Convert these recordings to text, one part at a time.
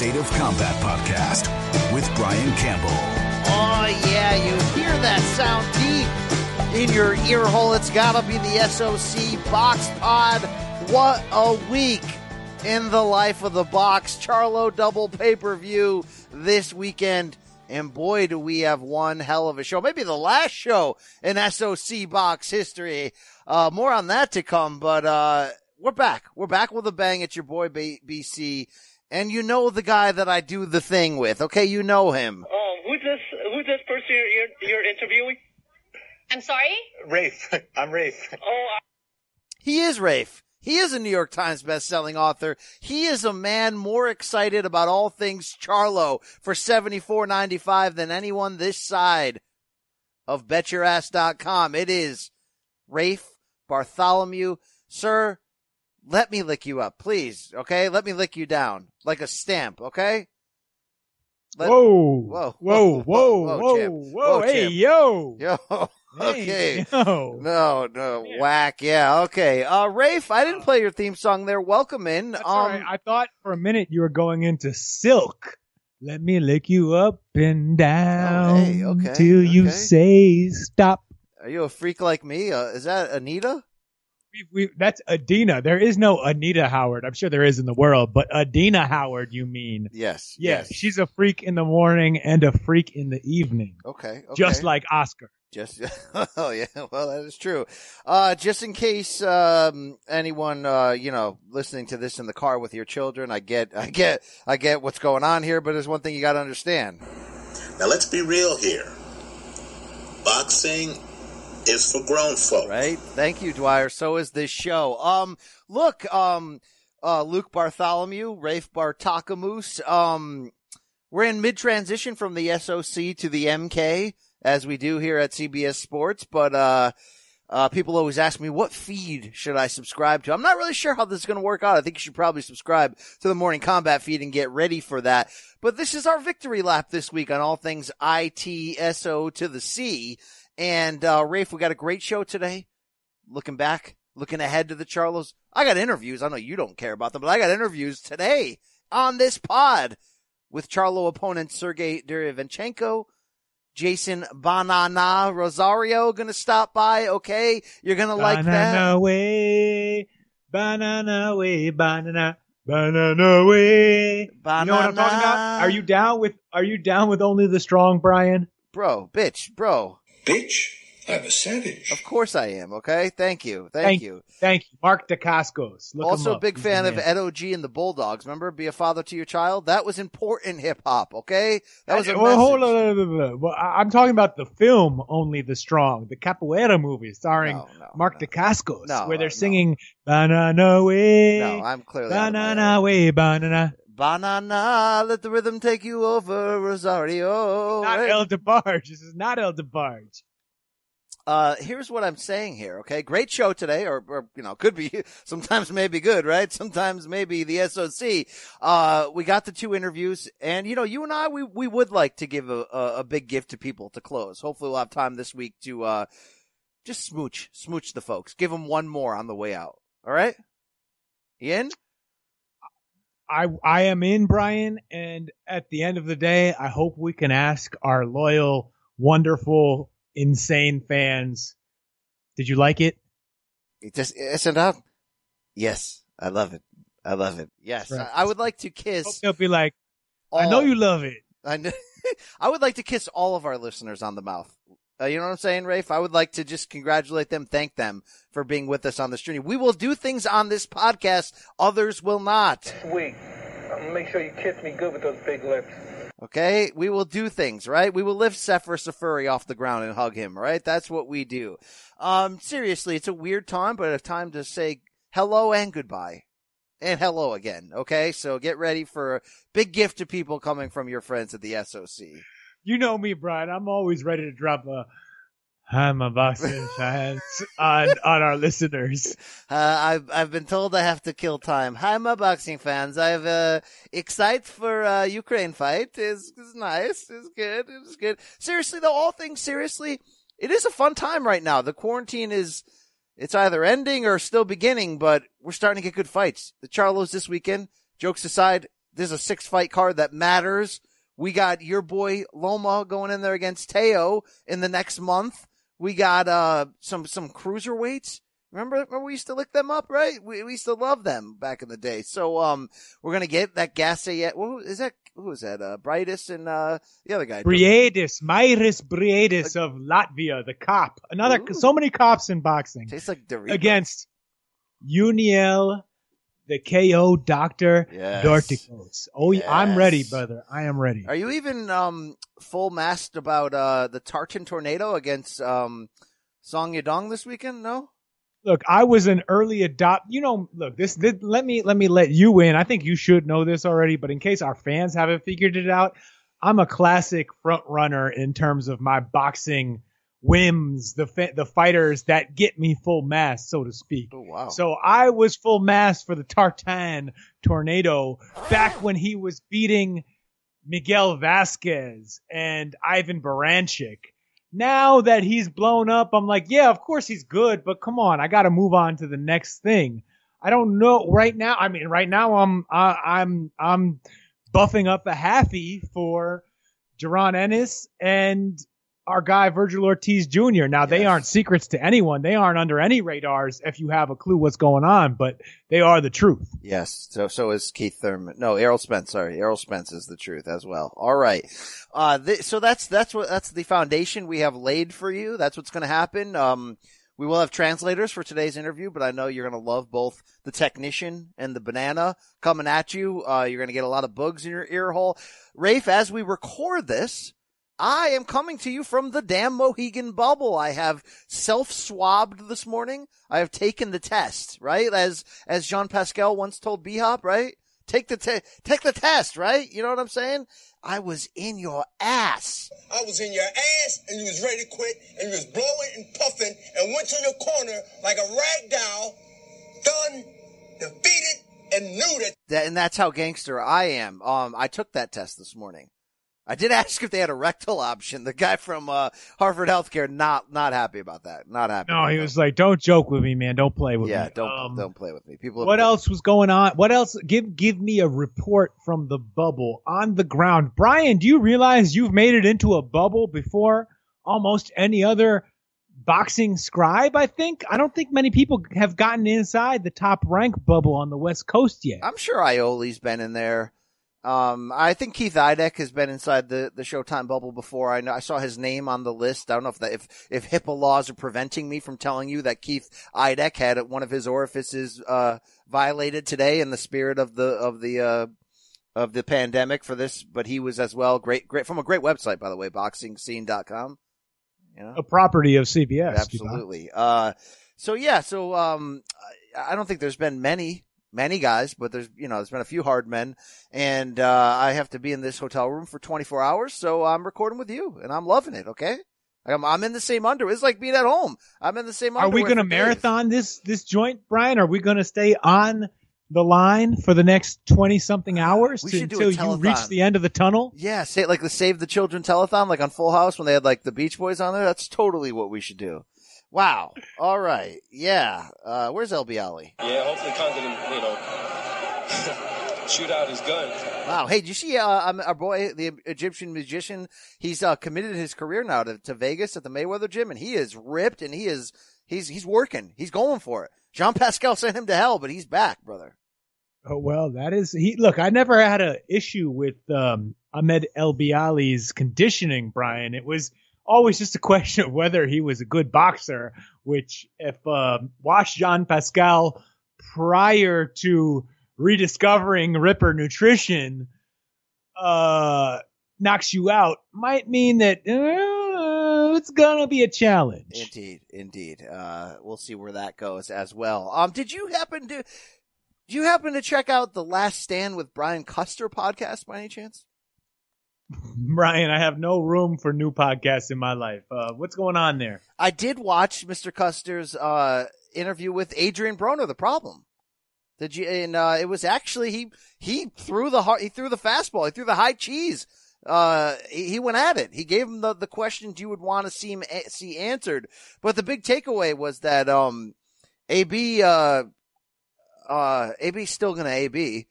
State of Combat Podcast with Brian Campbell. Oh, yeah, you hear that sound deep in your ear hole. It's got to be the SOC Box Pod. What a week in the life of the box. Charlo double pay per view this weekend. And boy, do we have one hell of a show. Maybe the last show in SOC box history. Uh, more on that to come, but, uh, we're back. We're back with a bang. It's your boy B- BC. And you know the guy that I do the thing with. Okay. You know him. Um, who's this? Who's this person you're you're, you're interviewing? I'm sorry? Rafe. I'm Rafe. Oh, He is Rafe. He is a New York Times bestselling author. He is a man more excited about all things Charlo for seventy four ninety five than anyone this side of betyourass.com. It is Rafe Bartholomew. Sir, let me lick you up, please. Okay? Let me lick you down like a stamp, okay? Let- Whoa. Whoa. Whoa. Whoa. Whoa, Whoa. champ. Whoa. Whoa, Hey, champ. yo. Yo. Okay. Hey, yo. No, no, whack. Yeah, okay. Uh, Rafe, I didn't play your theme song there. Welcome in. That's um, all right. I thought for a minute you were going into silk. Let me lick you up and down Oh, hey, okay, till you okay. say stop. are you a freak like me? Uh, is that Anita? We, we, that's Adina. There is no Anita Howard. I'm sure there is in the world, but Adina Howard, you mean? Yes. Yeah, Yes. she's a freak in the morning and a freak in the evening, Okay. okay. just like Oscar. Just. Oh yeah. Well, that is true. Uh, just in case um, anyone, uh, you know, listening to this in the car with your children, I get, I get, I get what's going on here. But there's one thing you got to understand. Now let's be real here. Boxing is for grown folk. Right. Thank you, Dwyer. So is this show. Um, look, um, uh, Luke Bartholomew, Rafe Bartakamoose. Um, we're in mid transition from the SOC to the MK as we do here at CBS Sports, but, uh, uh, people always ask me, what feed should I subscribe to? I'm not really sure how this is going to work out. I think you should probably subscribe to the morning combat feed and get ready for that. But this is our victory lap this week on all things ITSO to the C. And, uh, Rafe, we got a great show today. Looking back, looking ahead to the Charlos. I got interviews. I know you don't care about them, but I got interviews today on this pod with Charlo opponent Sergiy Derevyanchenko. Jeison Banana Rosario gonna stop by. Okay. You're gonna like that. banana way, banana way, banana, banana way. You know what I'm talking about? Are you down with? Are you down with only the strong, Brian? Bro, bitch, bro. Bitch, I'm a savage. Of course I am. Okay. Thank you. Thank, you. Thank you, Mark Dacascos. Look also, a big He's fan of man. Ed OG and the Bulldogs. Remember, be a father to your child. That was important hip hop. Okay, that was a well, hold on, hold on, hold on. Well, I- I'm talking about the film "Only the Strong," the capoeira movie starring No, no, Mark no. Dacascos, No, where they're no. singing "Banana Way." No, I'm clearly out of my Banana head. Way, banana. Banana, let the rhythm take you over, Rosario. Not. El DeBarge. This is not El DeBarge. Uh, here's what I'm saying here. Okay, great show today, or, or you know, could be sometimes maybe good, right? Sometimes maybe the SOC. Uh, we got the two interviews, and you know, you and I, we we would like to give a a, a big gift to people to close. Hopefully, we'll have time this week to uh just smooch smooch the folks. Give them one more on the way out. All right, Ian. I I am in, Brian, and at the end of the day, I hope we can ask our loyal, wonderful, insane fans. Did you like it? It just isn't up. Yes, I love it. I love it. Yes, Right. I, I would like to Hope kiss. they'll be like, I know you love it. I know. I would like to kiss all of our listeners on the mouth. Uh, you know what I'm saying, Rafe? I would like to just congratulate them, thank them for being with us on this journey. We will do things on this podcast others will not. sweet. Make sure you kiss me good with those big lips. Okay, we will do things, right? We will lift Sefer Seferi off the ground and hug him, right? That's what we do. Um, seriously, it's a weird time, but a time to say hello and goodbye. And hello again, okay? So get ready for a big gift to people coming from your friends at the SOC. You know me, Brian. I'm always ready to drop a I'm a boxing fans on on our listeners. Uh, I've I've been told I have to kill time. Hi, my boxing fans. I've uh, excited for uh, Ukraine fight. is is nice. It's good. It's good. Seriously, though, all things seriously, it is a fun time right now. The quarantine is it's either ending or still beginning, but we're starting to get good fights. The Charlos this weekend. Jokes aside, there's a six fight card that matters. We got your boy Loma going in there against Teo in the next month. We got uh some some cruiserweights. Remember, remember we used to lick them up, right? We, we used to love them back in the day. So um, we're gonna get that Gassayet. What is that? Who was that? Uh, Brightus and uh the other guy. Briedis, Mairis Briedis of Latvia, the cop. Another Ooh. so many cops in boxing Tastes like Doritos. against Yuniel, the KO doctor, Yes. Dorticos. Oh, I'm ready, brother. I am ready. Are you even um full masked about uh the Tartan tornado against um Song Yadong this weekend? No. look, I was an early adopt. You know, look, this, this. Let me let me let you in. I think you should know this already, but in case our fans haven't figured it out, I'm a classic front runner in terms of my boxing whims, the fa- the fighters that get me full mass, so to speak. Oh wow. So I was full mass for the Tartan tornado back when he was beating Miguel Vasquez and Ivan Baranchyk. Now that he's blown up, I'm like, yeah, of course he's good, but come on, I got to move on to the next thing. I don't know right now. I mean, right now I'm uh, I'm I'm buffing up a halfie for Jaron Ennis and our guy Vergil Ortiz Jr. Now they aren't secrets to anyone. They aren't under any radars if you have a clue what's going on, but they are the truth. Yes. So so is Keith Thurman. No, Errol Spence. Sorry, Errol Spence is the truth as well. All right. Uh, th- so that's that's what that's the foundation we have laid for you. That's what's going to happen. Um, we will have translators for today's interview, but I know you're going to love both the technician and the banana coming at you. Uh, you're going to get a lot of bugs in your ear hole. Rafe, as we record this, I am coming to you from the damn Mohegan bubble. I have self-swabbed this morning. I have taken the test, right? As, as Jean Pascal once told B Hop, right? Take the te- take the test, right? You know what I'm saying? I was in your ass. I was in your ass and you was ready to quit and you was blowing and puffing and went to your corner like a rag doll, done, defeated, and knew that That, and that's how gangster I am. Um, I took that test this morning. I did ask if they had a rectal option. The guy from uh, Harvard Healthcare not not happy about that. Not happy. No, he that. was like, "Don't joke with me, man. Don't play with yeah, me." don't Um, don't play with me. People. What else was going on? What else? Give give me a report from the bubble on the ground. Brian, do you realize you've made it into a bubble before almost any other boxing scribe? I think I don't think many people have gotten inside the top rank bubble on the West Coast yet. I'm sure Iole's been in there. Um, I think Keith Idec has been inside the, the Showtime bubble before. I know I saw his name on the list. I don't know if that if if HIPAA laws are preventing me from telling you that Keith Idec had one of his orifices uh, violated today in the spirit of the of the uh, of the pandemic for this, but he was as well. Great, great from a great website by the way, boxingscene.com. You know, a property of CBS. Absolutely. Uh, so yeah, so um, I I don't think there's been many, many guys, but there's you know there's been a few hard men, and uh, I have to be in this hotel room for 24 hours, so I'm recording with you, and I'm loving it. Okay, I'm, I'm in the same underwear. It's like being at home. I'm in the same. Are we going to days. marathon this this joint, Brian? Are we going to stay on the line for the next twenty something hours to, should do a until you reach the end of the tunnel? Yeah, say like the Save the Children telethon, like on Full House when they had like the Beach Boys on there. That's totally what we should do. Wow. All right. Yeah. Uh, where's El Ali? Yeah, hopefully Condon, you know, shoot out his gun. Wow. Hey, did you see uh, um, our boy, the Egyptian magician? He's uh, committed his career now to, to Vegas at the Mayweather gym, and he is ripped, and he is he's he's working. He's going for it. Jean Pascal sent him to hell, but he's back, brother. Oh well, that is he. Look, I never had an issue with um, Ahmed El Biali's conditioning, Brian. It was always just a question of whether he was a good boxer. Which, if uh, watched Jean Pascal prior to rediscovering Ripper Nutrition, uh, knocks you out might mean that uh, it's gonna be a challenge. Indeed, indeed. Uh, we'll see where that goes as well. Um, did you happen to, did you happen to check out the Last Stand with Brian Custer podcast by any chance? Brian, I have no room for new podcasts in my life. Uh, what's going on there? I did watch Mr. Custer's uh, interview with Adrian Broner. The problem. Did you? And uh, it was actually he he threw the he threw the fastball. He threw the high cheese. Uh, he, he went at it. He gave him the, the questions you would want to see him see answered. But the big takeaway was that um, AB uh, uh, AB's still gonna AB,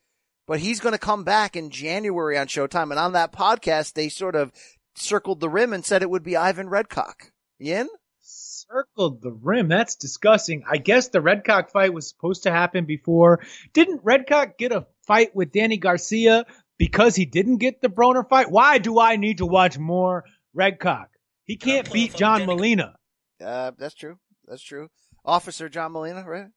but he's gonna come back in January on Showtime. And on that podcast, they sort of circled the rim and said it would be Ivan Redkach. Yin? circled the rim. That's disgusting. I guess the Redkach fight was supposed to happen before. Didn't Redkach get a fight with Danny Garcia because he didn't get the Broner fight? Why do I need to watch more Redkach? He can't beat John Molina. Uh, that's true. That's true. Officer John Molina, right?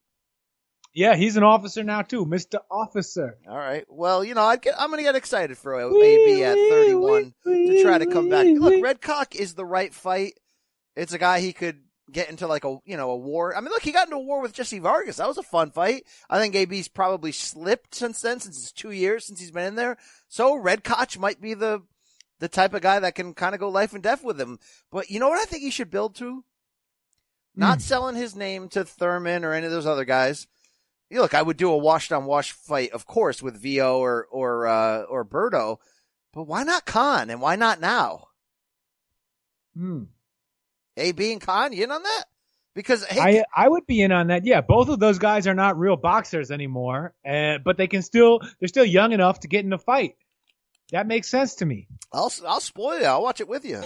Yeah, he's an officer now too, Mister Officer. All right. Well, you know, I'd get, I'm going to get excited for AB at 31 to try to come back. Look, Redkach is the right fight. It's a guy he could get into like a you know a war. I mean, look, he got into a war with Jesse Vargas. That was a fun fight. I think AB's probably slipped since then, since it's two years since he's been in there. So Redkach might be the the type of guy that can kind of go life and death with him. But you know what I think he should build to? Not Mm. selling his name to Thurman or any of those other guys. You look, I would do a washed on wash fight, of course, with Vo or or uh, or Berto. But why not Khan and why not now? Hmm. AB and Khan, you in on that? Because hey, I I would be in on that. Yeah, both of those guys are not real boxers anymore, uh, but they can still they're still young enough to get in a fight. That makes sense to me. I'll I'll spoil you. I'll watch it with you.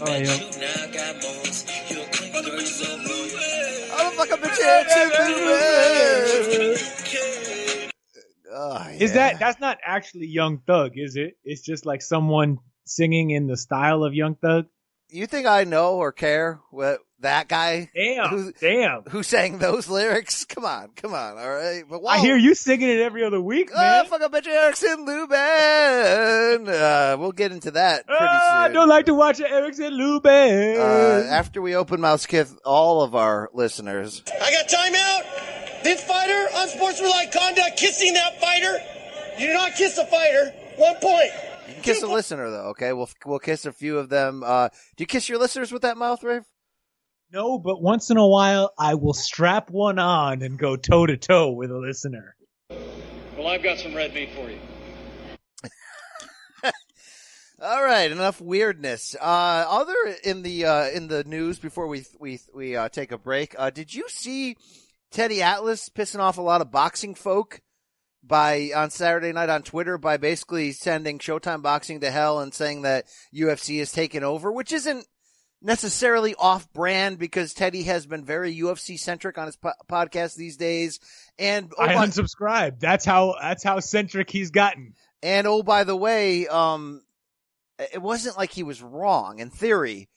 Oh, yeah. I'm a bitch Oh, Is that that's not actually Young Thug, is it? It's just like someone singing in the style of Young Thug. You think I know or care what that guy? Damn, who, damn. Who sang those lyrics? Come on, come on. All right, but I hear you singing it every other week, man. Oh, fuck a bitch, Erickson Lubin. Uh, we'll get into that pretty Ah, I don't like to watch Erickson Lubin. Uh, after we open mouse kiss all of our listeners. I got timeout. This fighter, on unsportsmanlike conduct, kissing that fighter. You do not kiss a fighter. One point. You kiss a listener though, okay? We'll we'll kiss a few of them. Uh, do you kiss your listeners with that mouth, Rafe? no, but once in a while, I will strap one on and go toe to toe with a listener. Well, I've got some red meat for you. All right, enough weirdness. Uh, other in the uh, in the news before we we we uh, take a break. Uh, did you see Teddy Atlas pissing off a lot of boxing folk by on Saturday night on Twitter by basically sending Showtime Boxing to hell and saying that UFC is taking over, which isn't necessarily off brand because Teddy has been very UFC centric on his po- podcast these days. And oh, I by- unsubscribed. That's how that's how centric he's gotten. and oh, by the way, um, it wasn't like he was wrong in theory,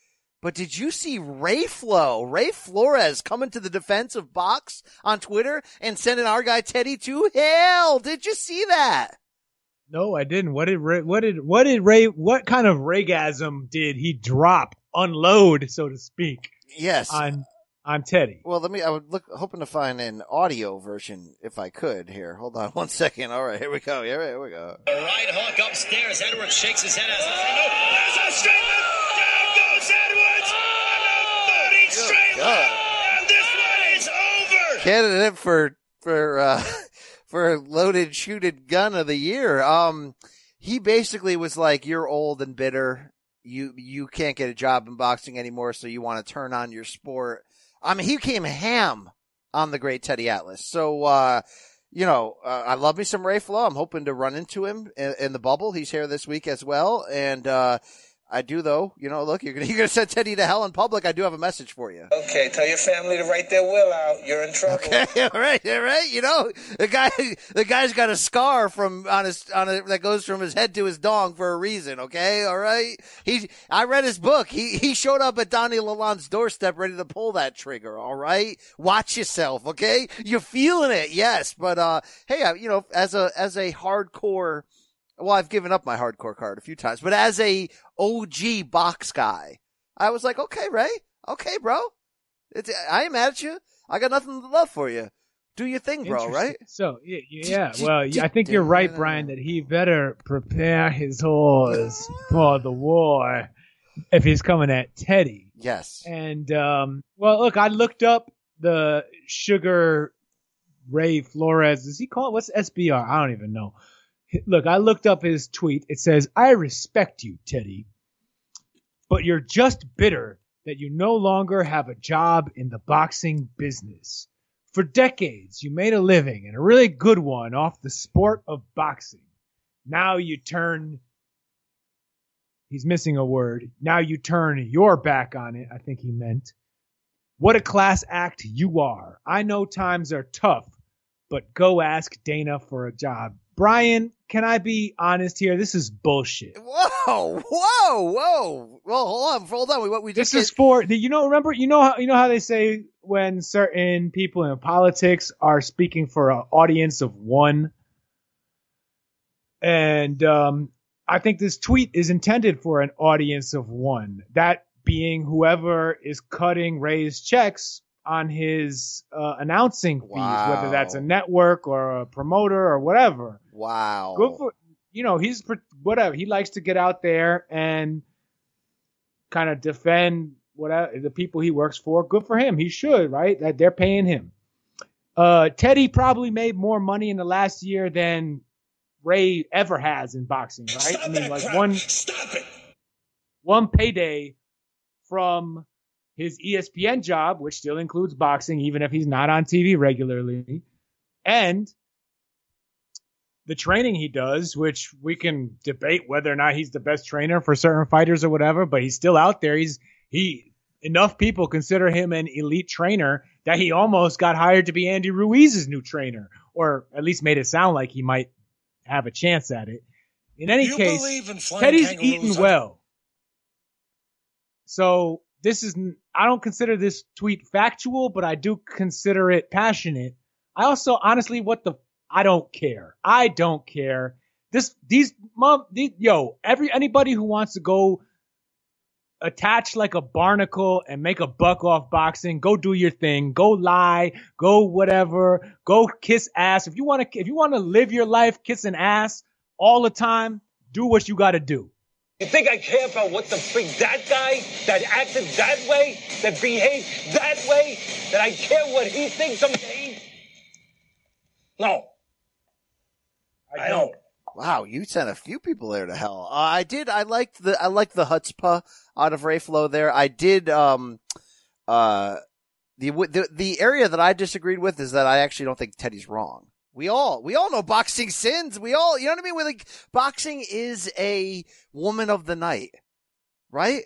but did you see Ray Flo, Ray Flores coming to the defense of Box on Twitter and sending our guy Teddy to hell? Did you see that? No, I didn't. What did Ray, what did what did Ray what kind of raygasm did he drop, unload, so to speak, Yes. on on Teddy? well, let me. I would look hoping to find an audio version if I could. Here, hold on one second. All right, here we go. Here, here we go. Right hook upstairs. Edwards shakes his head as There's a straight God. This one is over. candidate for for uh for loaded shooted gun of the year. Um he basically was like you're old and bitter. You you can't get a job in boxing anymore so you want to turn on your sport. I mean he came ham on the great Teddy Atlas. So uh you know, uh, I love me some Ray Flo. I'm hoping to run into him in, in the bubble. He's here this week as well and uh I do though. You know, look, you're gonna, you're gonna send Teddy to hell in public. I do have a message for you. Okay, tell your family to write their will out. You're in trouble. Okay, all right, all right. You know, the guy, the guy's got a scar from on his on a, that goes from his head to his dong for a reason. Okay, all right. He, I read his book. He he showed up at Donnie Lalonde's doorstep ready to pull that trigger. All right, watch yourself. Okay, you're feeling it, yes, but uh, hey, I, you know, as a as a hardcore well, I've given up my hardcore card a few times, but as a OG box guy, I was like, okay, Ray, okay, bro, it's, I ain't mad at you. I got nothing to love for you. Do your thing, bro. Right? So yeah, yeah. Well, I think you're right, Brian. That he better prepare his horse for the war if he's coming at Teddy. Yes. And um, well, look, I looked up the Sugar Ray Flores. Is he called? What's SBR? I don't even know. Look, I looked up his tweet. It says, I respect you, Teddy, but you're just bitter that you no longer have a job in the boxing business. For decades, you made a living and a really good one off the sport of boxing. Now you turn, he's missing a word. Now you turn your back on it, I think he meant. What a class act you are. I know times are tough, but go ask Dana for a job. Brian, can I be honest here? This is bullshit. Whoa, whoa, whoa! Well, hold on, hold on. What we this is for the, you know. Remember, you know how you know how they say when certain people in politics are speaking for an audience of one, and um, I think this tweet is intended for an audience of one. That being whoever is cutting Ray's checks on his uh, announcing fees, wow. whether that's a network or a promoter or whatever. Wow. Good for you know he's whatever he likes to get out there and kind of defend whatever the people he works for. Good for him. He should right that they're paying him. Uh, Teddy probably made more money in the last year than Ray ever has in boxing, right? Stop I mean, like crap. one Stop it. one payday from his ESPN job, which still includes boxing, even if he's not on TV regularly, and the training he does, which we can debate whether or not he's the best trainer for certain fighters or whatever, but he's still out there. He's he enough people consider him an elite trainer that he almost got hired to be Andy Ruiz's new trainer, or at least made it sound like he might have a chance at it. In any case, Teddy's eating well. So this is I don't consider this tweet factual, but I do consider it passionate. I also honestly what the I don't care. I don't care. This these mom these, yo, every anybody who wants to go attach like a barnacle and make a buck off boxing, go do your thing. Go lie, go whatever, go kiss ass. If you want to if you want to live your life kissing ass all the time, do what you got to do. You think I care about what the freak that guy that acted that way, that behaved that way, that I care what he thinks of me? No. I, I don't. Wow, you sent a few people there to hell. Uh, I did. I liked the. I liked the chutzpah out of Ray Flow there. I did. Um, uh, the the the area that I disagreed with is that I actually don't think Teddy's wrong. We all, we all know boxing sins. We all, you know what I mean? We're like, boxing is a woman of the night, right?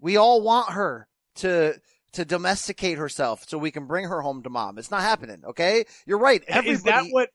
We all want her to, to domesticate herself so we can bring her home to mom. It's not happening. Okay. You're right. Everybody, is that what,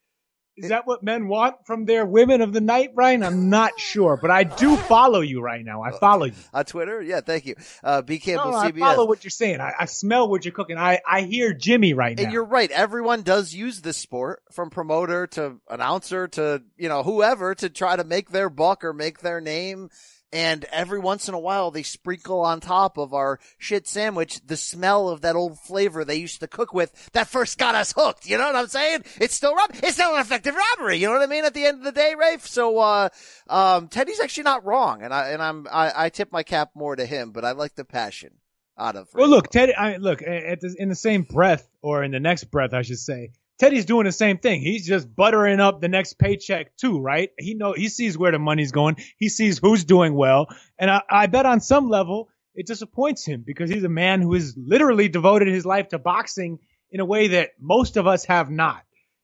is that what men want from their women of the night, Brian? I'm not sure, but I do follow you right now. I follow you on Twitter. Yeah, thank you. Uh, B Campbell no, CBS. I follow what you're saying. I, I, smell what you're cooking. I, I hear Jimmy right now. And you're right. Everyone does use this sport, from promoter to announcer to you know whoever, to try to make their buck or make their name. And every once in a while, they sprinkle on top of our shit sandwich the smell of that old flavor they used to cook with that first got us hooked. You know what I'm saying? It's still rob- It's still an effective robbery. You know what I mean? At the end of the day, Rafe. So, uh, um, Teddy's actually not wrong, and I and I'm I, I tip my cap more to him, but I like the passion out of. Well, look, Teddy. I look at the, in the same breath, or in the next breath, I should say. Teddy's doing the same thing. He's just buttering up the next paycheck too, right? He know he sees where the money's going. He sees who's doing well, and I, I bet on some level it disappoints him because he's a man who has literally devoted his life to boxing in a way that most of us have not.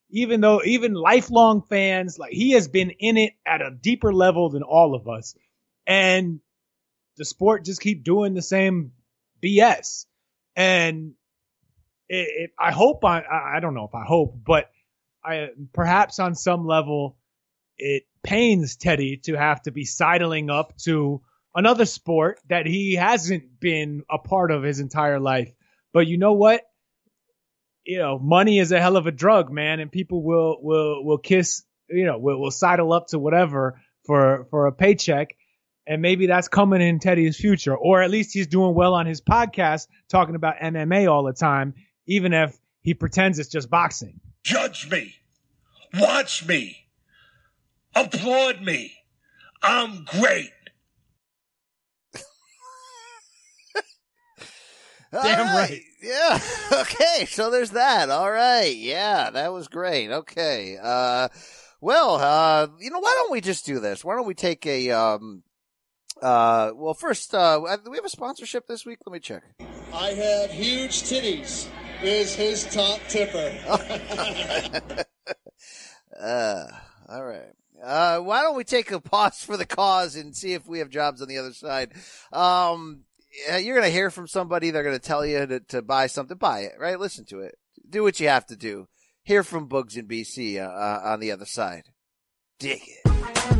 Even though even lifelong fans, like he has been in it at a deeper level than all of us, and the sport just keep doing the same BS. And it, it, I hope I, I don't know if I hope, but I perhaps on some level it pains Teddy to have to be sidling up to another sport that he hasn't been a part of his entire life. But you know what? You know, money is a hell of a drug, man, and people will will will kiss, you know, will will sidle up to whatever for for a paycheck. And maybe that's coming in Teddy's future, or at least he's doing well on his podcast, talking about MMA all the time, even if he pretends it's just boxing. Judge me, watch me, applaud me. I'm great. Damn All right. Yeah. Okay. So there's that. All right. Yeah, that was great. Okay. Uh, well, uh, you know, why don't we just do this? Why don't we take a, um, uh, well, first, uh, do we have a sponsorship this week? Let me check. I have huge titties. Is his top tipper. Uh, all right. Uh, why don't we take a pause for the cause and see if we have jobs on the other side? Um, you're going to hear from somebody. They're going to tell you to, to buy something. Buy it, right? Listen to it. Do what you have to do. Hear from Bugs in BC uh, uh, on the other side. Dig it.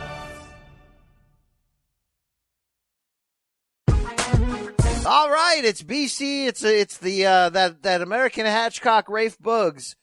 Right, it's BC. It's it's the uh, that that American Hatchcock Rafe Bugs.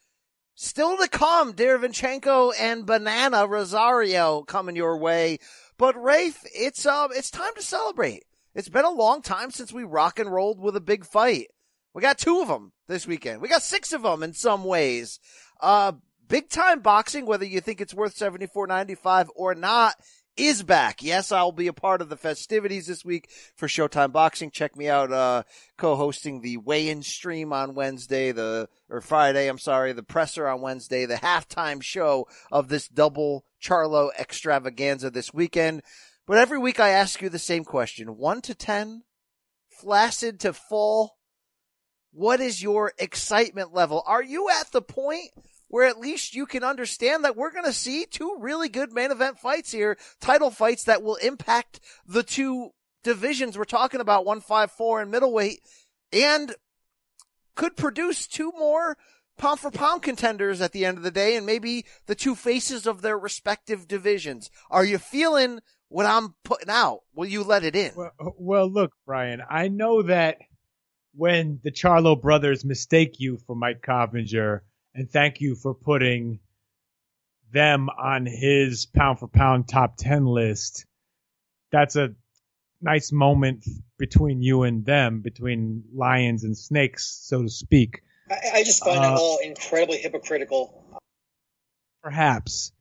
Still to come, Derevchenko and Banana Rosario coming your way. But Rafe, it's um it's time to celebrate. It's been a long time since we rock and rolled with a big fight. We got two of them this weekend. We got six of them in some ways. Uh, big time boxing, whether you think it's worth seventy four ninety five or not, is back. Yes, I'll be a part of the festivities this week for Showtime Boxing. Check me out, uh, co-hosting the weigh-in stream on Wednesday, the, or Friday, I'm sorry, the presser on Wednesday, the halftime show of this double Charlo extravaganza this weekend. But every week I ask you the same question. One to ten? Flaccid to full? What is your excitement level? Are you at the point where at least you can understand that we're going to see two really good main event fights here, title fights that will impact the two divisions we're talking about, 154 and middleweight, and could produce two more pound for pound contenders at the end of the day and maybe the two faces of their respective divisions. Are you feeling what I'm putting out? Will you let it in? Well, well, look, Brian, I know that when the Charlo brothers mistake you for Mike Coppinger, and thank you for putting them on his pound for pound top 10 list. That's a nice moment between you and them, between lions and snakes, so to speak. I, I just find Uh, it all incredibly hypocritical. Perhaps.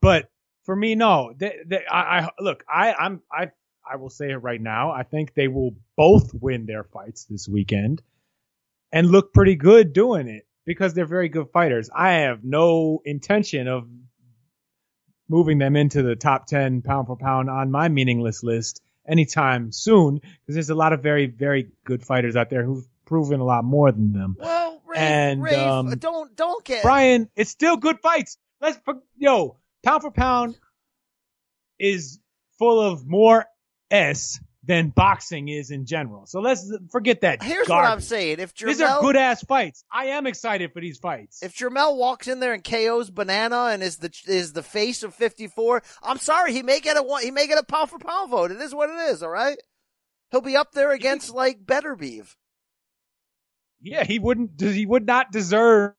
But for me, no. They, they, I, I look, I, I'm, I, I will say it right now. I think they will both win their fights this weekend and look pretty good doing it because they're very good fighters. I have no intention of moving them into the top 10 pound for pound on my meaningless list anytime soon because there's a lot of very, very good fighters out there who've proven a lot more than them. Well, Rafe, and Rafe, um, don't don't get Brian, it's still good fights. Let's yo, pound for pound is full of more S than boxing is in general. So let's forget that. Here's what I'm saying. If Jermell, These are good ass fights. I am excited for these fights. if Jermell walks in there and KOs Banana and is the is the face of 54, I'm sorry, he may get a one, he may get a pound for pound vote. It is what it is. All right, he'll be up there against like Beterbiev. Yeah, he wouldn't. He would not deserve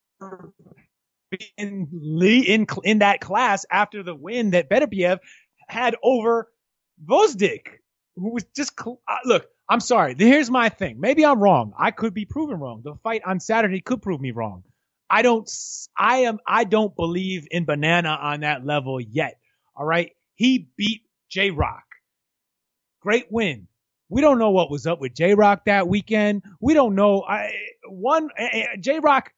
in in in that class after the win that better Beterbiev had over Gvozdyk, who was just uh, look. I'm sorry. Here's my thing. Maybe I'm wrong. I could be proven wrong. The fight on Saturday could prove me wrong. I don't. I am. I don't believe in Banana on that level yet. All right. He beat J Rock. Great win. We don't know what was up with J Rock that weekend. We don't know. I one J Rock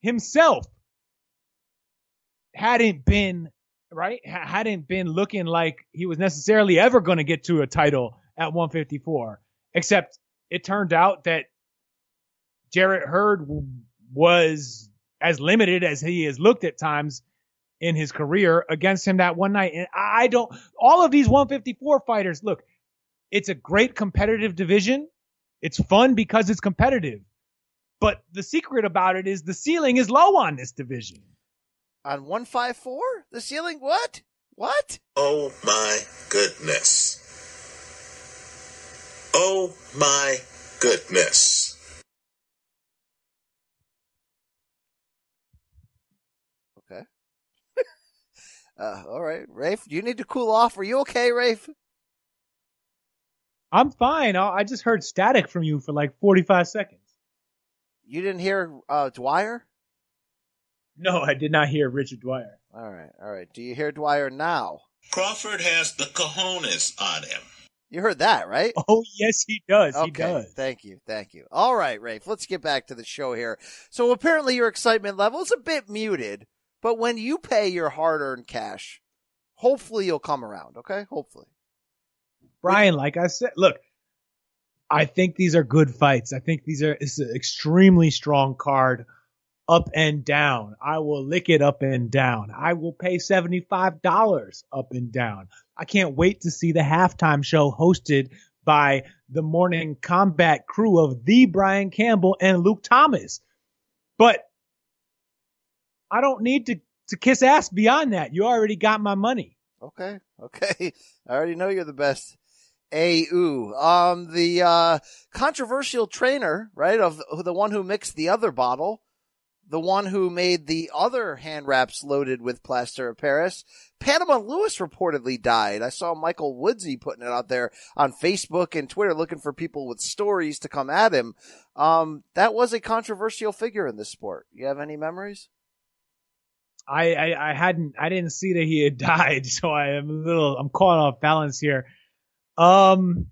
himself hadn't been right? Hadn't been looking like he was necessarily ever going to get to a title at 154 except it turned out that Jarrett Hurd was as limited as he has looked at times in his career against him that one night. And I don't all of these 154 fighters look it's a great competitive division. It's fun because it's competitive. But the secret about it is the ceiling is low on this division on 154? The ceiling? What? What? Oh my goodness. Oh my goodness. Okay. uh, all right. Rafe, you need to cool off? Are you okay, Rafe? I'm fine. I just heard static from you for like 45 seconds. You didn't hear uh, Dwyer? No, I did not hear Richard Dwyer. All right, all right. Do you hear Dwyer now? Crawford has the cojones on him. You heard that, right? Oh, yes, he does. Okay, he does. Thank you. Thank you. All right, Rafe, let's get back to the show here. So apparently your excitement level is a bit muted, but when you pay your hard earned cash, hopefully you'll come around, okay? Hopefully. Brian, like I said, look, I think these are good fights. I think these are, it's an extremely strong card up and down. I will lick it up and down. I will pay $75 up and down. I can't wait to see the halftime show hosted by the morning combat crew of the Brian Campbell and Luke Thomas. But I don't need to, to kiss ass beyond that. You already got my money. Okay. Okay. I already know you're the best. A ooh. Um, the, uh, controversial trainer, right, of the one who mixed the other bottle the one who made the other hand wraps loaded with plaster of Paris. Panama Lewis reportedly died. I saw Michael Woodsy putting it out there on Facebook and Twitter looking for people with stories to come at him. Um, that was a controversial figure in this sport. You have any memories? I, I, I hadn't, I didn't see that he had died, so I am a little, I'm caught off balance here. Um,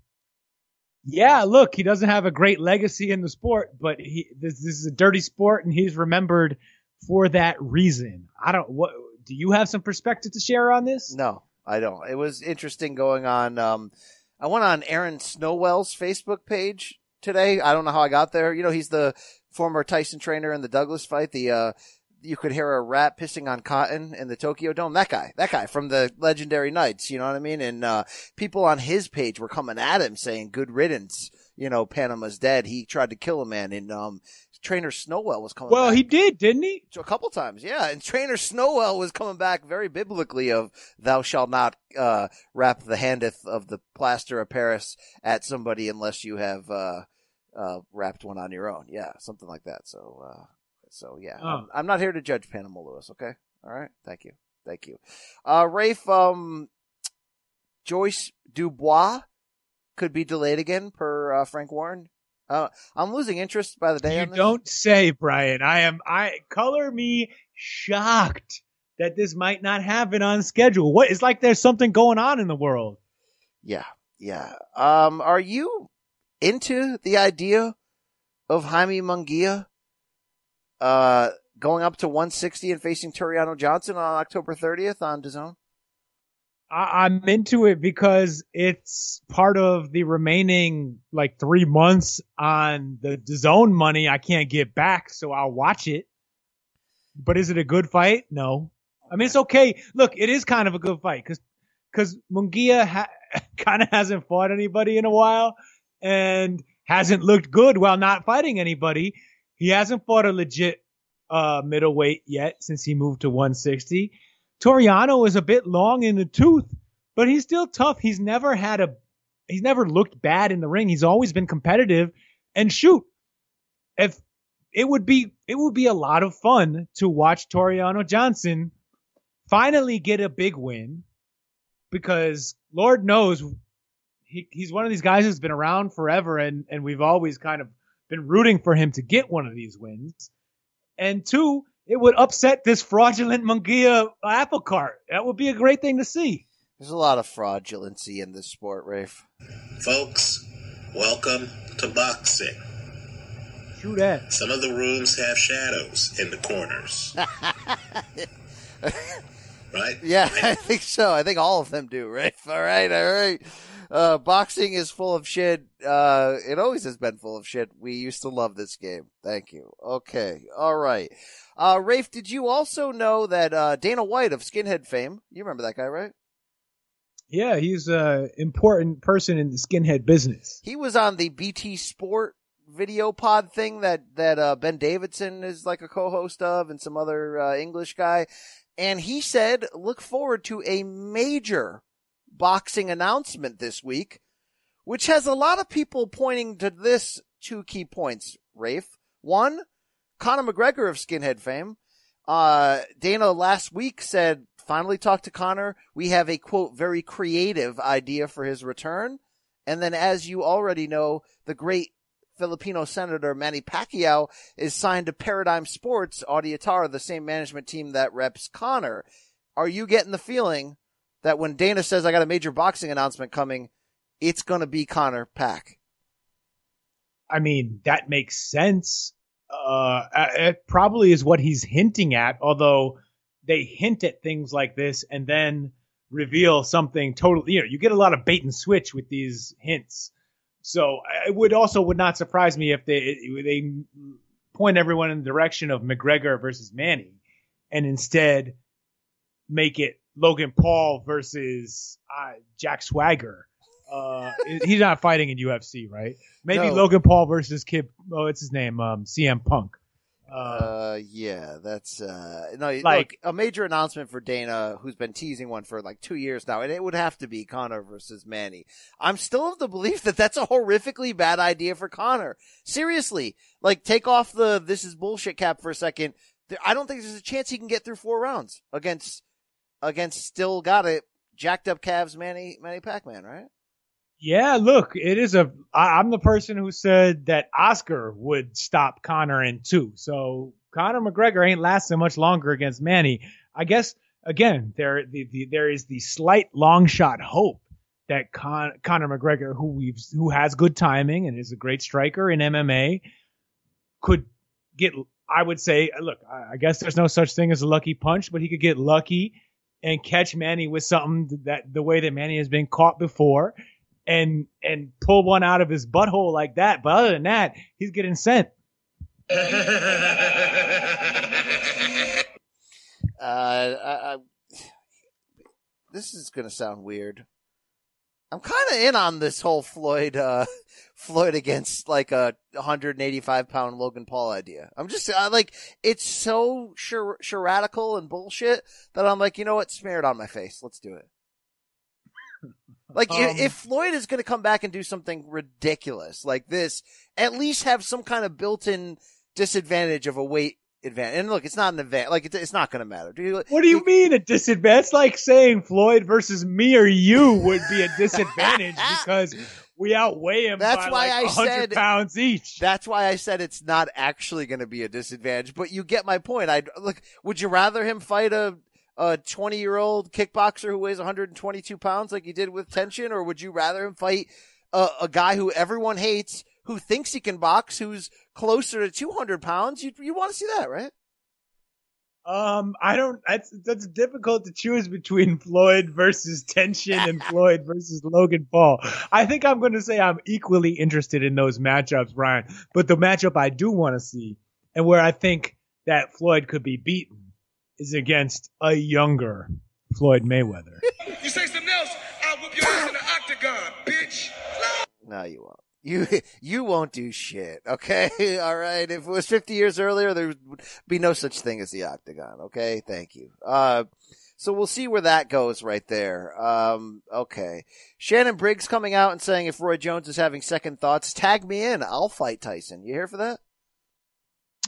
yeah, look, he doesn't have a great legacy in the sport, but he this, this is a dirty sport, and he's remembered for that reason. I don't. What do you have some perspective to share on this? No, I don't. It was interesting going on. Um, I went on Aaron Snowell's Facebook page today. I don't know how I got there. You know, he's the former Tyson trainer in the Douglas fight. The uh, you could hear a rat pissing on cotton in the Tokyo Dome. That guy, that guy from the legendary Knights, you know what I mean? And, uh, people on his page were coming at him saying, good riddance. You know, Panama's dead. He tried to kill a man and, um, Trainer Snowell was coming well, back. he did, didn't he? A couple times, yeah. And Trainer Snowell was coming back very biblically of thou shalt not, uh, wrap the handeth of the plaster of Paris at somebody unless you have, uh, uh, wrapped one on your own. Yeah, something like that. So, uh, so yeah, oh. I'm, I'm, not here to judge Panama Lewis. Okay. All right. Thank you. Thank you. Uh, Rafe, um, Joyce Dubois could be delayed again per uh, Frank Warren. Uh, I'm losing interest by the day. You don't say, Brian. I am. I color me shocked that this might not happen on schedule. What? It's like there's something going on in the world. Yeah. Yeah. Um, are you into the idea of Jaime Munguia uh, going up to 160 and facing Tureano Johnson on October 30th on DAZN? I- I'm into it because it's part of the remaining like three months on the DAZN money I can't get back, so I'll watch it. But is it a good fight? No. I mean, it's okay. Look, it is kind of a good fight because because Munguia ha- kind of hasn't fought anybody in a while and hasn't looked good while not fighting anybody. He hasn't fought a legit uh, middleweight yet since he moved to 160. Tureano is a bit long in the tooth, but he's still tough. He's never had a, he's never looked bad in the ring. He's always been competitive. And shoot, if it would be it would be a lot of fun to watch Tureano Johnson finally get a big win because Lord knows he, he's one of these guys who's been around forever and and we've always kind of been rooting for him to get one of these wins. And two, it would upset this fraudulent Munguia apple cart. That would be a great thing to see. There's a lot of fraudulency in this sport, Rafe. Folks, welcome to boxing. True that. Some of the rooms have shadows in the corners. right? Yeah, I think so. I think all of them do, Rafe. All right, all right. Uh, boxing is full of shit. Uh, it always has been full of shit. We used to love this game. Thank you. Okay. All right. Uh, Rafe, did you also know that, uh, Dana White of Skinhead fame, you remember that guy, right? Yeah, he's a important person in the skinhead business. He was on the BT Sport video pod thing that, that, uh, Ben Davidson is like a co-host of and some other, uh, English guy. And he said, look forward to a major boxing announcement this week, which has a lot of people pointing to this two key points, Rafe. One, Conor McGregor of Skinhead fame. Uh, Dana last week said, finally talked to Conor. We have a quote, very creative idea for his return. And then as you already know, the great Filipino Senator Manny Pacquiao is signed to Paradigm Sports Audiatar, the same management team that reps Conor. Are you getting the feeling that when Dana says I got a major boxing announcement coming, it's going to be Conor Pack? I mean, that makes sense. Uh, it probably is what he's hinting at, although they hint at things like this and then reveal something totally, you know, you get a lot of bait and switch with these hints. So it would also would not surprise me if they they point everyone in the direction of McGregor versus Manny, and instead make it Logan Paul versus uh, Jack Swagger. Uh, he's not fighting in UFC, right? Maybe No. Logan Paul versus Kid. Oh, it's his name, um, CM Punk. Uh, yeah, that's, uh, no, Like- like a major announcement for Dana, who's been teasing one for like two years now, and it would have to be Conor versus Manny. I'm still of the belief that that's a horrifically bad idea for Conor. Seriously, like take off the this is bullshit cap for a second. I don't think there's a chance he can get through four rounds against, against still got it, jacked up calves Manny, Manny Pac-Man, right? Yeah, look, it is a. I, I'm the person who said that Oscar would stop Conor in two. So Conor McGregor ain't lasting much longer against Manny. I guess again there the, the there is the slight long shot hope that Con, Conor McGregor, who we've who has good timing and is a great striker in MMA, could get. I would say, look, I I guess there's no such thing as a lucky punch, but he could get lucky and catch Manny with something that the way that Manny has been caught before and and pull one out of his butthole like that. But other than that, he's getting sent. Uh, I, I, this is gonna sound weird. I'm kind of in on this whole Floyd, uh, Floyd against like a 185 pound Logan Paul idea. I'm just, I like, it's so char- charadical and bullshit that I'm like, you know what? Smear it on my face. Let's do it. Like, Um, if Floyd is going to come back and do something ridiculous like this, at least have some kind of built-in disadvantage of a weight advantage. And look, it's not an advantage. Like, it's, it's not going to matter. Do you, What do you mean a disadvantage? It's like saying Floyd versus me or you would be a disadvantage because we outweigh him That's by why like I 100 said pounds each. That's why I said it's not actually going to be a disadvantage. But you get my point. I look. Would you rather him fight a a 20 year old kickboxer who weighs 122 pounds like he did with Tenshin, or would you rather him fight a, a guy who everyone hates, who thinks he can box, who's closer to 200 pounds? You you want to see that, right? Um, I don't. That's that's difficult to choose between Floyd versus Tenshin and Floyd versus Logan Paul. I think I'm going to say I'm equally interested in those matchups, Brian. But the matchup I do want to see, and where I think that Floyd could be beaten, is against a younger Floyd Mayweather. You say something else, I'll whoop your ass in the octagon, bitch. No, you won't. You you won't do shit. Okay, all right. If it was 50 years earlier, there would be no such thing as the octagon. Okay, thank you. Uh, so we'll see where that goes right there. Um, okay. Shannon Briggs coming out and saying if Roy Jones is having second thoughts, tag me in. I'll fight Tyson. You here for that?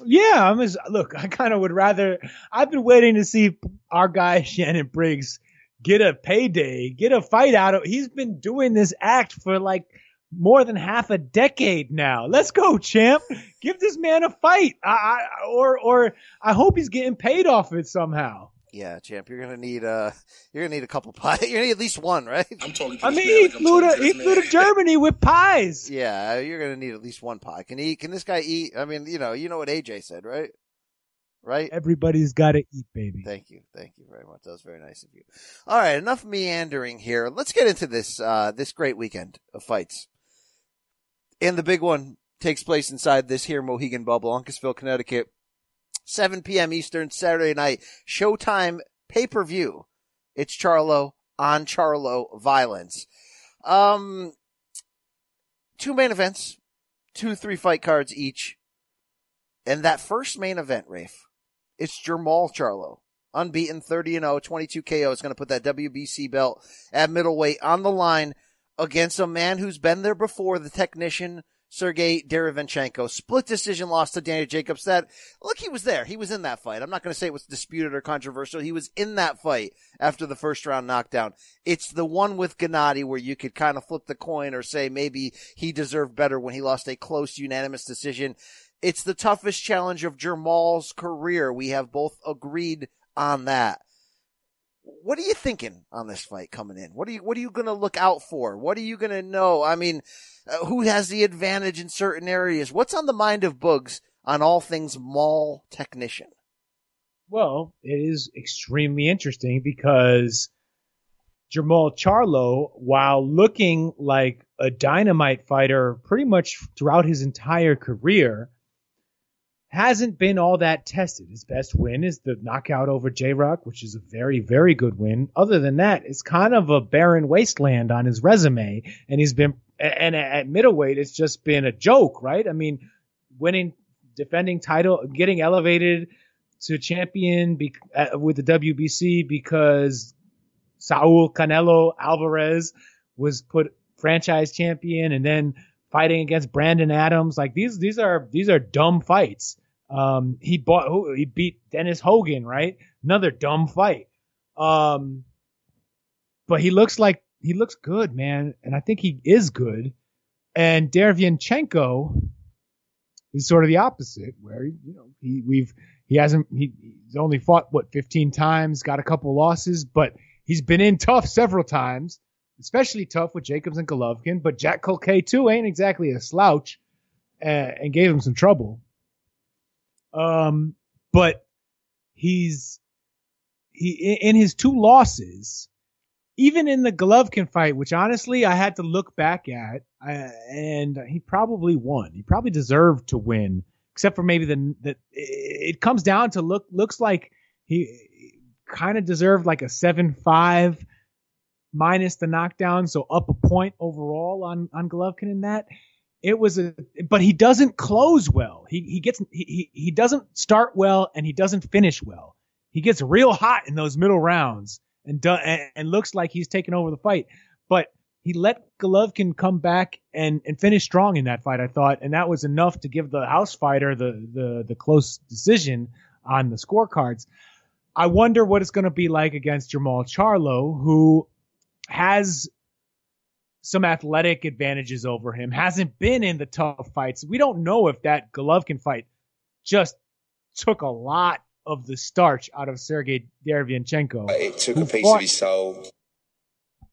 Yeah, I'm as look. I kind of would rather. I've been waiting to see our guy Shannon Briggs get a payday, get a fight out of. He's been doing this act for like more than half a decade now. Let's go, champ. Give this man a fight. I, I or or I hope he's getting paid off it somehow. Yeah, champ, you're gonna need uh, you're gonna need a couple pies. You're gonna need at least one, right? I'm talking. I mean, he flew to he flew to Germany with pies. Yeah, you're gonna need at least one pie. Can he? Can this guy eat? I mean, you know, you know what AJ said, right? Right. Everybody's got to eat, baby. Thank you, thank you very much. That was very nice of you. All right, enough meandering here. Let's get into this uh, this great weekend of fights. And the big one takes place inside this here Mohegan bubble, Uncasville, Connecticut. 7 p.m. Eastern, Saturday night, Showtime pay-per-view. It's Charlo on Charlo violence. Um, two main events, two three fight cards each. And that first main event, Rafe, it's Jermall Charlo. Unbeaten, 30 and 0, 22 KO is going to put that WBC belt at middleweight on the line against a man who's been there before, the technician, Sergiy Derevyanchenko. Split decision loss to Danny Jacobs. That, look, he was there. He was in that fight. I'm not going to say it was disputed or controversial. He was in that fight after the first round knockdown. It's the one with Gennady where you could kind of flip the coin or say maybe he deserved better when he lost a close unanimous decision. It's the toughest challenge of Jermall's career. We have both agreed on that. What are you thinking on this fight coming in? What are you What are you going to look out for? What are you going to know? I mean, uh, who has the advantage in certain areas? What's on the mind of Boogs on all things mall technician? Well, it is extremely interesting because Jermall Charlo, while looking like a dynamite fighter pretty much throughout his entire career, hasn't been all that tested. His best win is the knockout over J Rock, which is a very, very good win. Other than that, it's kind of a barren wasteland on his resume. And he's been, and at middleweight, it's just been a joke, right? I mean, winning, defending title, getting elevated to champion be, uh, with the WBC because Saul Canelo Alvarez was put franchise champion and then fighting against Brandon Adams. Like these, these are, these are dumb fights. Um, he bought, he beat Dennis Hogan, right? Another dumb fight. Um, but he looks like, he looks good, man. And I think he is good. And Derevyanchenko is sort of the opposite, where, you know, he, we've, he hasn't, he, he's only fought, what, 15 times, got a couple losses, but he's been in tough several times, especially tough with Jacobs and Golovkin. But Jack Culcay, too, ain't exactly a slouch uh, and gave him some trouble. Um, but he's he in his two losses, even in the Golovkin fight, which honestly I had to look back at, uh, and he probably won. He probably deserved to win, except for maybe the that it comes down to look looks like he kind of deserved like a seven five minus the knockdown, so up a point overall on on Golovkin in that it was a but he doesn't close well. He he gets he he doesn't start well and he doesn't finish well. He gets real hot in those middle rounds and do, and, and looks like he's taking over the fight. But he let Golovkin come back and and finish strong in that fight I thought. And that was enough to give the house fighter the the the close decision on the scorecards. I wonder what it's going to be like against Jermall Charlo who has some athletic advantages over him, hasn't been in the tough fights. We don't know if that Golovkin fight just took a lot of the starch out of Sergiy Derevyanchenko. It took a piece fought. of his soul.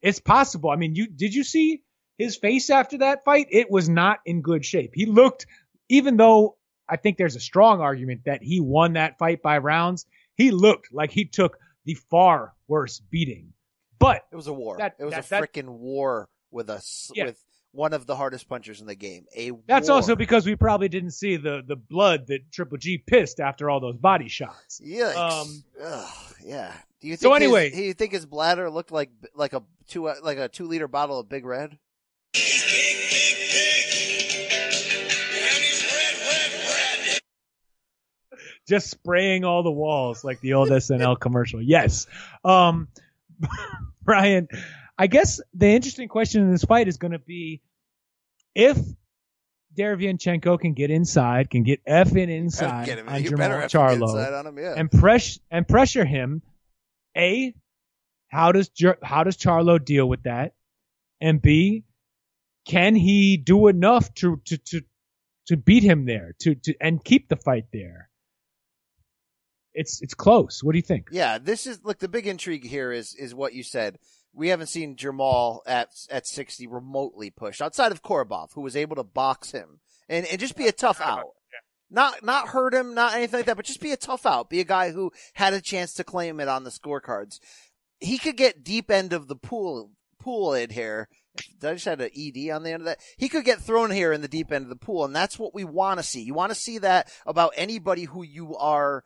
It's possible. I mean, you did you see his face after that fight? It was not in good shape. He looked, even though I think there's a strong argument that he won that fight by rounds, he looked like he took the far worse beating. But it was a war. That, it was that, a freaking war with us Yeah. with one of the hardest punchers in the game. A That's war. also because we probably didn't see the the blood that Triple G pissed after all those body shots. Yikes. Um, Ugh, yeah. Do you think So anyway- his, do you think his bladder looked like like a two like a two liter bottle of Big Red? just spraying all the walls like the old SNL commercial. Yes. Um, Brian, I guess the interesting question in this fight is going to be if Derevyanchenko can get inside, can get effing inside Get him- on Jermall better effing get Charlo inside on him, yeah. and press and pressure him. A, how does how does Charlo deal with that? And B, can he do enough to to to to beat him there to to and keep the fight there? It's it's close. What do you think? Yeah, this is look. The big intrigue here is is what you said. We haven't seen Jermall at at sixty remotely pushed outside of Korobov, who was able to box him and and just be a tough out. Not not hurt him, not anything like that, but just be a tough out. Be a guy who had a chance to claim it on the scorecards. He could get deep end of the pool pool in here. Did I just had an ED on the end of that? He could get thrown here in the deep end of the pool, and that's what we want to see. You want to see that about anybody who you are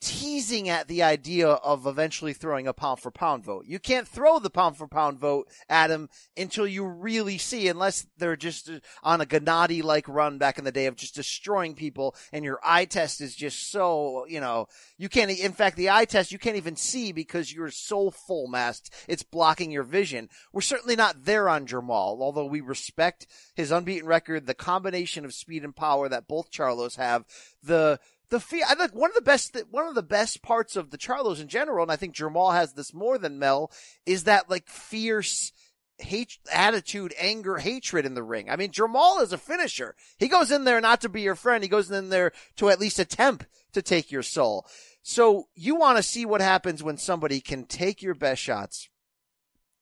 teasing at the idea of eventually throwing a pound for pound vote. You can't throw the pound for pound vote at him until you really see, unless they're just uh, on a Gennady like run back in the day of just destroying people and your eye test is just so, you know, you can't, in fact, the eye test you can't even see because you're so full masked, it's blocking your vision. We're certainly not there on Jermall, although we respect his unbeaten record, the combination of speed and power that both Charlos have, the, the fear. I think one of the best, one of the best parts of the Charlos in general, and I think Jermall has this more than Mel, is that like fierce hate, attitude, anger, hatred in the ring. I mean, Jermall is a finisher. He goes in there not to be your friend. He goes in there to at least attempt to take your soul. So you want to see what happens when somebody can take your best shots,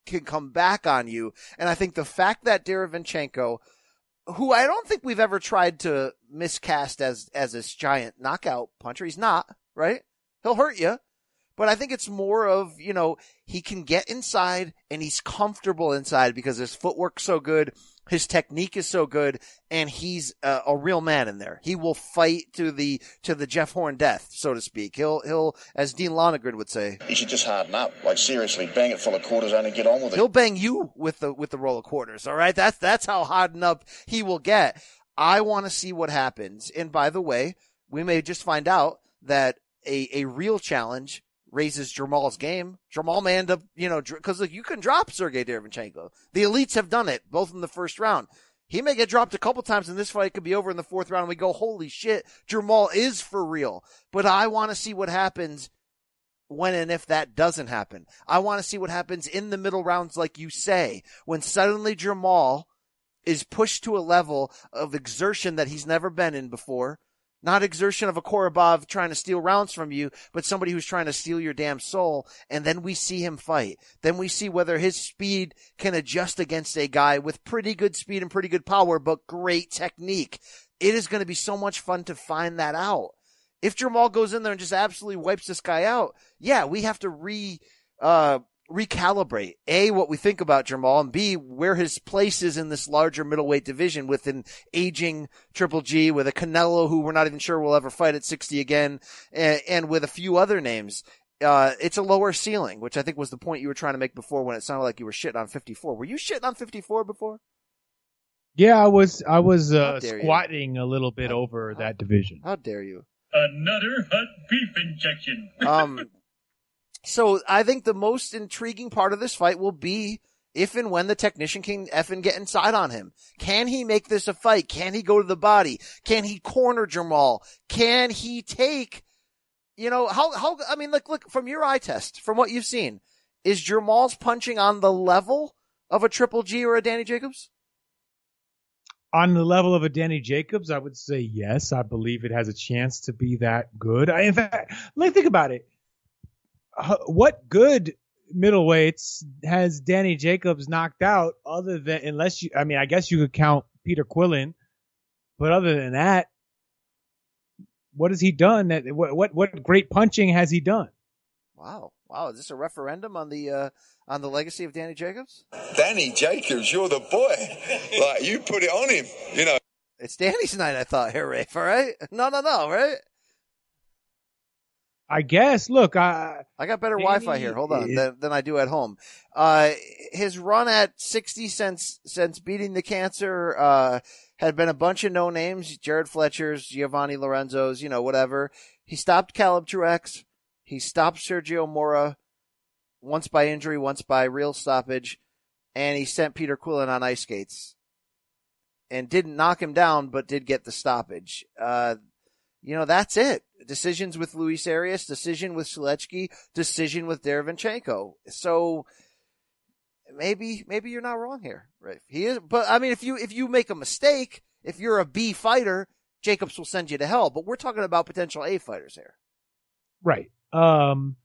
can come back on you. And I think the fact that Derevyanchenko, who I don't think we've ever tried to miscast as as this giant knockout puncher. He's not, right? He'll hurt you. But I think it's more of, you know, he can get inside and he's comfortable inside because his footwork's so good, his technique is so good, and he's a, a real man in there. He will fight to the to the Jeff Horn death, so to speak. He'll he'll, as Dean Lonergan would say, He should just harden up. Like seriously, bang it full of quarters and get on with it. He'll bang you with the with the roll of quarters. All right, that's that's how hardened up he will get. I want to see what happens. And by the way, we may just find out that a a real challenge raises Jermall's game. Jermall may end up, you know, because look, you can drop Sergiy Derevyanchenko. The elites have done it, both in the first round. He may get dropped a couple times and this fight could be over in the fourth round and we go, holy shit, Jermall is for real. But I want to see what happens when and if that doesn't happen. I want to see what happens in the middle rounds, like you say, when suddenly Jermall is pushed to a level of exertion that he's never been in before. Not exertion of a Korobov trying to steal rounds from you, but somebody who's trying to steal your damn soul. And then we see him fight. Then we see whether his speed can adjust against a guy with pretty good speed and pretty good power, but great technique. It is going to be so much fun to find that out. If Jermall goes in there and just absolutely wipes this guy out, yeah, we have to re, uh, recalibrate A, what we think about Jermall and B, where his place is in this larger middleweight division with an aging Triple G, with a Canelo who we're not even sure will ever fight at 60 again, and, and with a few other names. Uh, it's a lower ceiling, which I think was the point you were trying to make before when it sounded like you were shitting on 54. Were you shitting on 54 before? Yeah, I was I was uh, How dare you. squatting a little bit over that division. How dare you? Another hot beef injection. Um, so I think the most intriguing part of this fight will be if and when the technician can effing get inside on him. Can he make this a fight? Can he go to the body? Can he corner Jermall? Can he take, you know, how, how, I mean, look, look, from your eye test, from what you've seen, is Jermall's punching on the level of a Triple G or a Danny Jacobs? On the level of a Danny Jacobs, I would say yes. I believe it has a chance to be that good. I, in fact, let me think about it. What good middleweights has Danny Jacobs knocked out other than, unless you, I mean, I guess you could count Peter Quillin, but other than that, what has he done? That what what, what great punching has he done? Wow. Wow. Is this a referendum on the, uh, on the legacy of Danny Jacobs? Danny Jacobs, you're the boy. Like you put it on him, you know. It's Danny's night, I thought, here, Rafe, all right? No, no, no, right? I guess. Look, I I got better Wi-Fi here. Hold on, than, than I do at home. Uh, his run at sixty since since beating the cancer uh, had been a bunch of no names: Jared Fletcher's, Giovanni Lorenzo's, you know, whatever. He stopped Caleb Truex. He stopped Sergio Mora once by injury, once by real stoppage, and he sent Peter Quillin on ice skates. and didn't knock him down, but did get the stoppage. Uh, you know, that's it. Decisions with Luis Arias, decision with Sulecki, decision with Derevyanchenko. So maybe, maybe you're not wrong here, right? He is, but I mean, if you, if you make a mistake, if you're a B fighter, Jacobs will send you to hell, but we're talking about potential A fighters here. Right. Um,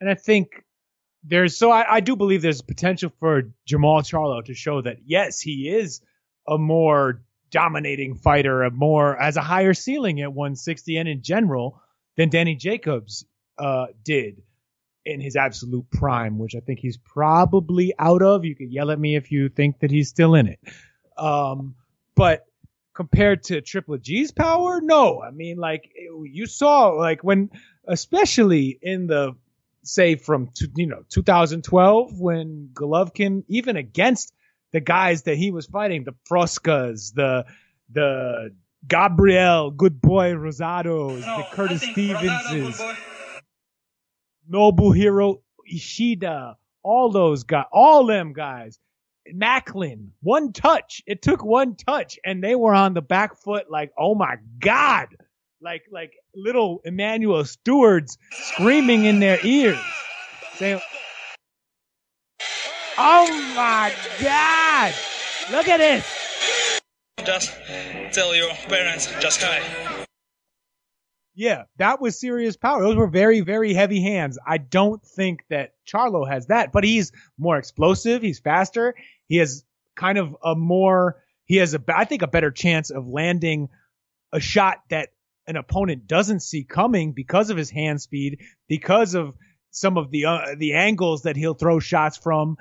and I think there's so I, I do believe there's potential for Jermall Charlo to show that yes, he is a more dominating fighter, a more as a higher ceiling at 160 and in general than Danny Jacobs uh, did in his absolute prime, which I think he's probably out of. You could yell at me if you think that he's still in it. Um, but compared to Triple G's power, no. I mean, like you saw, like when, especially in the say from you know 2012 when Golovkin, even against the guys that he was fighting, the Froskas, the the Gabriel, good boy Rosados, no, the Curtis Stevenses, Nobuhiro Ishida, all those guys, all them guys. Macklin, one touch. It took one touch and they were on the back foot like, oh my God. Like, like little Emmanuel Stewards screaming in their ears. Saying, oh my God. Look at this. Just tell your parents, just hi. Yeah, that was serious power. Those were very, very heavy hands. I don't think that Charlo has that, but he's more explosive. He's faster. He has kind of a more, he has a, I think a better chance of landing a shot that an opponent doesn't see coming because of his hand speed, because of some of the, uh, the angles that he'll throw shots from,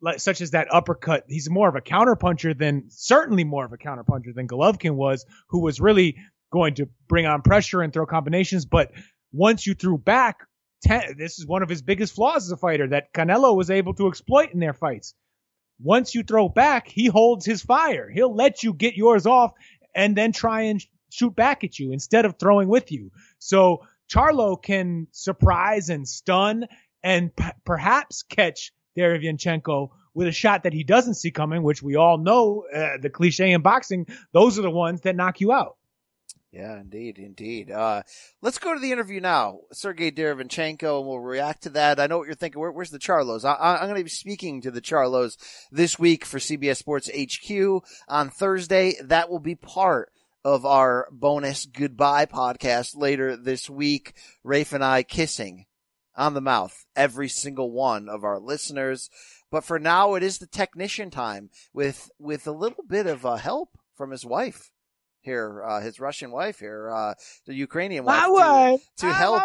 like, such as that uppercut. He's more of a counterpuncher than, certainly more of a counterpuncher than Golovkin was, who was really going to bring on pressure and throw combinations. But once you threw back, ten, this is one of his biggest flaws as a fighter that Canelo was able to exploit in their fights. Once you throw back, he holds his fire. He'll let you get yours off and then try and shoot back at you instead of throwing with you. So Charlo can surprise and stun and p- perhaps catch Derevyanchenko with a shot that he doesn't see coming, which we all know uh, the cliche in boxing. Those are the ones that knock you out. Yeah, indeed, indeed. Uh, let's go to the interview now. Sergiy Derevyanchenko, and we'll react to that. I know what you're thinking. Where, where's the Charlos? I, am going to be speaking to the Charlos this week for CBS Sports HQ on Thursday. That will be part of our bonus goodbye podcast later this week. Rafe and I kissing on the mouth, every single one of our listeners. But for now, it is the technician time with, with a little bit of uh, help from his wife here, uh, his Russian wife here, uh, the Ukrainian wife, my wife. to, to help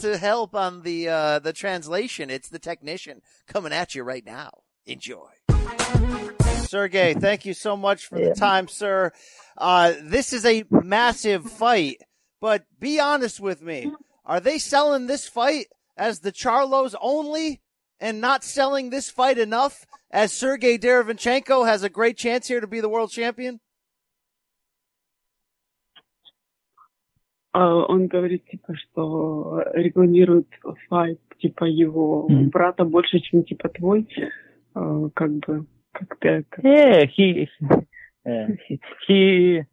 to help on the uh, the translation. It's the technician coming at you right now. Enjoy. Sergiy, thank you so much for yeah. the time, sir. Uh, this is a massive fight, but be honest with me. Are they selling this fight as the Charlos only and not selling this fight enough as Sergiy Derevchenko has a great chance here to be the world champion? он говорит, типа, что регулирует файт, типа, его mm-hmm. брата больше, чем, типа, твой, как бы, как ты... Yeah, he, he...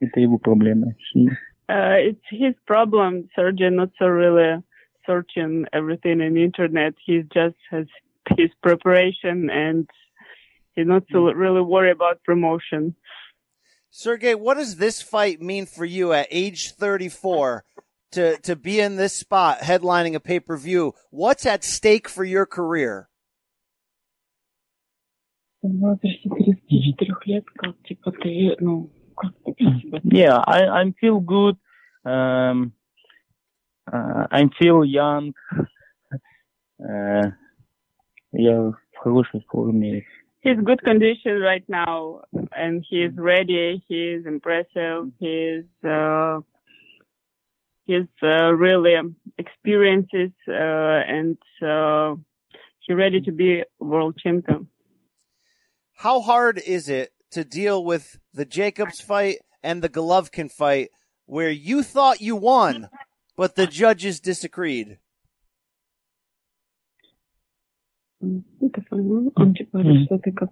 Это его проблема. He... Uh, it's his problem, Sergiy, not so really searching everything in the internet. He just has his preparation and he's not so really worried about promotion. Sergiy, what does this fight mean for you at age 34 to, to be in this spot headlining a pay per view? What's at stake for your career? Yeah, I, I feel good. Um, uh, I feel young. Uh, я в хорошей форме he's good condition right now and he's ready he's impressive he's uh he's uh, really experiences uh, and uh, he's ready to be world champion how hard is it to deal with the jacobs fight and the golovkin fight where you thought you won but the judges disagreed Это он типа mm. что ты как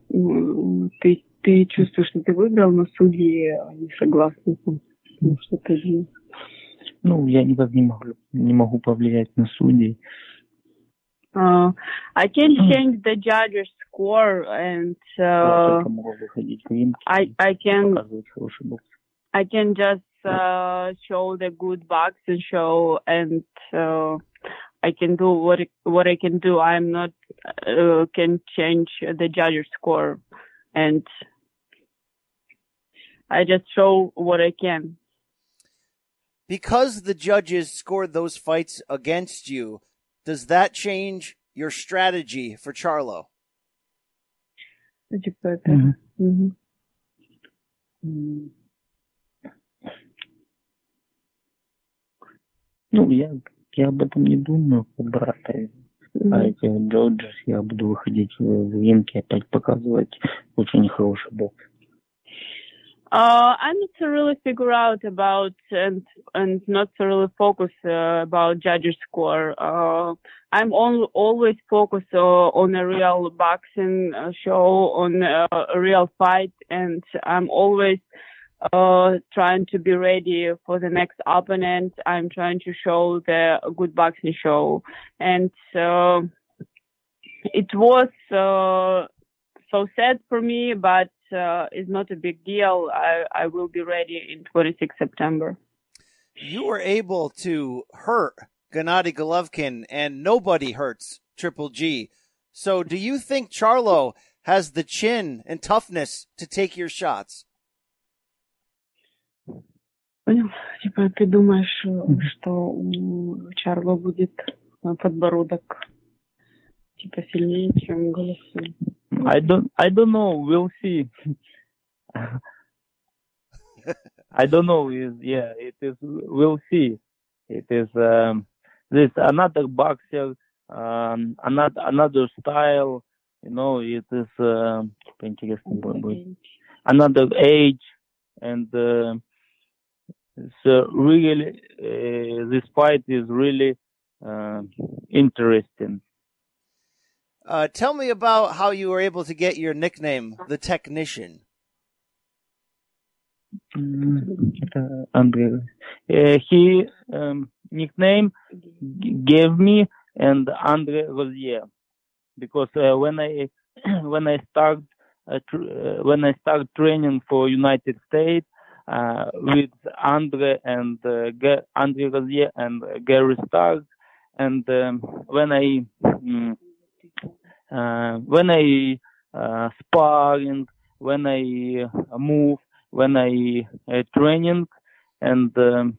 ты ты чувствуешь, что ты выиграл, но судьи не согласны с тем, что ты сделал? Ну, я никак не могу, не могу повлиять на судей. Uh, I can change the judges' score and uh, Я только могу выходить в ринг I и I can показывать хороший бокс. I can just uh, show the good boxing and show and uh, I can do what what I can do. I'm not uh, can change the judge's score, and I just show what I can. Because the judges scored those fights against you, does that change your strategy for Charlo? Mm-hmm. Mm-hmm. Mm-hmm. Ну, я, я об этом не думаю, как брата. А эти Джорджес я буду выходить в, в ринг и опять показывать очень хороший бокс. Uh, I need to really figure out about and and not to really focus uh, about judges score. Uh, I'm on, always focused uh, on a real boxing uh, show, on uh, a real fight, and I'm always uh, trying to be ready for the next opponent. I'm trying to show the good boxing show, and uh, it was uh, so sad for me, but uh, it's not a big deal. I, I will be ready in 26 September. You were able to hurt Gennady Golovkin, and nobody hurts Triple G. So, do you think Charlo has the chin and toughness to take your shots? Понял? Типа ты думаешь, э, что у Чарло будет э, подбородок типа сильнее, чем Головкина? I don't I don't know. We'll see. I don't know. Is yeah. It is. We'll see. It is. Um, this another boxer. Um, another another style. You know. It is. Uh, типа интересно. Another age, and uh, So really, uh, this fight is really uh, interesting. Uh, tell me about how you were able to get your nickname, the Technician. Mm, uh, he um, nickname gave me and Andre here because uh, when I when I start uh, tr- when I start training for United States uh, with Andre and uh, Andre Rozier and uh, Gary Stark. And um, when I um, uh, when I uh, sparring, when I uh, move, when I training, and um,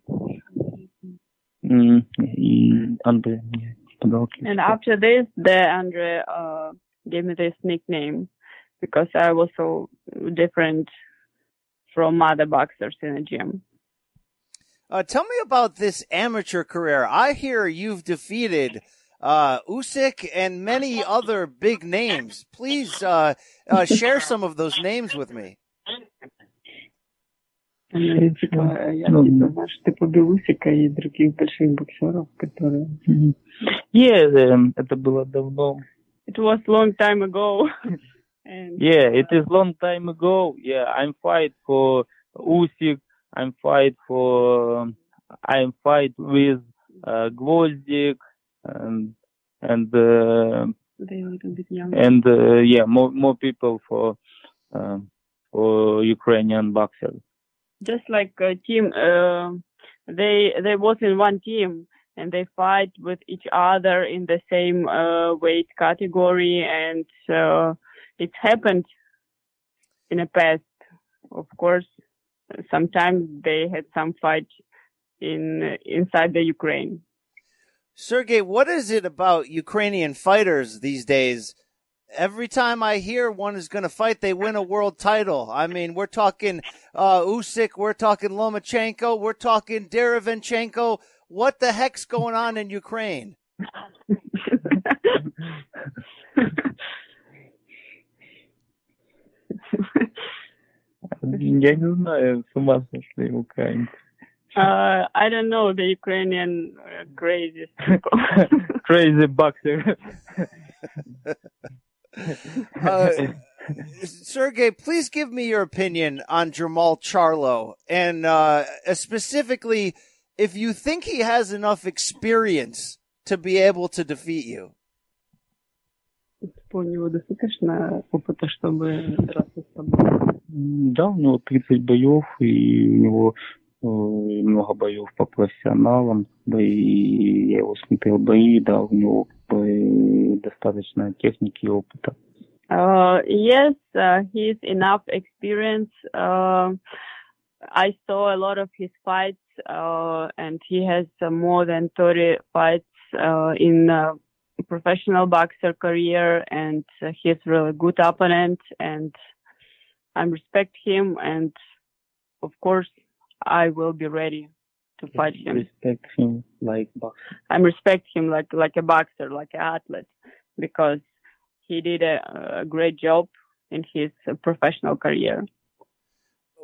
mm, mm, Andre. And after this, the Andre gave me this nickname because I was so different from other boxers in the gym. Uh, tell me about this amateur career. I hear you've defeated uh, Usyk and many other big names. Please uh, uh, share some of those names with me. Ну, типа, я типа, знаешь, ты побил Усика и других больших боксеров, которые... Мгм. Yeah, um, это было давно. It was long time ago. And Yeah, it is long time ago. Yeah, I'm fight for Usyk. I'm fight for. I'm fight with uh, Gvozdik and and uh, they a little bit younger. and uh, yeah, more more people for um, for Ukrainian boxers. just like a team uh, they they was in one team and they fight with each other in the same uh, weight category and uh, it happened in the past of course sometimes they had some fight in inside the ukraine Sergiy, what is it about Ukrainian fighters these days? Every time I hear one is going to fight, they win a world title. I mean, we're talking uh, Usyk, we're talking Lomachenko, we're talking Derevenchenko. What the heck's going on in Ukraine? Я не знаю, с ума сошли украинцы. Uh, I don't know the Ukrainian uh, crazy people. crazy boxer. uh, Sergiy, please give me your opinion on Jermall Charlo, and uh, specifically if you think he has enough experience to be able to defeat you. У него достаточно опыта, чтобы драться с тобой. Да, у него 30 боев, и у него э, много боев по профессионалам, и я его смотрел бои, да, у него бы, достаточно техники и опыта. Uh, yes, uh, he's enough experience. Uh, I saw a lot of his fights, uh, and he has uh, more than 30 fights uh, in uh, professional boxer career, and uh, he's really good opponent, and I respect him, and of course, I will be ready to fight him. Respect him like boxer. I respect him like like a boxer, like an athlete, because he did a, a great job in his uh, professional career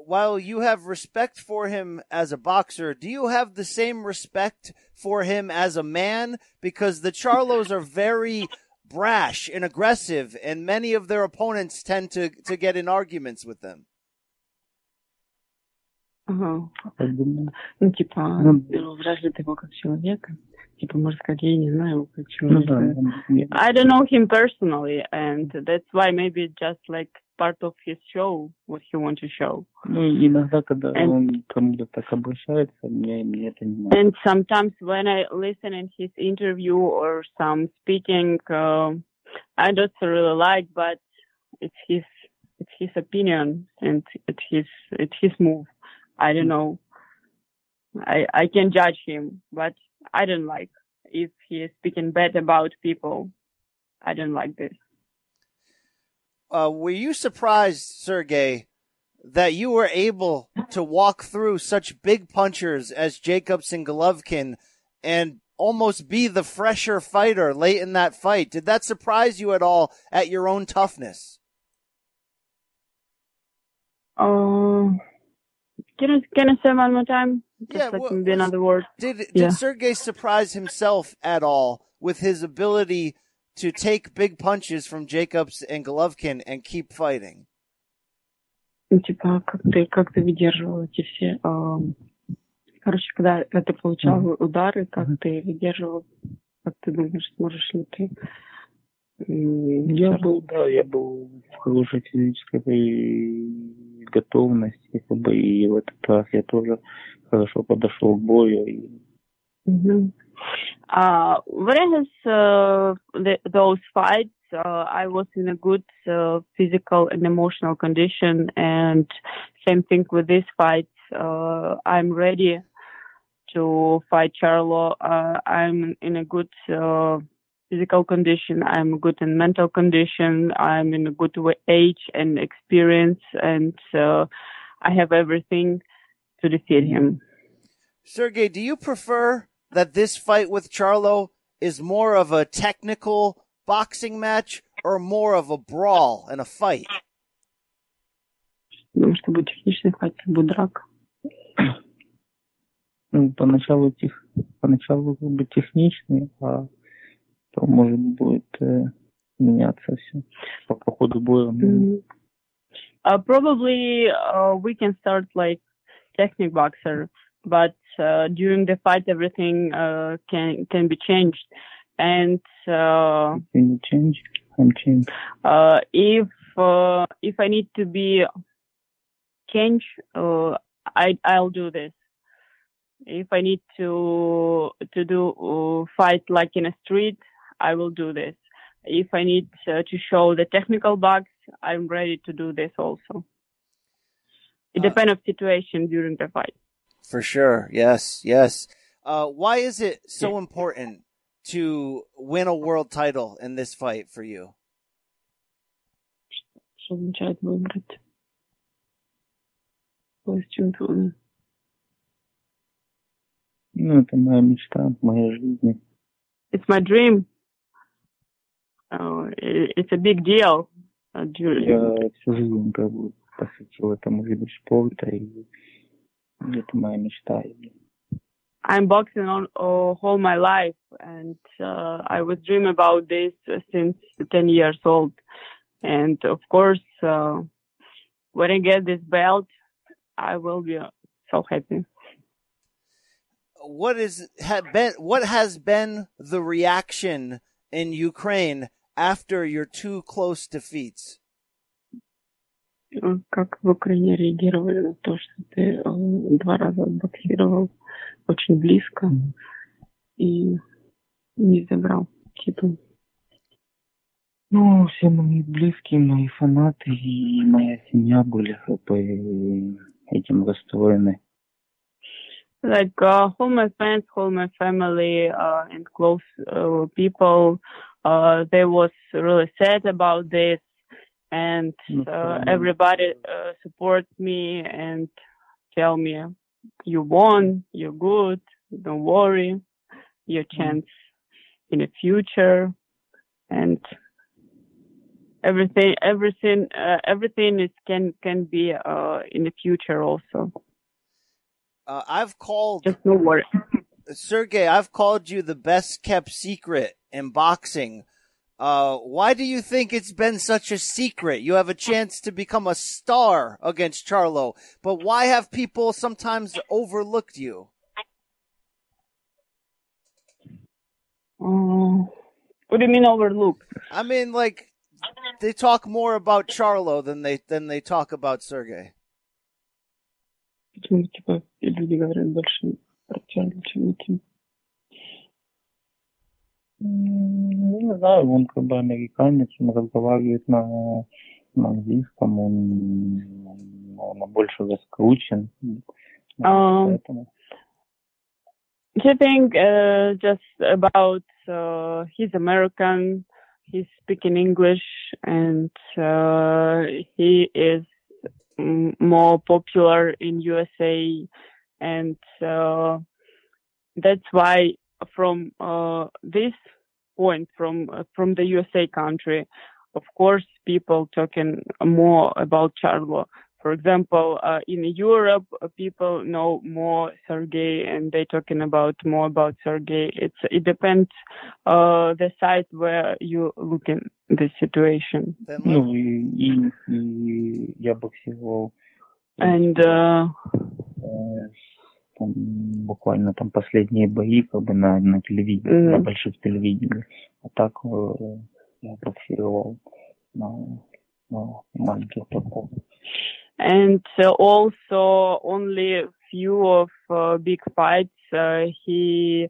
While you have respect for him as a boxer, do you have the same respect for him as a man? Because the Charlos are very brash and aggressive, and many of their opponents tend to, to get in arguments with them. Ага. Я думаю, Ну, типа, Ну, ну, вряд ли ты его как человека. Типа, можно сказать, я не знаю его как ну человека. да, я- I don't know him personally, and that's why maybe just like part of his show, what he want to show. ну, иногда, когда And- он кому-то так обращается, мне, мне это не надо. And sometimes when I listen in his interview or some speaking, uh, I don't really like, but it's his, it's his opinion and it's his, it's his move. I don't know. I, I can judge him, but I don't like if he is speaking bad about people. I don't like this. Uh, were you surprised, Sergiy, that you were able to walk through such big punchers as Jacobs and Golovkin and almost be the fresher fighter late in that fight? Did that surprise you at all at your own toughness? Uh, can I, can I say one more time? Just Yeah, like maybe another word. Did did Yeah. Sergiy surprise himself at all with his ability to take big punches from Jacobs and Golovkin and keep fighting? Ну, типа, как ты, как ты выдерживал эти все... эм, короче, когда, когда ты получал удары, как ты выдерживал, как ты думаешь, сможешь ли ты... Я был, да, я был в хорошей физической готовности, как бы, и в этот раз я тоже хорошо подошел к бою. И, Мгм. Uh, whereas uh, the, those fights, uh, I was in a good uh, physical and emotional condition, and same thing with this fight. Uh, I'm ready to fight Charlo. Uh, I'm in a good physical condition. I'm good in mental condition. I'm in a good age and experience, and I have everything to defeat him. Sergiy, do you prefer that this fight with Charlo is more of a technical boxing match or more of a brawl and a fight? Потому что будет техничный файт, будет драка. ну, поначалу, тех, поначалу как бы техничный, а то может будет э, меняться все по, по ходу боя. Mhm. Uh, probably uh, we can start like technique boxer, but uh, during the fight everything uh, can can be changed. And uh, Can you change? I'm change. uh, if uh, if I need to be change, uh, I I'll do this. If I need to to do uh, fight like in a street, I will do this. If I need uh, to show the technical box, I'm ready to do this also. It depends on situation during the fight. For sure. Yes, yes. Uh, why is it so important to win a world title in this fight for you? Что означает выбрать пояс чемпиона? Ну, это моя мечта, моя жизнь. It's my dream. Uh, it- it's a big deal. Uh, during, Я всю жизнь как бы посвятил этому виду спорта, и I'm boxing on uh, all my life, and uh, I was dreaming about this uh, since 10 years old. And of course, uh, when I get this belt, I will be so happy. What is ha, been what has been the reaction in Ukraine after your two close defeats? Как в Украине реагировали на то, что ты э, два раза боксировал очень близко и не забрал титул? Ну, все мои близкие, мои фанаты и моя семья были как бы этим расстроены. Like uh, all my friends, all my family, uh, and close uh, people, uh, they was really sad about this, and uh, everybody uh, supports me and tell me, you won, you're good, don't worry, your chance in the future, and everything, everything, uh, everything is can can be uh, in the future also. Uh, I've called Just no worry. Sergiy. I've called you the best kept secret in boxing. Uh, why do you think it's been such a secret? You have a chance to become a star against Charlo, but why have people sometimes overlooked you? Um, what do you mean overlooked? I mean, like they talk more about Charlo than they than they talk about Sergiy. М, Не знаю, он как бы американец, он разговаривает на, на английском, он, он больше раскручен. Um, Поэтому I think uh, just about uh, he's American, he's speaking English, and uh, he is mm, more popular in USA, and uh, that's why from uh, this point from uh, from the USA country, of course, people talking more about Charlo. For example, uh, in Europe, people know more Sergiy, and they're talking about more about Sergiy. It's it depends the site where you looking the situation. Ну и, и, и я боксировал. Э, and uh, э, там, буквально там последние бои как бы на, на телевидении, на Мгм. больших телевидениях. А так э, я боксировал на, на маленьких платформах. and uh, also only few of uh, big fights uh, he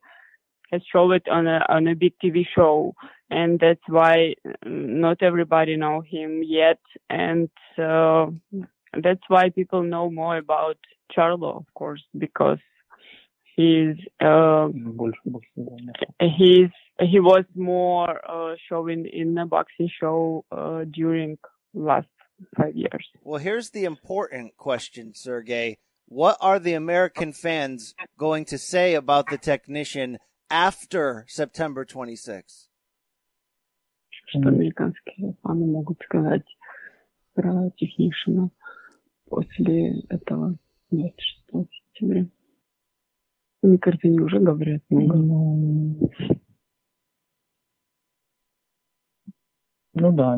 has shown it on a on a big TV show, and that's why mm, not everybody know him yet, and uh, and that's why people know more about Charlo, of course, because he's uh, he's he was more uh, showing in a boxing show uh, during last five years. Well, here's the important question, Sergiy. What are the American fans going to say about the technician after September 26? Что американские? После этого 26 сентября. Кажется, они уже говорят много. Ну, ну да,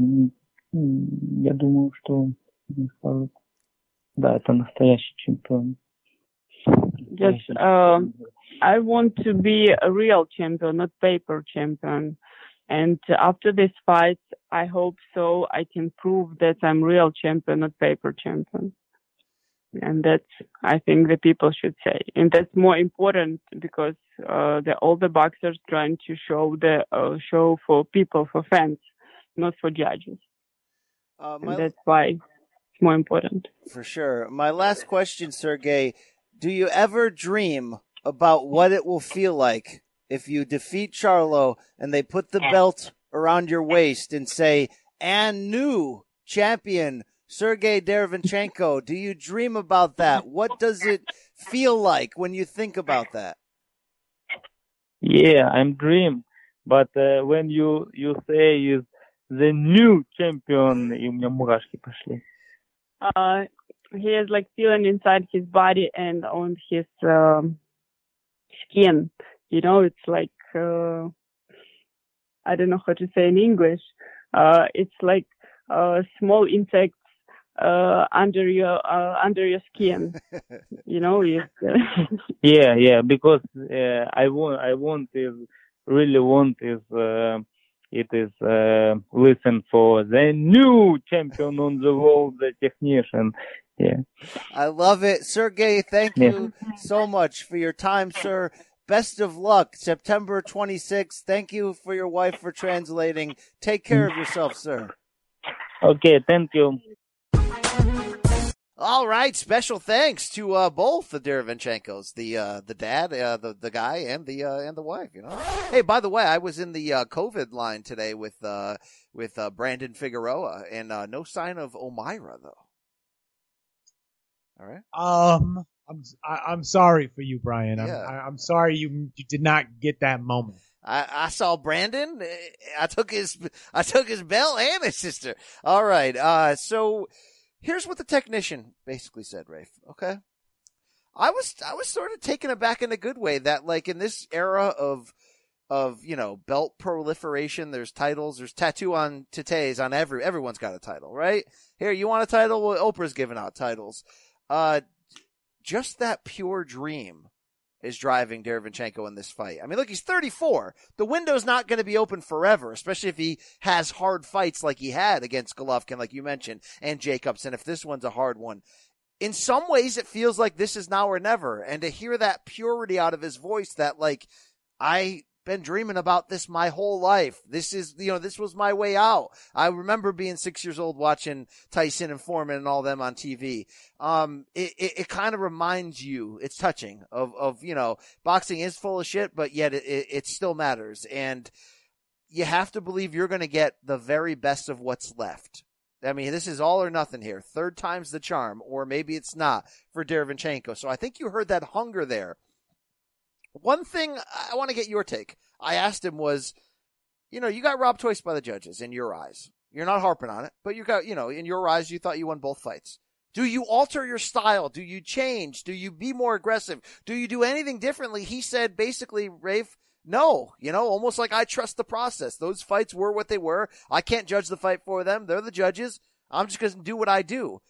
я думаю, что скажут, да, это настоящий чемпион. Just, uh, I want to be a real champion, not paper champion. And after this fight, I hope so. I can prove that I'm real champion, not paper champion. And that's, I think the people should say. And that's more important because, uh, the, all the boxers trying to show the, uh, show for people, for fans, not for judges. Uh, And that's why it's more important. For sure. My last question, Sergiy. Do you ever dream about what it will feel like if you defeat Charlo and they put the belt around your waist and say, and new champion, Sergiy Derevyanchenko, do you dream about that? What does it feel like when you think about that? Yeah, I'm dream, but uh, when you you say is the new champion. Uh, he has like feeling inside his body and on his um, skin. You know, it's like uh, I don't know how to say in English. Uh, it's like a small insect uh, under your uh, under your skin. you know, you, Yeah, yeah, because uh, I want, I want is really want is uh, it is uh, listen for the new champion on the world, the technician. Yeah. I love it. Sergiy, thank Yeah. you so much for your time, sir. Best of luck, September 26th. Thank you for your wife for translating. Take care of yourself, sir. Okay, thank you. All right, special thanks to uh, both the Derevyanchenkos, the uh, the dad, uh, the the guy, and the uh, and the wife. You know. Hey, by the way, I was in the uh, COVID line today with uh, with uh, Brandon Figueroa, and uh, no sign of Omira though. All right. Um, I'm I, I'm sorry for you, Brian. I'm Yeah. I, I'm sorry you you did not get that moment. I, I saw Brandon. I took his I took his bell and his sister. All right. Uh, so here's what the technician basically said, Rafe. Okay. I was I was sort of taken aback in a good way that like in this era of of you know belt proliferation, there's titles, there's tattoo on tatés on every everyone's got a title, right? Here, you want a title? Well, Oprah's giving out titles. Uh, just that pure dream is driving Derevyanchenko in this fight. I mean, look, he's 34. The window's not going to be open forever, especially if he has hard fights like he had against Golovkin, like you mentioned, and Jacobson, if this one's a hard one. In some ways, it feels like this is now or never. And to hear that purity out of his voice that, like, I been dreaming about this my whole life. This is, you know, this was my way out. I remember being six years old watching Tyson and Foreman and all them on TV. Um, it, it, it kind of reminds you, it's touching of, of, you know, boxing is full of shit, but yet it, it, it still matters. And you have to believe you're going to get the very best of what's left. I mean, this is all or nothing here. Third time's the charm, or maybe it's not for Derevyanchenko. So I think you heard that hunger there. One thing I want to get your take. I asked him was, you know, you got robbed twice by the judges in your eyes. You're not harping on it, but you got, you know, in your eyes, you thought you won both fights. Do you alter your style? Do you change? Do you be more aggressive? Do you do anything differently? He said basically, Rafe, no, you know, almost like I trust the process. Those fights were what they were. I can't judge the fight for them. They're the judges. I'm just going to do what I do.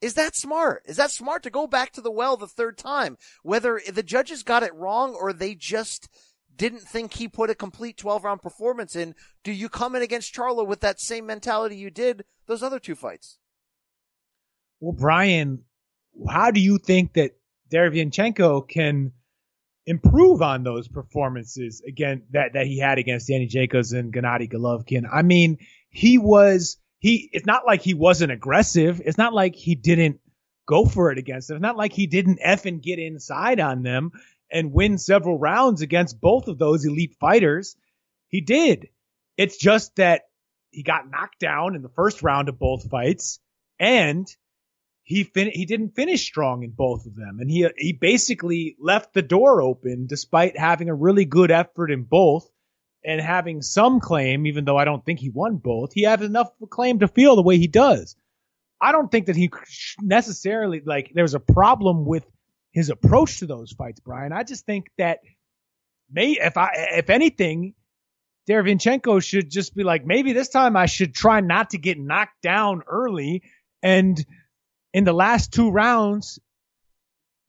Is that smart? Is that smart to go back to the well the third time? Whether the judges got it wrong or they just didn't think he put a complete 12 round performance in, do you come in against Charlo with that same mentality you did those other two fights? Well, Brian, how do you think that Derevyanchenko can improve on those performances again that, that he had against Danny Jacobs and Gennady Golovkin? I mean, he was he it's not like he wasn't aggressive. It's not like he didn't go for it against them. It's not like he didn't F and get inside on them and win several rounds against both of those elite fighters. He did. It's just that he got knocked down in the first round of both fights and he fin- he didn't finish strong in both of them and he he basically left the door open despite having a really good effort in both and having some claim even though I don't think he won both he has enough claim to feel the way he does. I don't think that he necessarily like there's a problem with his approach to those fights Brian. I just think that may if I if anything Derevyanchenko should just be like maybe this time I should try not to get knocked down early. And in the last two rounds,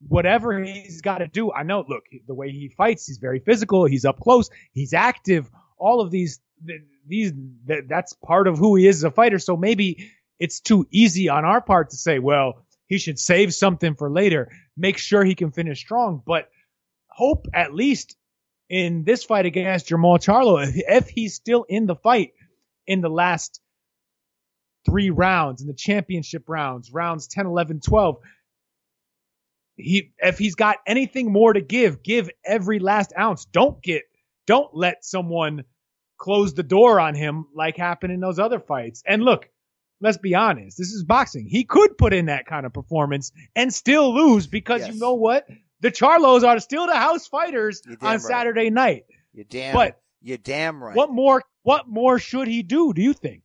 whatever he's got to do, I know, look, the way he fights, he's very physical, he's up close, he's active, all of these, these, that's part of who he is as a fighter. So maybe it's too easy on our part to say, well, he should save something for later, make sure he can finish strong, but hope at least in this fight against Jermall Charlo, if, if he's still in the fight in the last three rounds in the championship rounds, rounds 10, 11, 12. He, if he's got anything more to give, give every last ounce. Don't get, don't let someone close the door on him like happened in those other fights. And look, let's be honest. This is boxing. He could put in that kind of performance and still lose because Yes. you know what? The Charlos are still the house fighters on right. Saturday night. You damn, But you damn right. what more, what more should he do? Do you think?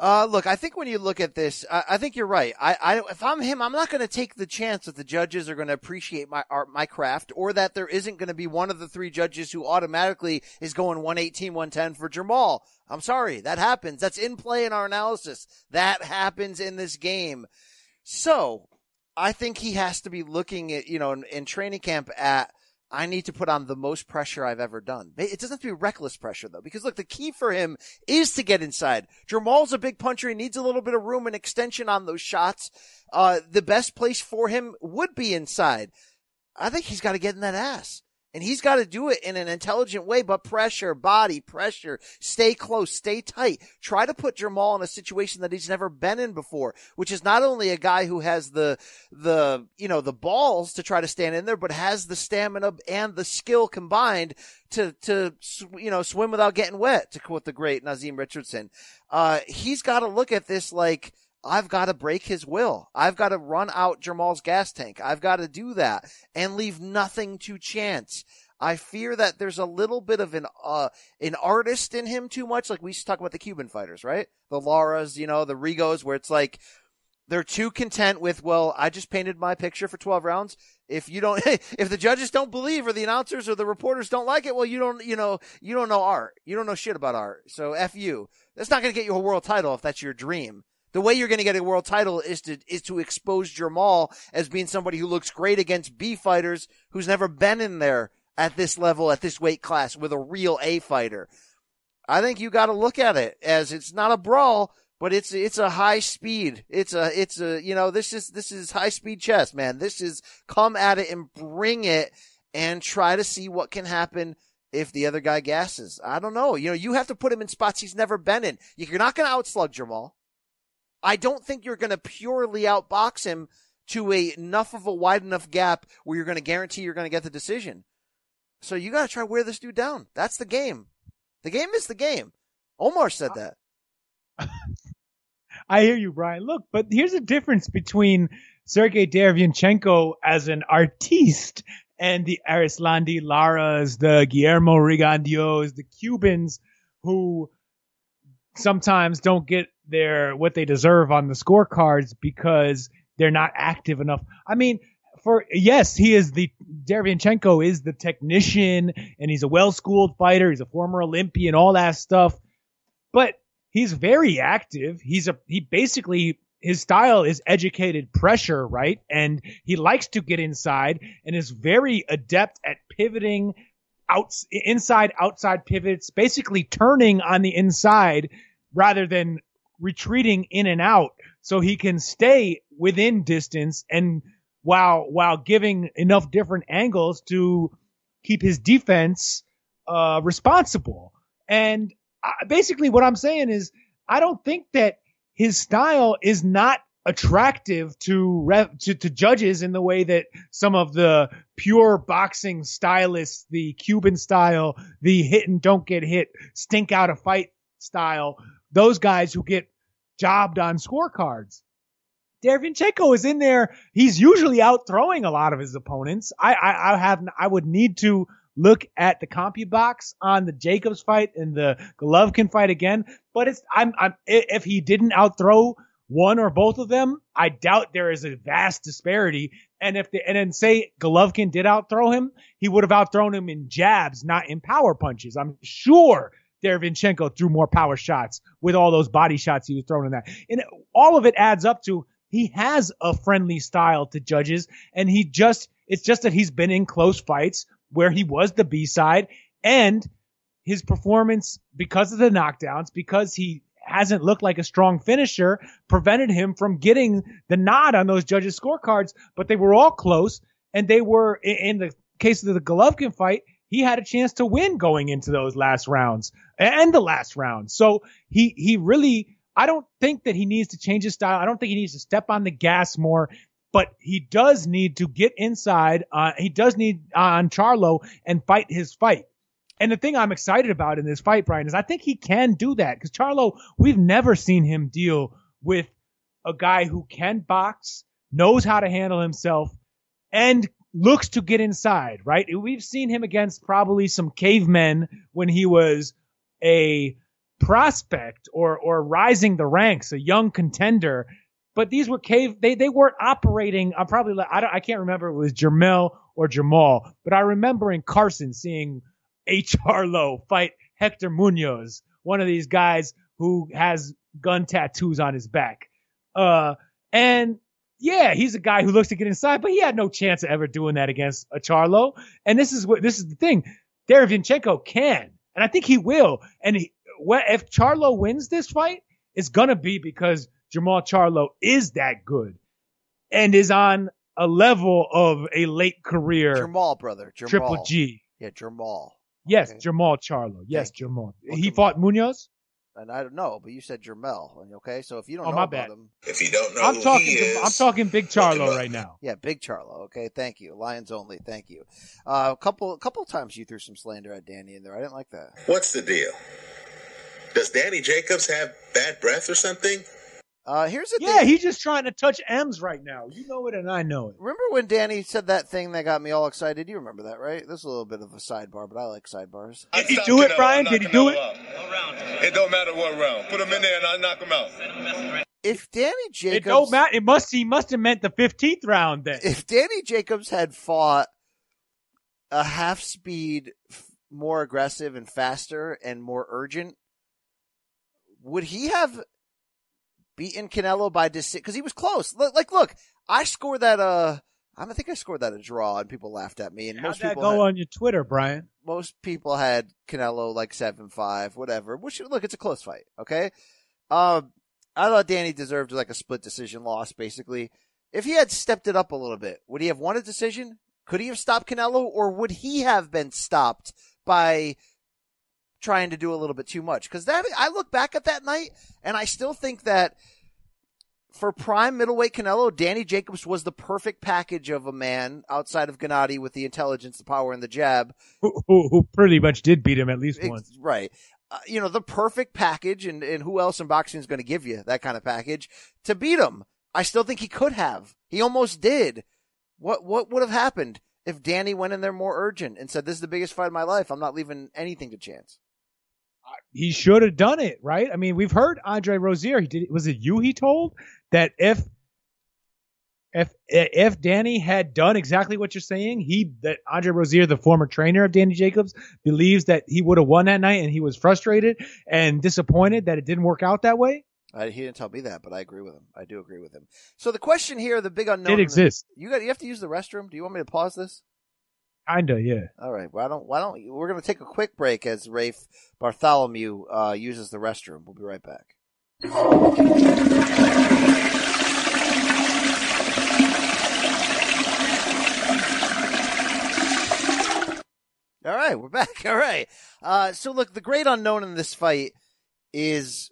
Uh, look, I think when you look at this, I, I think you're right. I, I, if I'm him, I'm not going to take the chance that the judges are going to appreciate my art, my craft, or that there isn't going to be one of the three judges who automatically is going 118, 110 for Jermall. I'm sorry, that happens. That's in play in our analysis. That happens in this game. So, I think he has to be looking at, you know, in, in training camp at I need to put on the most pressure I've ever done. It doesn't have to be reckless pressure though, because look, the key for him is to get inside. Jermall's a big puncher. He needs a little bit of room and extension on those shots. Uh, the best place for him would be inside. I think he's got to get in that ass. And he's got to do it in an intelligent way, but pressure, body, pressure, stay close, stay tight. Try to put Jermall in a situation that he's never been in before, which is not only a guy who has the, the, you know, the balls to try to stand in there, but has the stamina and the skill combined to, to, you know, swim without getting wet, to quote the great Naazim Richardson. Uh, he's got to look at this like, I've got to break his will. I've got to run out Jermall's gas tank. I've got to do that and leave nothing to chance. I fear that there's a little bit of an uh an artist in him too much. Like we used to talk about the Cuban fighters, right? The Laras, you know, the Rigos, where it's like they're too content with, well, I just painted my picture for 12 rounds. If you don't, if the judges don't believe or the announcers or the reporters don't like it, well, you don't, you know, you don't know art. You don't know shit about art. So F you. That's not going to get you a world title if that's your dream. The way you're going to get a world title is to is to expose Jermall as being somebody who looks great against B fighters who's never been in there at this level at this weight class with a real A fighter. I think you got to look at it as it's not a brawl, but it's it's a high speed. It's a it's a you know this is this is high speed chess, man. This is come at it and bring it and try to see what can happen if the other guy gasses. I don't know. You know, you have to put him in spots he's never been in. You're not going to outslug Jermall. I don't think you're going to purely outbox him to a enough of a wide enough gap where you're going to guarantee you're going to get the decision. So you got to try wear this dude down. That's the game. The game is the game. Omar said that. I hear you, Brian. Look, but here's the difference between Sergiy Derevyanchenko as an artiste and the Erislandy Laras, the Guillermo Rigondeaux, the Cubans who sometimes don't get their what they deserve on the scorecards because they're not active enough. I mean, for yes, he is the Derevyanchenko is the technician and he's a well-schooled fighter. He's a former Olympian, all that stuff. But he's very active. He's a he basically his style is educated pressure, right? And he likes to get inside and is very adept at pivoting out inside outside pivots, basically turning on the inside rather than retreating in and out so he can stay within distance and while while giving enough different angles to keep his defense uh, responsible. And uh, basically, what I'm saying is, I don't think that his style is not attractive to, to to judges in the way that some of the pure boxing stylists, the Cuban style, the hit and don't get hit, stink out a fight style, those guys who get jobbed on scorecards. Derevyanchenko is in there. He's usually out throwing a lot of his opponents. I, I, I have, I would need to look at the CompuBox on the Jacobs fight and the Golovkin fight again. But it's, I'm, I'm, if he didn't outthrow one or both of them, I doubt there is a vast disparity. And if the, and then say Golovkin did outthrow him, he would have outthrown him in jabs, not in power punches. I'm sure Derevyanchenko threw more power shots with all those body shots he was throwing in that. And all of it adds up to he has a friendly style to judges and he just, it's just that he's been in close fights where he was the B side and his performance because of the knockdowns, because he hasn't looked like a strong finisher, prevented him from getting the nod on those judges' scorecards, but they were all close and they were in the case of the Golovkin fight, he had a chance to win going into those last rounds and the last round. So he, he really, I don't think that he needs to change his style. I don't think he needs to step on the gas more, but he does need to get inside. Uh, he does need uh, on Charlo and fight his fight. And the thing I'm excited about in this fight, Brian, is I think he can do that because Charlo, we've never seen him deal with a guy who can box, knows how to handle himself, and looks to get inside, right? We've seen him against probably some cavemen when he was a prospect or or rising the ranks, a young contender. But these were cave. They they weren't operating. I'm probably I don't, I can't remember it was Jermell or Jamal, but I remember in Carson seeing H.R. Lowe fight Hector Munoz, one of these guys who has gun tattoos on his back. Uh, and yeah, he's a guy who looks to get inside, but he had no chance of ever doing that against a Charlo. And this is what this is the thing. Derevyanchenko can, and I think he will. And he, if Charlo wins this fight, it's gonna be because Jermall Charlo is that good and is on a level of a late career Jermall, brother. Jermall. Triple G. Yeah, Jermall. Yes, Jermall Charlo. Yes, Jermall. He fought Munoz. And I don't know, but you said Jermell. Okay, so if you don't Oh, know my about bad. him, If you don't know I'm who talking. he is, I'm talking Big Charlo right now. yeah, Big Charlo. Okay, thank you. Lions only. Thank you. Uh, a couple, a couple times you threw some slander at Danny in there. I didn't like that. what's the deal? Does Danny Jacobs have bad breath or something? Uh, here's the Yeah, thing. he's just trying to touch M's right now. You know it, and I know it. Remember when Danny said that thing that got me all excited? You remember that, right? This is a little bit of a sidebar, but I like sidebars. Did he do it, Brian? Did he do it? It don't matter what round. Put him in there and I knock him out. If Danny Jacobs, It Jacobs, don't matter. It must. He must have meant the fifteenth round then. if Danny Jacobs had fought a half speed, more aggressive and faster and more urgent, would he have beaten Canelo by decision? Because he was close. Look, like, look, I scored that. Uh, I think I scored that a draw, and people laughed at me. And How'd most that people go had, on your Twitter, Brian? most people had Canelo like seven five, whatever. Which look, it's a close fight. Okay. Um, I thought Danny deserved like a split decision loss, basically. If he had stepped it up a little bit, would he have won a decision? Could he have stopped Canelo, or would he have been stopped by trying to do a little bit too much? Because that I look back at that night, and I still think that for prime middleweight Canelo, Danny Jacobs was the perfect package of a man outside of Gennady with the intelligence, the power, and the jab. Who, who, who pretty much did beat him at least once. Right. Uh, you know, the perfect package, and, and who else in boxing is going to give you that kind of package to beat him? I still think he could have. He almost did. What what would have happened if Danny went in there more urgent and said, "This is the biggest fight of my life. I'm not leaving anything to chance." He should have done it, right? I mean, we've heard Andre Rozier. He did. Was it you? He told that if if if Danny had done exactly what you're saying, he that Andre Rozier, the former trainer of Danny Jacobs, believes that he would have won that night, and he was frustrated and disappointed that it didn't work out that way. I, he didn't tell me that, but I agree with him. I do agree with him. So the question here, the big unknown, It exists. You got. You have to use the restroom. Do you want me to pause this? Kinda, yeah. All right. Why don't Why don't we're to take a quick break as Rafe Bartholomew uh, uses the restroom. We'll be right back. All right, we're back. All right. Uh, so look, the great unknown in this fight is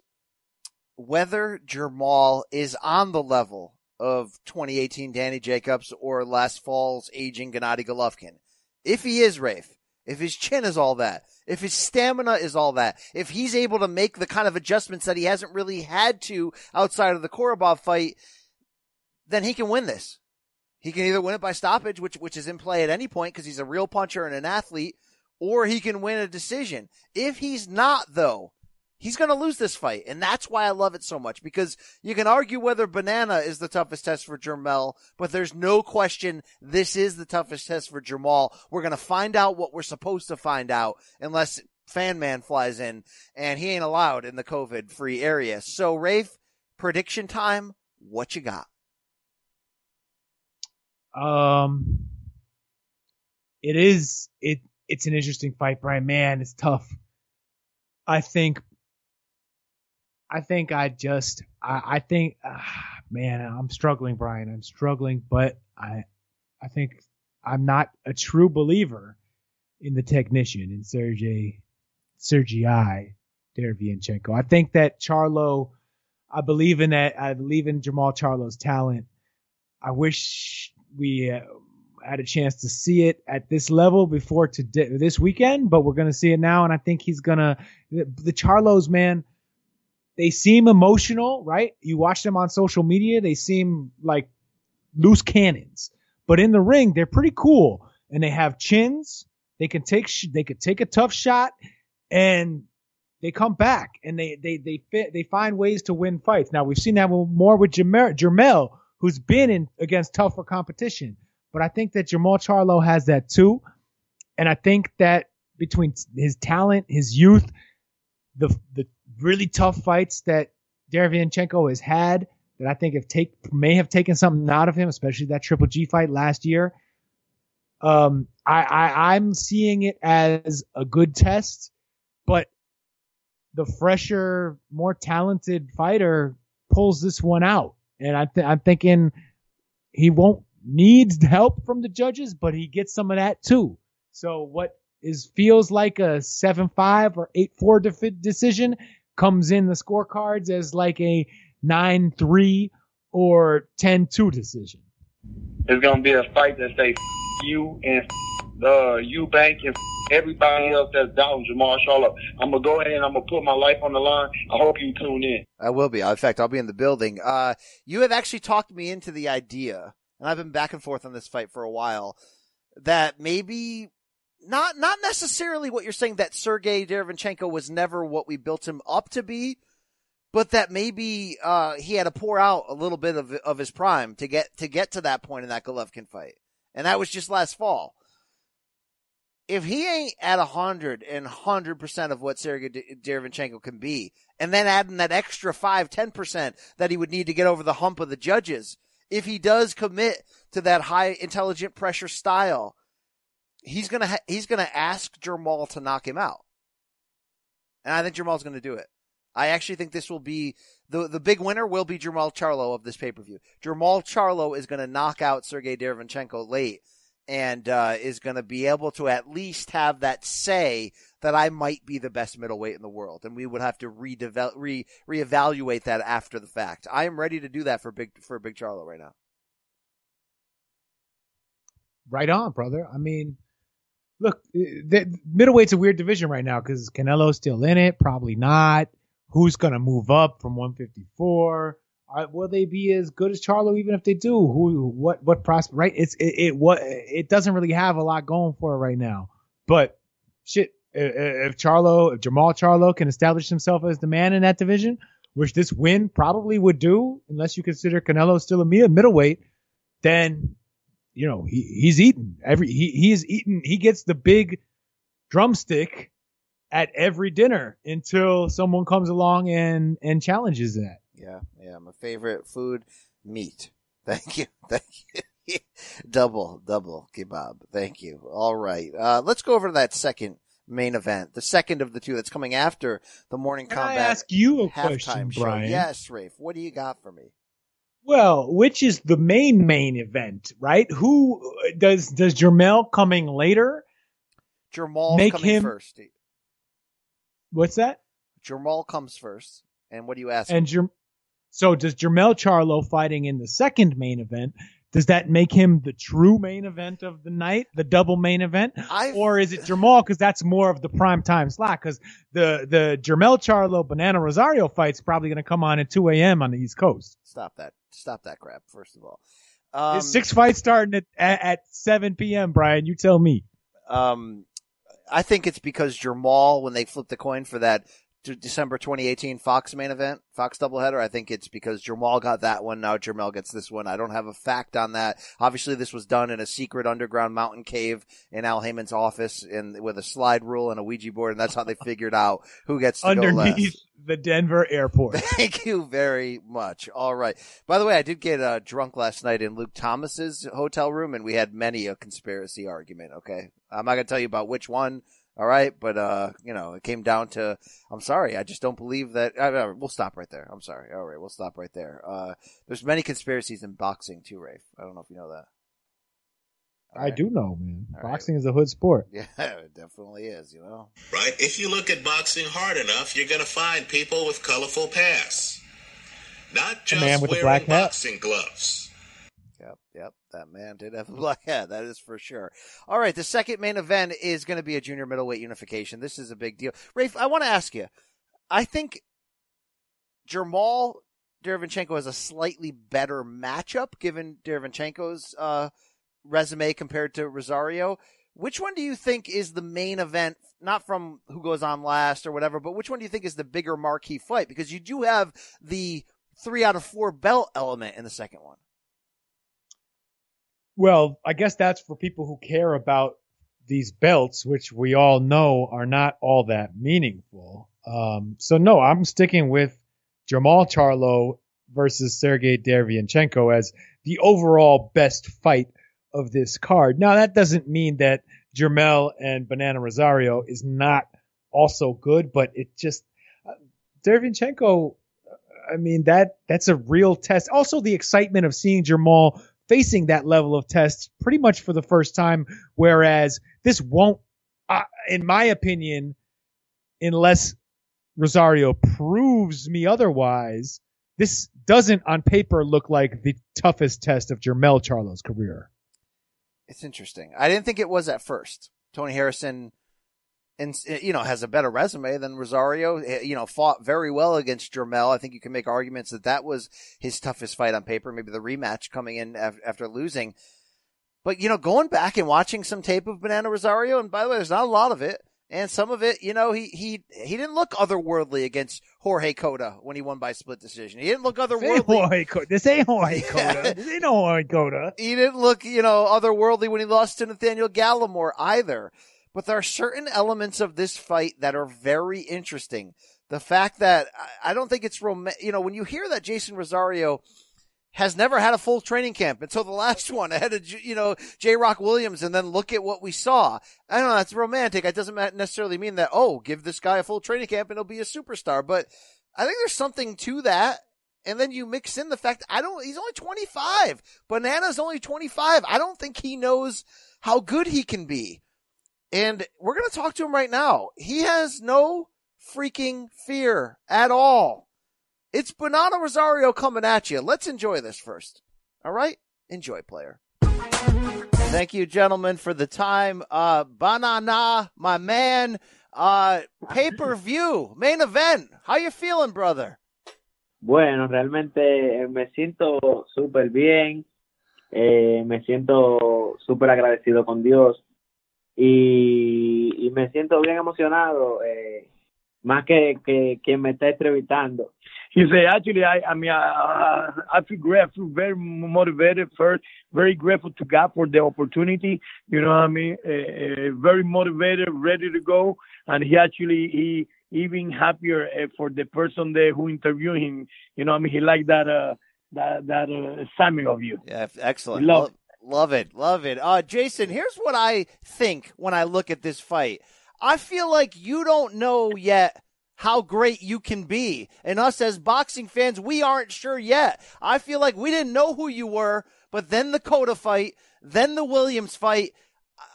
whether Jermall is on the level of 2018 Danny Jacobs or last fall's aging Gennady Golovkin. If he is Rafe, if his chin is all that, if his stamina is all that, if he's able to make the kind of adjustments that he hasn't really had to outside of the Korobov fight, then he can win this. He can either win it by stoppage, which which is in play at any point because he's a real puncher and an athlete, or he can win a decision. If he's not, though, he's going to lose this fight, and that's why I love it so much because you can argue whether banana is the toughest test for Jermell, but there's no question this is the toughest test for Jermall. We're going to find out what we're supposed to find out, unless Fan Man flies in, and he ain't allowed in the COVID free area. So, Rafe, prediction time. What you got? Um, it is it. It's an interesting fight, Brian. Man, it's tough. I think. I think I just. I, I think. ah, man, I'm struggling, Brian. I'm struggling, but I. I think I'm not a true believer in the technician in Sergiy Sergiy Derevyanchenko. I think that Charlo. I believe in that. I believe in Jermall Charlo's talent. I wish we uh, had a chance to see it at this level before today, this weekend, but we're going to see it now. And I think he's going to, the, the Charlos, man, they seem emotional, right? You watch them on social media. They seem like loose cannons, but in the ring, they're pretty cool and they have chins. They can take, sh- they could take a tough shot and they come back and they they they fit they find ways to win fights. Now we've seen that more with Jermell, Jermell who's been in against tougher competition. But I think that Jermall Charlo has that too. And I think that between his talent, his youth, the the really tough fights that Derevyanchenko has had, that I think have take may have taken something out of him, especially that Triple G fight last year. Um, I, I I'm seeing it as a good test, but the fresher, more talented fighter pulls this one out, and I th- I'm thinking he won't need help from the judges, but he gets some of that too. So what is feels like a seven five or eight four de- decision comes in the scorecards as like a nine three or 10-2 decision. It's gonna be a fight that say you and uh, Eubank and everybody else that's down Jermall Charlo. I'm gonna go ahead and I'm gonna put my life on the line. I hope you tune in. I will be. In fact, I'll be in the building. Uh, you have actually talked me into the idea, and I've been back and forth on this fight for a while, that maybe not not necessarily what you're saying that Sergiy Derevyanchenko was never what we built him up to be, but that maybe uh, he had to pour out a little bit of of his prime to get to get to that point in that Golovkin fight, and that was just last fall. If he ain't at a hundred and hundred percent of what Sergiy Derevyanchenko can be, and then adding that extra five ten percent that he would need to get over the hump of the judges, if he does commit to that high intelligent pressure style, he's gonna ha- he's gonna ask Jermall to knock him out, and I think Jermall's gonna do it. I actually think this will be the the big winner will be Jermall Charlo of this pay per view. Jermall Charlo is to knock out Sergiy Derevyanchenko late, and uh, is to be able to at least have that say that I might be the best middleweight in the world, and we would have to redevelop, re reevaluate that after the fact. I am ready to do that for big for Big Charlo right now. Right on, brother. I mean, look, the, middleweight's a weird division right now because Canelo's still in it, probably not. Who's gonna move up from 154? Uh, will they be as good as Charlo even if they do? Who, what, what prospect? Right? It's it, it what it doesn't really have a lot going for it right now. But shit, if Charlo, if Jermall Charlo can establish himself as the man in that division, which this win probably would do, unless you consider Canelo still a middleweight, then you know he he's eating every he he is eating he gets the big drumstick at every dinner until someone comes along and and challenges that. Yeah, yeah, my favorite food, meat. Thank you, thank you. double, double kebab. Thank you. All right, uh, let's go over to that second main event, the second of the two that's coming after the morning Can combat. I ask you a question, show. Brian? Yes, Rafe. What do you got for me? Well, which is the main main event, right? Who does does Jermell coming later? Jermall Make coming him- first. What's that? Jermall comes first. And what do you ask? And Jer- so does Jermell Charlo fighting in the second main event? Does that make him the true main event of the night, the double main event, or is it Jermall because that's more of the prime time slot? Because the the Jermell Charlo Banana Rosario fight's probably going to come on at 2 a.m. on the East Coast. Stop that. Stop that crap. First of all, um, six fights starting at, at at 7 p.m. Brian, you tell me. um, I think it's because Jermall, when they flipped the coin for that December 2018 Fox main event, Fox doubleheader, I think it's because Jermall got that one. Now Jermell gets this one. I don't have a fact on that. Obviously, this was done in a secret underground mountain cave in Al Haymon's office and with a slide rule and a Ouija board, and that's how they figured out who gets to. Underneath the Denver airport. Thank you very much. All right. By the way, I did get uh, drunk last night in Luke Thomas's hotel room, and we had many a conspiracy argument. Okay, I'm not gonna tell you about which one. All right, but uh, you know, it came down to I'm sorry, I just don't believe that. Uh, we'll stop right there. I'm sorry. All right, we'll stop right there. Uh, there's many conspiracies in boxing too, Rafe. I don't know if you know that. I do know, man. Boxing is a hood sport. Yeah, it definitely is. You know. Right? If you look at boxing hard enough, you're going to find people with colorful pasts. Not just man with a wearing black hat. boxing gloves. Yep, yep. That man did have a black hat. That is for sure. All right, the second main event is going to be a junior middleweight unification. This is a big deal. Rafe, I want to ask you. I think Jermall Derevyanchenko has a slightly better matchup given Derevyanchenko's uh, resume compared to Rosario. which one do you think is the main event? Not from who goes on last or whatever, but which one do you think is the bigger marquee fight? Because you do have the three out of four belt element in the second one. Well, I guess that's for people who care about these belts, which we all know are not all that meaningful. Um, so no, I'm sticking with Jermall Charlo versus Sergiy Derevyanchenko as the overall best fight of this card. Now that doesn't mean that Jermell and Banana Rosario is not also good, but it just uh, Derevyanchenko. I mean that that's a real test. Also, the excitement of seeing Jermall facing that level of test pretty much for the first time, whereas this won't, uh, in my opinion, unless Rosario proves me otherwise, this doesn't on paper look like the toughest test of Jermell Charlo's career. It's interesting. I didn't think it was at first. Tony Harrison, and you know, has a better resume than Rosario. Eh, you know, fought very well against Jermell. I think you can make arguments that that was his toughest fight on paper. Maybe the rematch coming in after losing. But you know, going back and watching some tape of Banana Rosario, and by the way, there's not a lot of it, and some of it, you know, he he he didn't look otherworldly against Jorge Cota when he won by split decision. He didn't look otherworldly. Jorge Cota. This ain't Jorge Cota. this ain't no Jorge Cota. He didn't look, you know, otherworldly when he lost to Nathaniel Gallimore either. But there are certain elements of this fight that are very interesting. The fact that I don't think it's rom- you know, when you hear that Jeison Rosario has never had a full training camp until the last one ahead of, you know, J. Rock Williams and then look at what we saw. I don't know, that's romantic. It doesn't necessarily mean that, oh, give this guy a full training camp and he'll be a superstar. But I think there's something to that. And then you mix in the fact, I don't, he's only 25. Banana's only 25. I don't think he knows how good he can be. And we're going to talk to him right now. He has no freaking fear at all. It's Banana Rosario coming at you. Let's enjoy this first. All right? Enjoy, player. Thank you, gentlemen, for the time. Uh, Banana, my man, uh, pay-per-view, main event. How you feeling, brother? Bueno, realmente me siento súper bien. Eh, me siento súper agradecido con Dios y, y me siento bien emocionado, eh, más que, que quien me está entrevistando. He said, actually, I, I mean, I, I feel great. I feel very motivated first, very grateful to God for the opportunity. You know what I mean? Uh, uh, very motivated, ready to go. And he actually, he even happier uh, for the person there who interviewed him. You know what I mean? He liked that, uh, that, that uh, assignment of you. Yeah, excellent. Love, love it. Love it. Uh, Jeison, here's what I think when I look at this fight. I feel like you don't know yet how great you can be. And us as boxing fans, we aren't sure yet. I feel like we didn't know who you were, but then the Cota fight, then the Williams fight.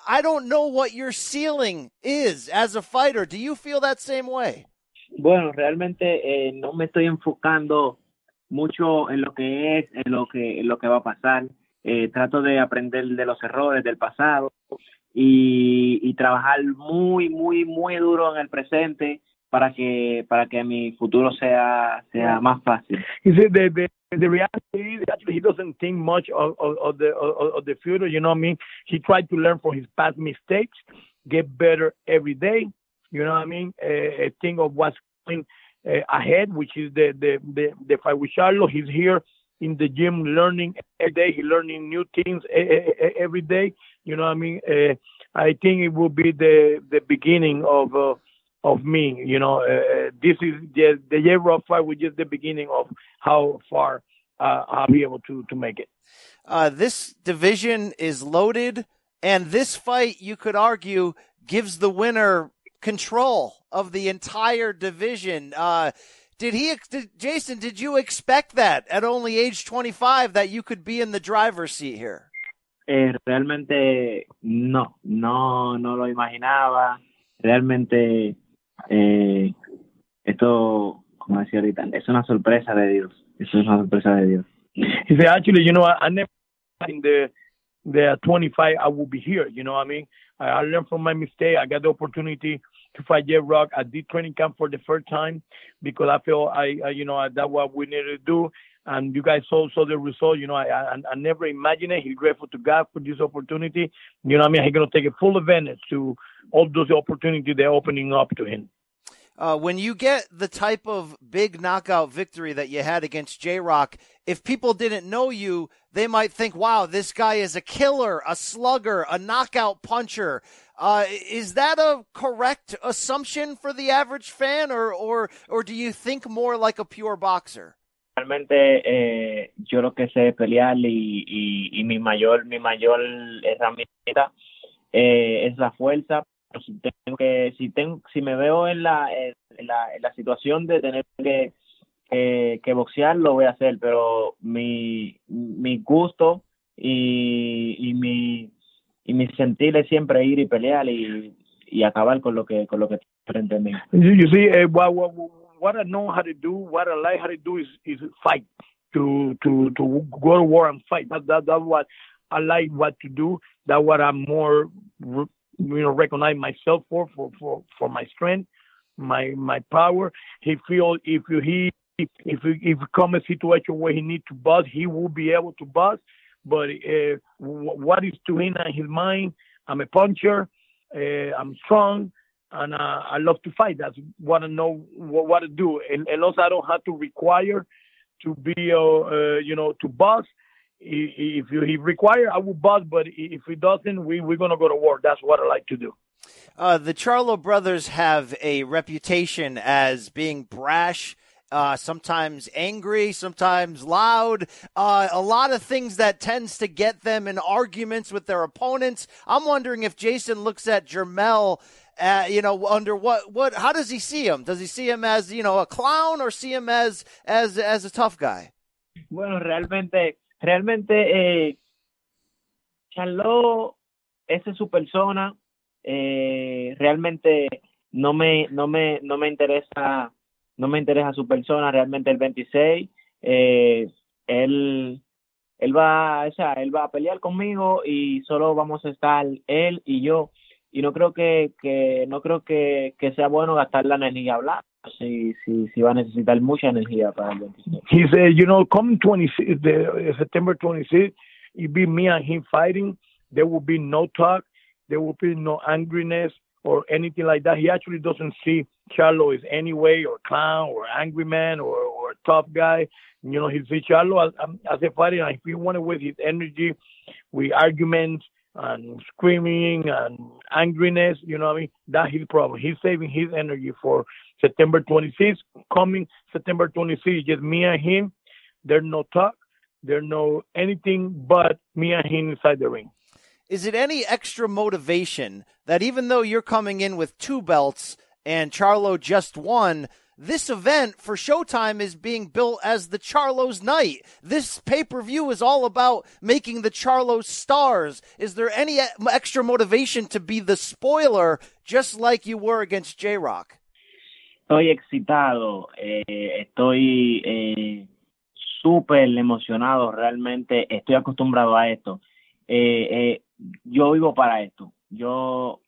I don't know what your ceiling is as a fighter. Do you feel that same way? Bueno, realmente eh, no me estoy enfocando mucho en lo que es, en lo que, en lo que va a pasar. Eh, trato de aprender de los errores del pasado y, y trabajar muy, muy, muy duro en el presente para que para que mi futuro sea sea más fácil. He said the, the, the reality is actually he doesn't think much of, of, of the of, of the future. You know what I mean? He tried to learn from his past mistakes, get better every day. You know what I mean? Uh, think of what's going uh, ahead, which is the the the, the fight with Charlo. He's here in the gym learning every day. Learning new things every day. You know what I mean? Uh, I think it will be the the beginning of. Uh, of me. You know, uh, this is just the J Rock fight was just the beginning of how far uh, I'll be able to to make it. Uh, this division is loaded, and this fight, you could argue, gives the winner control of the entire division. Uh, did he, did, Jeison? Did you expect that at only age 25 that you could be in the driver's seat here? Eh, realmente no, no, no lo imaginaba. Realmente eh, esto, como decía ahorita, es una sorpresa de Dios. Eso es una sorpresa de Dios. He said, actually, you know, I, I never in the the 25 I will be here. You know what I mean? I, I learned from my mistake. I got the opportunity to fight J Rock. I did training camp for the first time because I feel I, I you know, that's what we needed to do. and you guys saw saw the result. You know, I I, I never imagined it. He's grateful to God for this opportunity. You know, what I mean, he's gonna take a full advantage to all those opportunities they're opening up to him. Uh, when you get the type of big knockout victory that you had against J Rock, if people didn't know you, they might think, wow, this guy is a killer, a slugger, a knockout puncher. Uh, is that a correct assumption for the average fan, or, or, or do you think more like a pure boxer? Realmente eh, yo lo que sé pelear y, y, y mi mayor mi mayor herramienta eh, es la fuerza. Si tengo que si tengo si me veo en la en la, en la situación de tener que, que que boxear lo voy a hacer, pero mi mi gusto y, y mi y mi sentir es siempre ir y pelear y, y acabar con lo que con lo que frente a mí. You, see, uh, what, what, what I know how to do, what I like how to do is, is fight, to to to go to war and fight. That, that that's what I like what to do. That's what I'm more, you know, recognize myself for for for for my strength, my my power. He feel if you he if if come a situation where he need to bust, he will be able to bust. But uh, what is to him in his mind? I'm a puncher. Uh, I'm strong and uh, I love to fight. That's what I know what, what to do, and, and also I don't have to require to be, uh, uh, you know, to boss. If he require, I will boss, but if he doesn't, we we're gonna go to war. That's what I like to do. Uh, the Charlo brothers have a reputation as being brash. Uh, sometimes angry, sometimes loud, uh, a lot of things that tends to get them in arguments with their opponents. I'm wondering if Jeison looks at Jermell. uh, you know, under what what how does he see him? Does he see him as you know a clown or see him as as as a tough guy? Bueno, realmente realmente eh, Charlo esa es su persona. Eh, realmente no me no me no me interesa no me interesa su persona. Realmente el 26 eh, él él va o sea él va a pelear conmigo y solo vamos a estar él y yo y no creo que, que no creo que, que sea bueno gastar la energía hablando si, si, si va a necesitar mucha energía para el 26. He said, you know, come 26, the, September 26, it be me and him fighting. There will be no talk. There will be no angriness or anything like that. He actually doesn't see Charlo as any way or clown or angry man or, or tough guy. You know, he sees Charlo as, um, as a fighter. And if he wanted with his energy, with arguments, and screaming and angriness, you know what I mean? That's his problem. He's saving his energy for September 26th. Coming September 26th, just me and him. There's no talk. There's no anything but me and him inside the ring. Is it any extra motivation that even though you're coming in with two belts and Charlo just won, this event for Showtime is being built as the Charlos night. This pay per view is all about making the Charlos stars. Is there any extra motivation to be the spoiler, just like you were against J Rock? Estoy excitado, eh, estoy eh, súper emocionado, realmente estoy acostumbrado a esto. Eh, eh, yo vivo para esto, yo,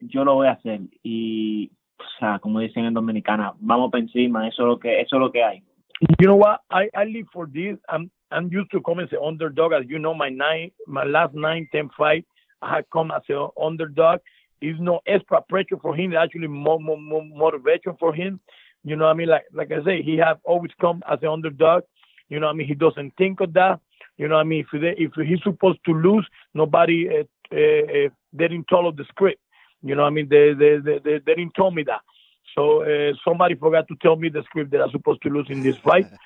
yo lo voy a hacer y o sea, como dicen en Dominicana, vamos para encima, eso es lo que, eso es lo que hay. You know what? I, I live for this. I'm I'm used to come as an underdog. As you know, my nine, my last nine, ten fight, I had come as an underdog. It's no extra pressure for him. It's actually more, more, more motivation for him. You know what I mean? Like like I say, he have always come as an underdog. You know what I mean? He doesn't think of that. You know what I mean? If they, if he's supposed to lose, nobody uh, uh, uh, didn't follow the script. You know, what I mean, they they they, they, they didn't tell me that. So uh, somebody forgot to tell me the script that I'm supposed to lose in this fight.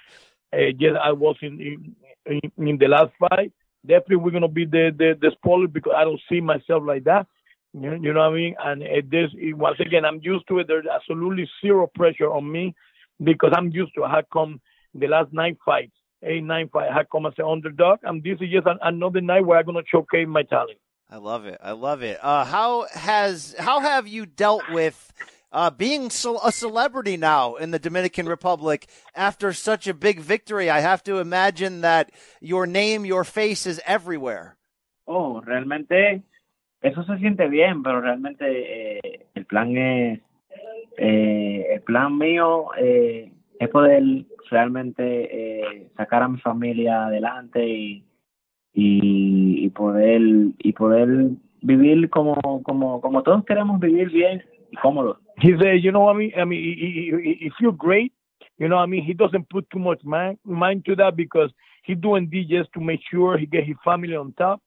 Uh, yes, I was in, in in the last fight. Definitely, we're gonna be the the, the spoiler because I don't see myself like that. You know, you know what I mean? And uh, this once again, I'm used to it. There's absolutely zero pressure on me because I'm used to. It. I had come the last nine fights, eight nine fights. I come as an underdog, and this is just another night where I'm gonna showcase my talent. I love it. I love it. Uh, how has how have you dealt with uh, being a celebrity now in the Dominican Republic after such a big victory? I have to imagine that your name, your face is everywhere. Oh, realmente eso se siente bien, pero realmente eh, el plan es eh, el plan mío eh, es poder realmente eh, sacar a mi familia adelante y, y, y poder y poder vivir como como como todos queremos vivir bien y cómodos. He said, you know, what I mean, I mean, he, he, he, he feel great. You know, what I mean, he doesn't put too much mind mind to that because he's doing this just to make sure he get his family on top,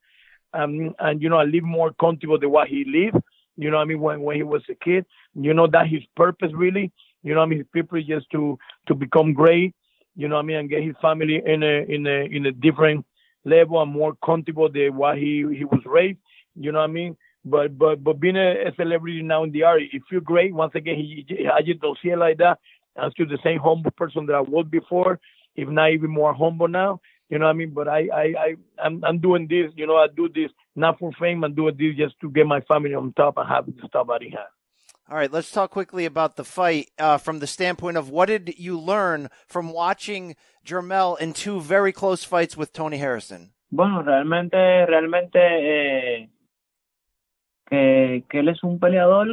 um, and you know, live more comfortable than what he lived. You know, what I mean, when when he was a kid, you know, that his purpose really. You know, what I mean, people just to to become great. You know, what I mean, and get his family in a in a in a different level and more comfortable than what he he was raised. You know what I mean? But but but being a, a celebrity now in the art, it feel great. Once again, he, he, I just don't see it like that. I'm still the same humble person that I was before, if not even more humble now. You know what I mean? But I I I I'm I'm doing this. You know, I do this not for fame. I'm doing this just to get my family on top and have the stuff I didn't have. All right, let's talk quickly about the fight uh, from the standpoint of what did you learn from watching Jermell in two very close fights with Tony Harrison? Bueno, realmente, realmente eh, que, que él es un peleador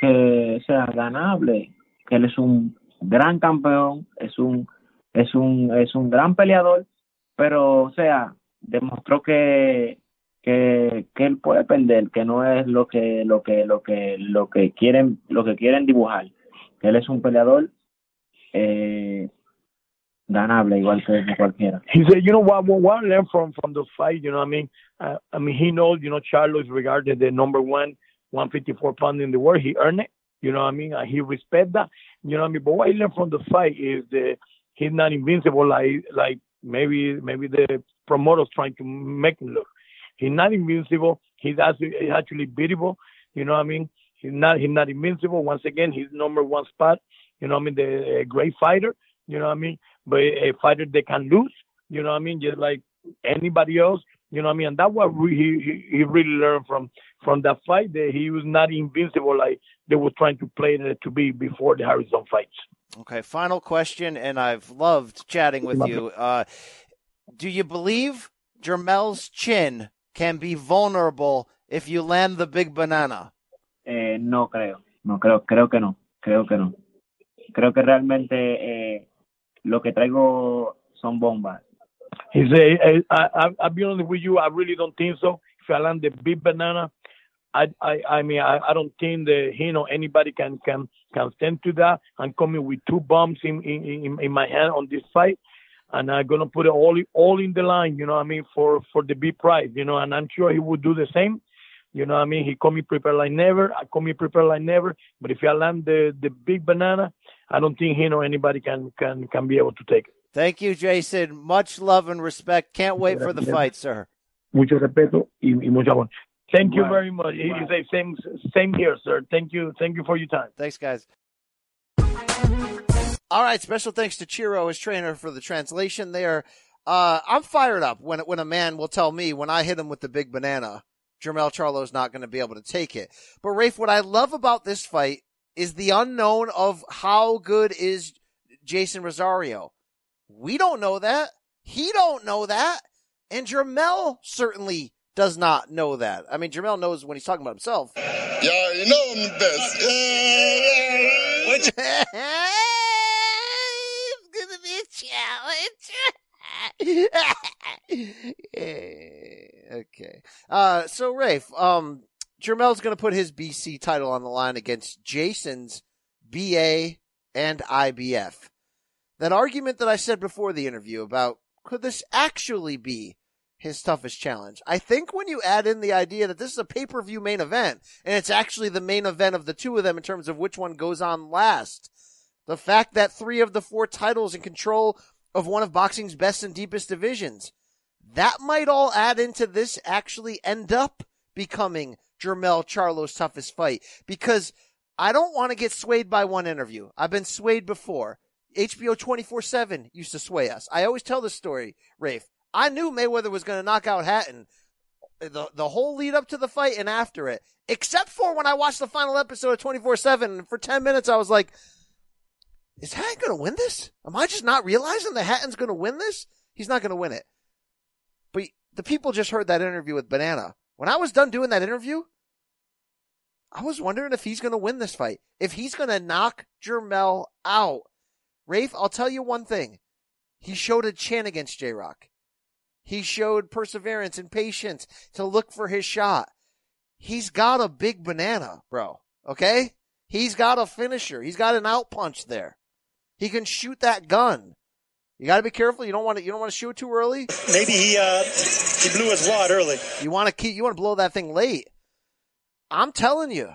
que sea ganable, que él es un gran campeón, es un es un es un gran peleador, pero o sea, demostró que que, que él puede perder, que no es lo que lo que lo que lo que quieren lo que quieren dibujar, él es un peleador eh, ganable igual que cualquiera. He said, you know what, what, I learned from from the fight, you know what I mean? Uh, I mean, he knows, you know, Charlo is regarded the number one 154 pound in the world. He earned it, you know what I mean? He respect that, you know what I mean? But what I learned from the fight is that he's not invincible like like maybe maybe the promoters trying to make him look. He's not invincible. He's actually, he's actually beatable. You know what I mean? He's not he's not invincible. Once again, he's number one spot. You know what I mean? The a great fighter. You know what I mean? But a fighter they can lose. You know what I mean? Just like anybody else. You know what I mean? And that's what we, he he really learned from from that fight that he was not invincible like they were trying to play it to be before the Harrison fights. Okay, final question, and I've loved chatting with you. Uh, do you believe Jermell's chin can be vulnerable if you land the big banana? Eh, no creo, no creo, creo que no, creo que no. Creo que realmente eh, lo que traigo son bombas. He said, I, I, I'll be honest with you, I really don't think so. If I land the big banana, I, I, I mean, I, I don't think that you know anybody can can can stand to that. I'm coming with two bombs in in, in, in my hand on this fight, and I'm gonna put it all all in the line. You know, what I mean, for for the big prize. You know, and I'm sure he would do the same. You know, what I mean, he come me prepared like never. I come me prepared like never. But if I land the the big banana, I don't think he know anybody can can can be able to take it. Thank you, Jeison. Much love and respect. Can't wait for the fight, sir. Mucho respeto y, y mucho amor. Thank you Wow. very much. He he say same same here, sir. Thank you. Thank you for your time. Thanks, guys. All right, special thanks to Chiro, his trainer, for the translation there. Uh, I'm fired up when when a man will tell me when I hit him with the big banana, Jermell Charlo's not going to be able to take it. But Rafe, what I love about this fight is the unknown of how good is Jeison Rosario. We don't know that. He don't know that. And Jermell certainly does not know that. I mean, Jermell knows when he's talking about himself. Yeah, you know I'm the best. Which it's gonna be a challenge. okay. Uh, so Rafe, um, Jermell's gonna put his BC title on the line against Jeison's BA and IBF. That argument that I said before the interview about could this actually be his toughest challenge? I think when you add in the idea that this is a pay-per-view main event and it's actually the main event of the two of them in terms of which one goes on last, the fact that three of the four titles in control of one of boxing's best and deepest divisions, that might all add into this actually end up becoming Jermell Charlo's toughest fight because I don't want to get swayed by one interview. I've been swayed before. HBO 24-7 used to sway us. I always tell this story, Rafe. I knew Mayweather was going to knock out Hatton the, the whole lead up to the fight and after it, except for when I watched the final episode of 24-7 and for 10 minutes I was like, is Hatton going to win this? Am I just not realizing that Hatton's going to win this? He's not going to win it. But the people just heard that interview with Banana. When I was done doing that interview, I was wondering if he's going to win this fight. If he's going to knock Jermell out. Rafe, I'll tell you one thing. He showed a chin against J Rock. He showed perseverance and patience to look for his shot. He's got a big banana, bro. Okay? He's got a finisher. He's got an out punch there. He can shoot that gun. You got to be careful. You don't want to. You don't want to shoot too early. Maybe he uh, he blew his wad early. You want to keep. You want to blow that thing late. I'm telling you,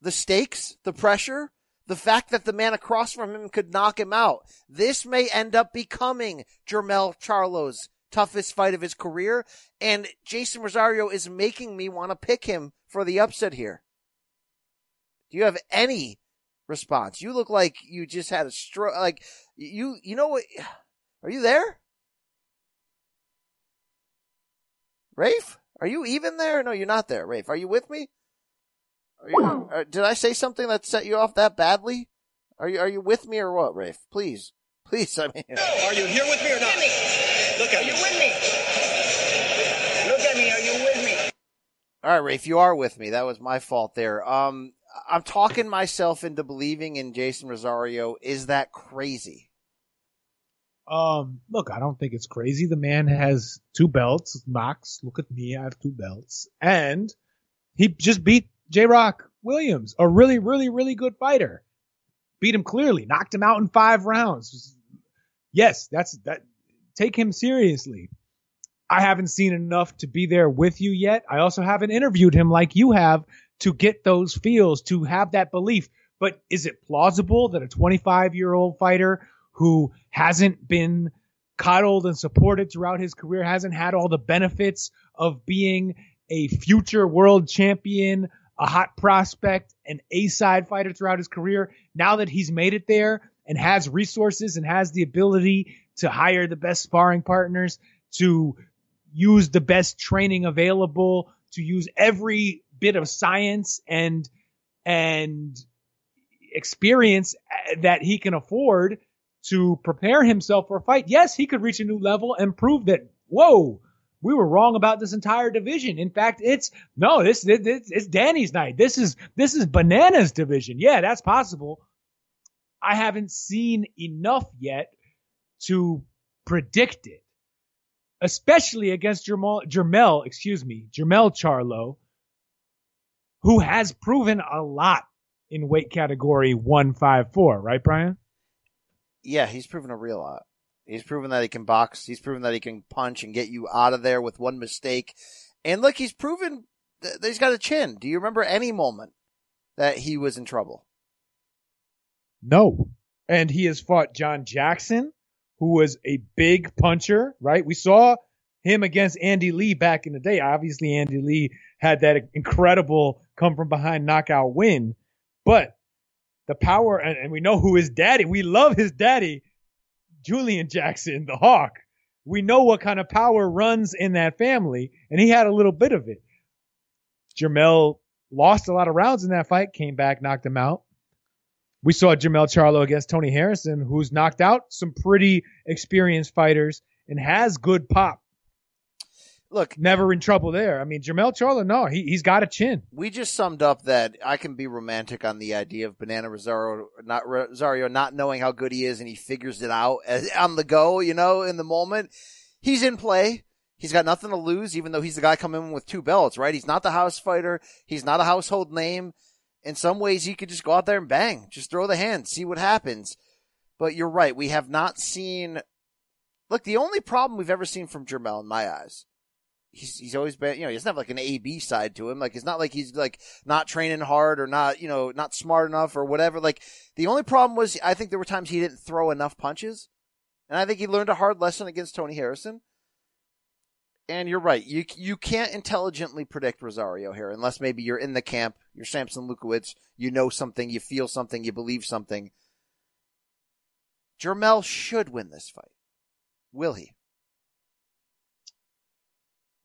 the stakes, the pressure, the fact that the man across from him could knock him out. This may end up becoming Jermell Charlo's toughest fight of his career, and Jeison Rosario is making me want to pick him for the upset here. Do you have any response? You look like you just had a stroke. Like you, you know what? Are you there? Rafe? Are you even there? No, you're not there, Rafe. Are you with me? Are you, uh, did I say something that set you off that badly? Are you are you with me or what, Rafe? Please, please. I mean, Are you here with me or not? Look at Are you with me? Look at me. Are you with me? all right, Rafe, you are with me. That was my fault there. Um, I'm talking myself into believing in Jeison Rosario. Is that crazy? Um, look, I don't think it's crazy. The man has two belts. Max, look at me. I have two belts. And he just beat J Rock Williams, a really, really, really good fighter. Beat him clearly, knocked him out in five rounds. Yes, that's that. Take him seriously. I haven't seen enough to be there with you yet. I also haven't interviewed him like you have to get those feels, to have that belief. But is it plausible that a 25 year old fighter who hasn't been coddled and supported throughout his career, hasn't had all the benefits of being a future world champion, a hot prospect, an A side fighter throughout his career, now that he's made it there and has resources and has the ability to hire the best sparring partners, to use the best training available, to use every bit of science and and experience uh, that he can afford to prepare himself for a fight. Yes, he could reach a new level and prove that, whoa, we were wrong about this entire division. In fact, it's no, this, this it's Danny's night. This is this is Bananas division. Yeah, that's possible. I haven't seen enough yet to predict it, especially against Jermell, Jermell, excuse me, Jermell Charlo, who has proven a lot in weight category 154, right, Brian? Yeah, he's proven a real lot. He's proven that he can box. He's proven that he can punch and get you out of there with one mistake. And look, he's proven that he's got a chin. Do you remember any moment that he was in trouble? No. And he has fought John Jackson, who was a big puncher, right? We saw him against Andy Lee back in the day. Obviously, Andy Lee had that incredible come from behind knockout win, but the power, and, and we know who his daddy, we love his daddy, Julian Jackson, the Hawk. We know what kind of power runs in that family, and he had a little bit of it. Jermell lost a lot of rounds in that fight, came back, knocked him out. We saw Jermell Charlo against Tony Harrison, who's knocked out some pretty experienced fighters and has good pop. Look, never in trouble there. I mean, Jermell Charlo, no, he he's got a chin. We just summed up that I can be romantic on the idea of Banana Rosario not Rosario not knowing how good he is, and he figures it out as, on the go. You know, in the moment, he's in play. He's got nothing to lose, even though he's the guy coming in with two belts, right? He's not the house fighter. He's not a household name. In some ways, he could just go out there and bang, just throw the hand, see what happens. But you're right. We have not seen. Look, the only problem we've ever seen from Jermell, in my eyes, he's he's always been, you know, he doesn't have like an A B side to him. Like it's not like he's like not training hard or not, you know, not smart enough or whatever. Like the only problem was I think there were times he didn't throw enough punches, and I think he learned a hard lesson against Tony Harrison. And you're right. You you can't intelligently predict Rosario here unless maybe you're in the camp, you're Sampson Lewkowicz, you know something, you feel something, you believe something. Jermell should win this fight. Will he?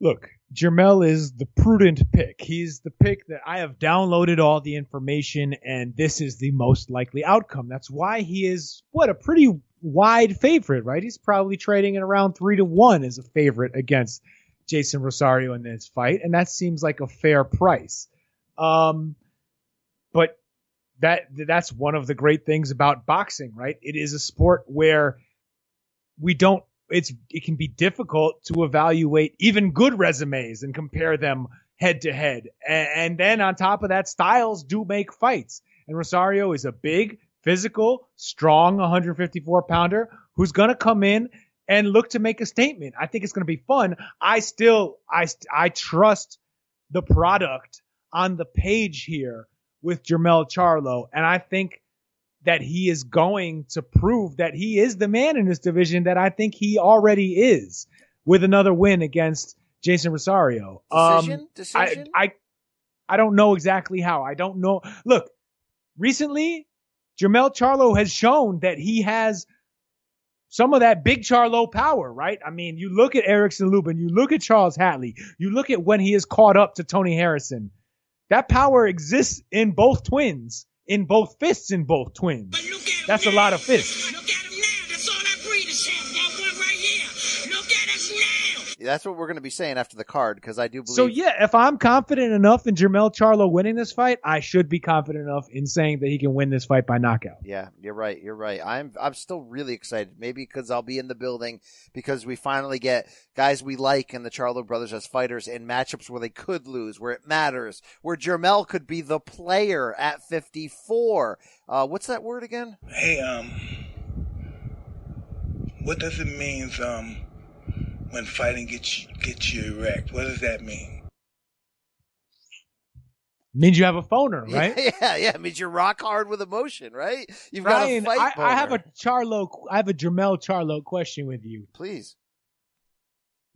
Look, Jermell is the prudent pick. He's the pick that I have downloaded all the information, and this is the most likely outcome. That's why he is what a pretty wide favorite, right? He's probably trading at around three to one as a favorite against Jeison Rosario in this fight, and that seems like a fair price. Um, but that that's one of the great things about boxing, right? It is a sport where we don't. It's it can be difficult to evaluate even good resumes and compare them head to head. And, then on top of that, styles do make fights. And Rosario is a big, physical, strong 154 pounder who's going to come in and look to make a statement. I think it's going to be fun. I still, I, I trust the product on the page here with Jermell Charlo. And I think that he is going to prove that he is the man in this division that I think he already is with another win against Jeison Rosario. Decision? Um, Decision? I, I, I don't know exactly how. I don't know. Look, recently, Jermell Charlo has shown that he has some of that big Charlo power, right? I mean, you look at Erickson Lubin, you look at Charles Hatley, you look at when he is caught up to Tony Harrison. That power exists in both twins, in both fists in both twins. That's a lot of fists. That's what we're going to be saying after the card because I do believe. So yeah, if I'm confident enough in Jermell Charlo winning this fight, I should be confident enough in saying that he can win this fight by knockout. Yeah, you're right. You're right. I'm I'm still really excited. Maybe because I'll be in the building because we finally get guys we like in the Charlo brothers as fighters in matchups where they could lose, where it matters, where Jermell could be the player at 54. Uh, what's that word again? Hey, um, what does it mean, um, when fighting gets you, gets you erect? What does that mean? Means you have a phoner, right? Yeah, yeah, yeah. It means you're rock hard with emotion, right? You've Ryan, got a fight. I, I have a boner. Charlo, I have a Jermell Charlo question with you. Please.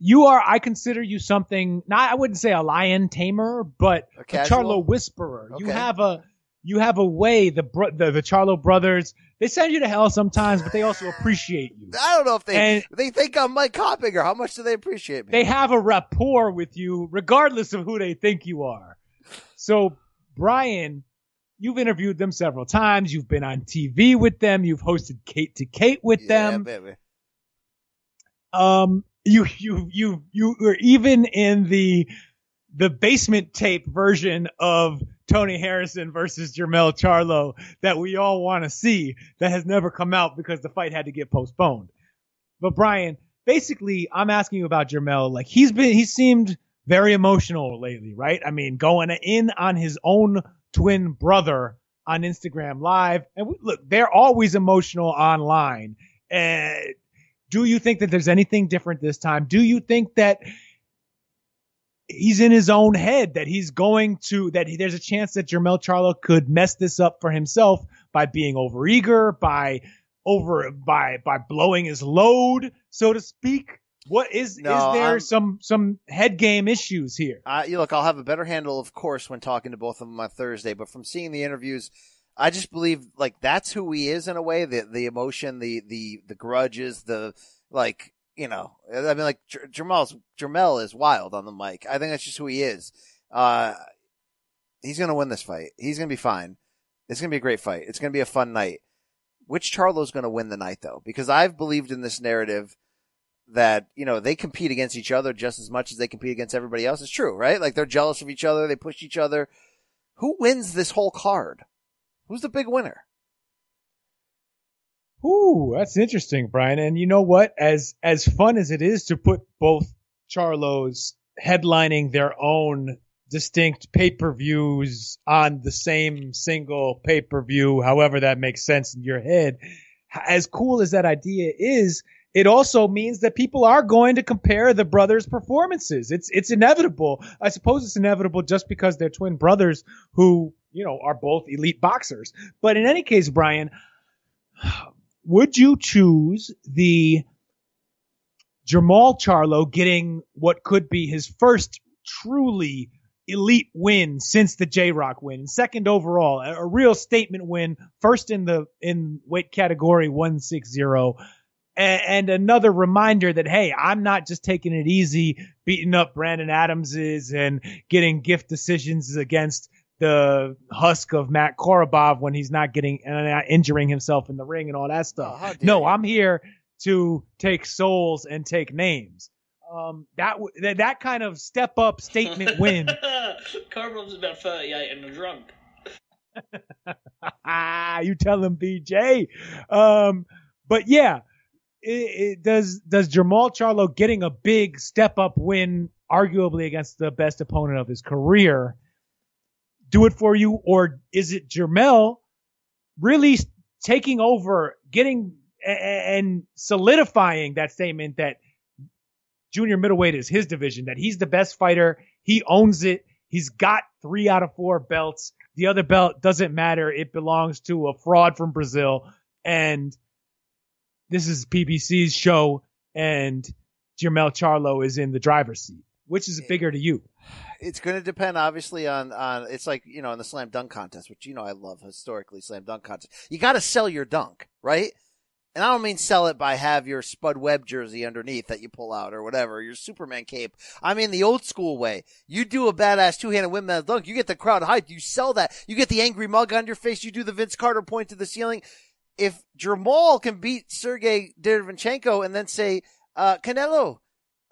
You are, I consider you something. Not, I wouldn't say a lion tamer, but a, casual? Charlo whisperer. You have a, you have a way. The, bro, the the Charlo brothers, they send you to hell sometimes, but they also appreciate you. I don't know if they And- they think I'm Mike Coppinger. How much do they appreciate me? They have a rapport with you, regardless of who they think you are. So, Brian, you've interviewed them several times. You've been on TV with them. You've hosted Kate to Kate with yeah, them. baby. Um, you you you you were even in the the basement tape version of Tony Harrison versus Jermell Charlo that we all want to see that has never come out because the fight had to get postponed. But Brian, basically, I'm asking you about Jermell. Like he's been, he seemed very emotional lately, right? I mean, going in on his own twin brother on Instagram Live, and we, look, they're always emotional online. And do you think that there's anything different this time? Do you think that he's in his own head that he's going to that he, there's a chance that Jermell Charlo could mess this up for himself by being overeager, by over by by blowing his load, so to speak? What is No, is there I'm- some some head game issues here? You look, I'll have a better handle, of course, when talking to both of them on Thursday. But from seeing the interviews, I just believe like that's who he is in a way. The the emotion, the the the grudges, the like you know. I mean, like J- Jamal's Jamel is wild on the mic. I think that's just who he is. Uh, he's gonna win this fight. He's gonna be fine. It's gonna be a great fight. It's gonna be a fun night. Which Charlo's gonna win the night though? Because I've believed in this narrative that you know they compete against each other just as much as they compete against everybody else. It's true, right? Like they're jealous of each other, they push each other. Who wins this whole card? Who's the big winner? Ooh, that's interesting, Brian. And you know what? As as fun as it is to put both Charlos headlining their own distinct pay-per-views on the same single pay-per-view, however that makes sense in your head, as cool as that idea is, it also means that people are going to compare the brothers' performances. It's it's inevitable. I suppose it's inevitable just because they're twin brothers who, you know, are both elite boxers. But in any case, Brian, would you choose the Jermall Charlo getting what could be his first truly elite win since the J Rock win, second overall, a, real statement win, first in the in weight category 160, and, and another reminder that hey, I'm not just taking it easy, beating up Brandon Adamses and getting gift decisions against the husk of Matt Korobov when he's not getting and not injuring himself in the ring and all that stuff. no, I'm here to take souls and take names. Um, that w- that that kind of step up statement win. Korobov's about 38 and a drunk. ah, you tell him, BJ. Um, but yeah, i i does does Jermall Charlo getting a big step up win, arguably against the best opponent of his career, do it for you, or is it Jermell really taking over, getting and solidifying that statement that junior middleweight is his division, that he's the best fighter, he owns it, he's got three out of four belts. The other belt doesn't matter; it belongs to a fraud from Brazil, and this is PBC's show, and Jermell Charlo is in the driver's seat. Which is bigger to you? It's going to depend, obviously, on on. It's like you know, in the slam dunk contest, which you know I love historically slam dunk contest. You got to sell your dunk, right? And I don't mean sell it by have your Spud Webb jersey underneath that you pull out or whatever, your Superman cape. I mean the old school way. You do a badass two handed windmill dunk, you get the crowd hyped, you sell that, you get the angry mug on your face, you do the Vince Carter point to the ceiling. If Jermall can beat Sergiy Derevyanchenko and then say, uh, Canelo,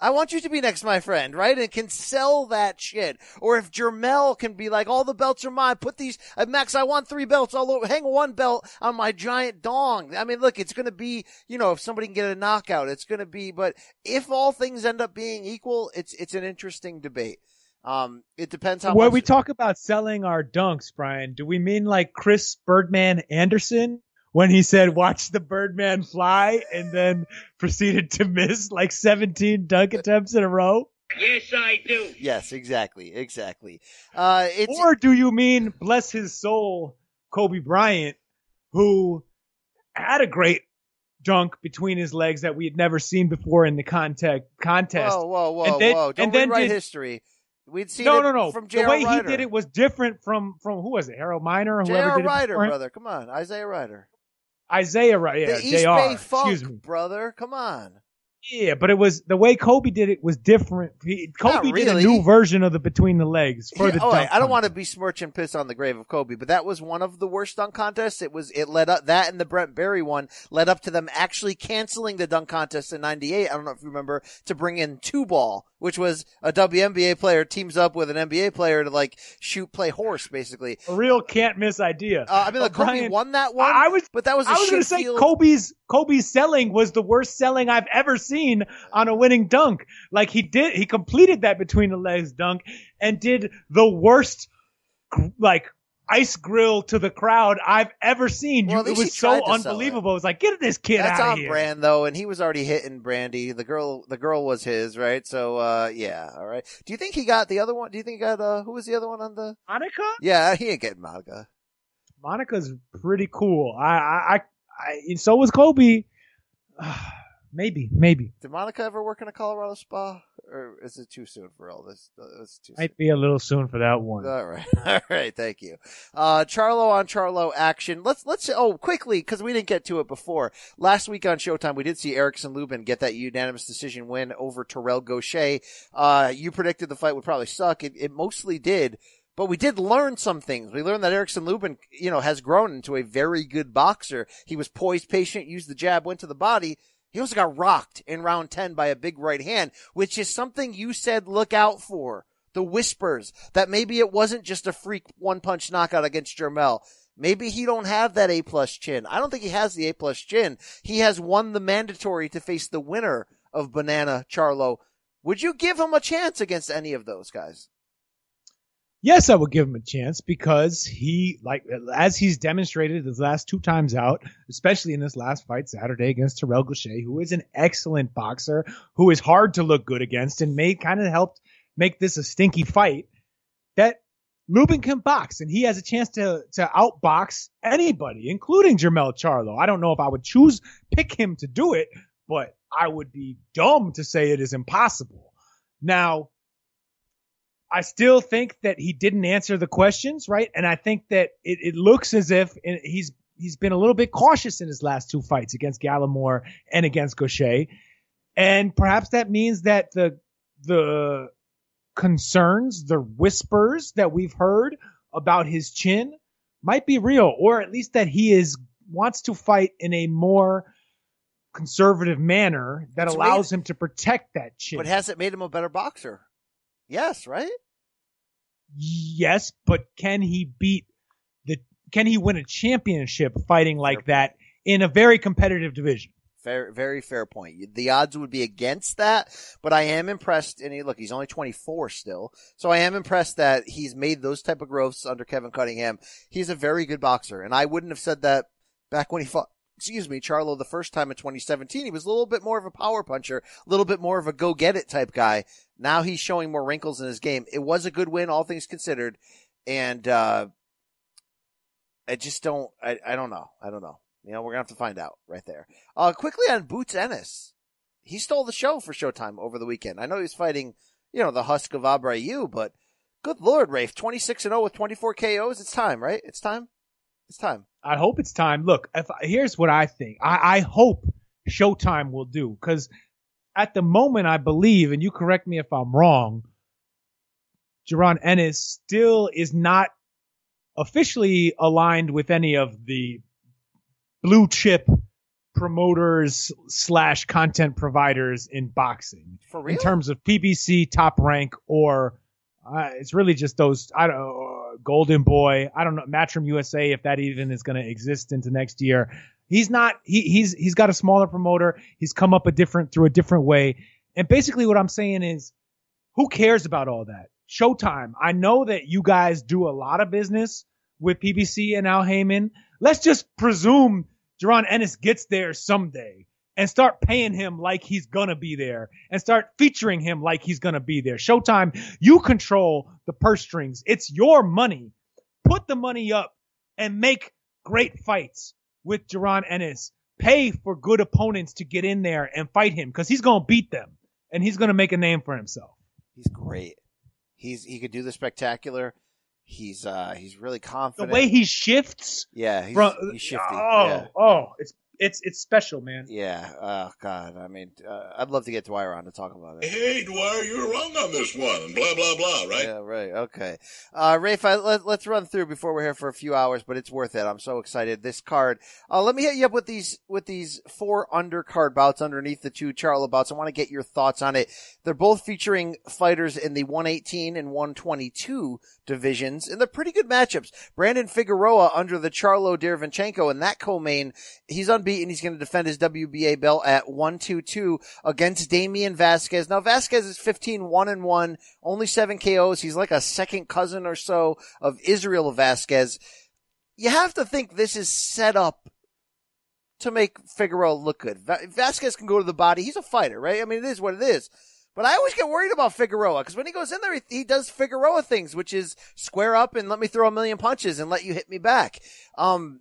I want you to be next, my friend, right? And can sell that shit. Or if Jermell can be like, all the belts are mine, put these, uh, Max, I want three belts, I'll hang one belt on my giant dong. I mean, look, it's gonna be, you know, if somebody can get a knockout, it's gonna be, but if all things end up being equal, it's, it's an interesting debate. Um, it depends how when much. we talk about selling our dunks, Brian, do we mean like Chris Birdman Anderson when he said, watch the Birdman fly and then proceeded to miss like 17 dunk attempts in a row? Yes, I do. Yes, exactly, exactly. Uh, it's, Or do you mean, bless his soul, Kobe Bryant, who had a great dunk between his legs that we had never seen before in the contact contest? whoa, whoa, whoa, And then- whoa. Don't and then rewrite did- history. We'd seen no, it no, no. from the way Rider. he did it was different from from who was it? Harold Miner or whoever J.R. did it Rider, before him? brother. Come on. Isaiah Rider. Isaiah right? yeah, the East JR. Bay Excuse Funk, me. brother. Come on. Yeah, but it was the way Kobe did it was different. He, Kobe Not did a new version of the between the legs for the All right, dunk I don't want to be smirching piss on the grave of Kobe, but that was one of the worst dunk contests. It was it led up that and the Brent Barry one led up to them actually canceling the dunk contest in '98. I don't know if you remember to bring in two ball, which was a WNBA player teams up with an NBA player to like shoot play horse basically. a real can't miss idea. Uh, I mean, like Kobe won that one, I was, but that was a I was gonna say field. Kobe's Kobe's selling was the worst selling I've ever seen on a winning dunk. Like he did, he completed that between the legs dunk and did the worst like ice grill to the crowd I've ever seen. Well, You- it was so sell it. unbelievable. It was like, get this kid That's out on of here. brand though, and he was already hitting Brandy. The girl, the girl was his, right? So, uh, yeah, all right. Do you think he got the other one? Do you think he got uh, who was the other one on the? Monica? Yeah, he ain't getting Monica. Monica's pretty cool. I, I, I, I so was Kobe. maybe, maybe. Did Monica ever work in a Colorado spa, or is it too soon for all this? Uh, It's too soon. Might be a little soon for that one. All right, all right. Thank you. Uh, Charlo on Charlo action. Let's let's oh quickly because we didn't get to it before. Last week on Showtime, we did see Erickson Lubin get that unanimous decision win over Terrell Gausha. Uh, you predicted the fight would probably suck. It, it mostly did. But we did learn some things. We learned that Erickson Lubin, you know, has grown into a very good boxer. He was poised, patient, used the jab, went to the body. He also got rocked in round 10 by a big right hand, which is something you said look out for. The whispers that maybe it wasn't just a freak one punch knockout against Jermell. Maybe he don't have that A plus chin. I don't think he has the A plus chin. He has won the mandatory to face the winner of Banana Charlo. Would you give him a chance against any of those guys? Yes, I would give him a chance because he, like, as he's demonstrated his last two times out, especially in this last fight Saturday against Terrell Gausha, who is an excellent boxer, who is hard to look good against, and may kind of helped make this a stinky fight. That Lubin can box, and he has a chance to to outbox anybody, including Jermell Charlo. I don't know if I would choose pick him to do it, but I would be dumb to say it is impossible. Now, I still think that he didn't answer the questions, right? And I think that it, it looks as if he's he's been a little bit cautious in his last two fights against Gallimore and against Gausha. And perhaps that means that the the concerns, the whispers that we've heard about his chin might be real, or at least that he is wants to fight in a more conservative manner that It's allows made- him to protect that chin. But has it made him a better boxer? Yes, right? Yes, but can he beat the? Can he win a championship fighting like that in a very competitive division? Fair, very fair point. The odds would be against that, but I am impressed. And he, look, he's only 24 still, so I am impressed that he's made those type of growths under Kevin Cunningham. He's a very good boxer, and I wouldn't have said that back when he fought. Excuse me, Charlo the first time in 2017. He was a little bit more of a power puncher, a little bit more of a go get it type guy. Now he's showing more wrinkles in his game. It was a good win, all things considered, and uh, I just don't. I, I don't know. I don't know. You know, we're gonna have to find out right there. Uh, quickly on Boots Ennis, he stole the show for Showtime over the weekend. I know he was fighting, you know, the husk of Abreu, but good lord, Rafe, twenty six and zero with twenty four KOs. It's time, right? It's time. It's time. I hope it's time. Look, if here's what I think. I, I hope Showtime will do because at the moment I believe, and you correct me if I'm wrong, Jaron Ennis still is not officially aligned with any of the blue chip promoters slash content providers in boxing. For real? in terms of PBC top rank or uh, it's really just those I don't know Golden Boy. I don't know Matchroom USA if that even is going to exist into next year he's not he, he's he's got a smaller promoter he's come up a different through a different way and basically what I'm saying is who cares about all that Showtime I know that you guys do a lot of business with PBC and Al Haymon let's just presume Jaron Ennis gets there someday and start paying him like he's gonna be there and start featuring him like he's gonna be there. Showtime, you control the purse strings. It's your money. Put the money up and make great fights with Jaron Ennis. Pay for good opponents to get in there and fight him because he's gonna beat them and he's gonna make a name for himself. He's great. He's he could do the spectacular. He's uh he's really confident. The way he shifts yeah, he's, from he's shifty. oh yeah. oh it's it's it's special, man. Yeah. Oh God. I mean, uh, I'd love to get Dwyer on to talk about it. Hey, Dwyer, you're wrong on this one. Blah, blah, blah, right? Yeah. Right. Okay. Uh, Rafe, I, let, let's run through before we're here for a few hours, but it's worth it. I'm so excited. This card. Uh, let me hit you up with these with these four undercard bouts underneath the two Charlo bouts. I want to get your thoughts on it. They're both featuring fighters in the 118 and 122 divisions, and they're pretty good matchups. Brandon Figueroa under the Charlo Derevyanchenko, and that co-main, he's unbeaten. And he's going to defend his WBA belt at 122 against Damian Vasquez. Now Vasquez is 15 1 and 1, only 7 KOs. He's like a second cousin or so of Israel Vasquez. You have to think this is set up to make Figueroa look good. Vasquez can go to the body. He's a fighter, right? I mean, it is what it is. But I always get worried about Figueroa because when he goes in there, he, he does Figueroa things, which is square up and let me throw a million punches and let you hit me back. Um,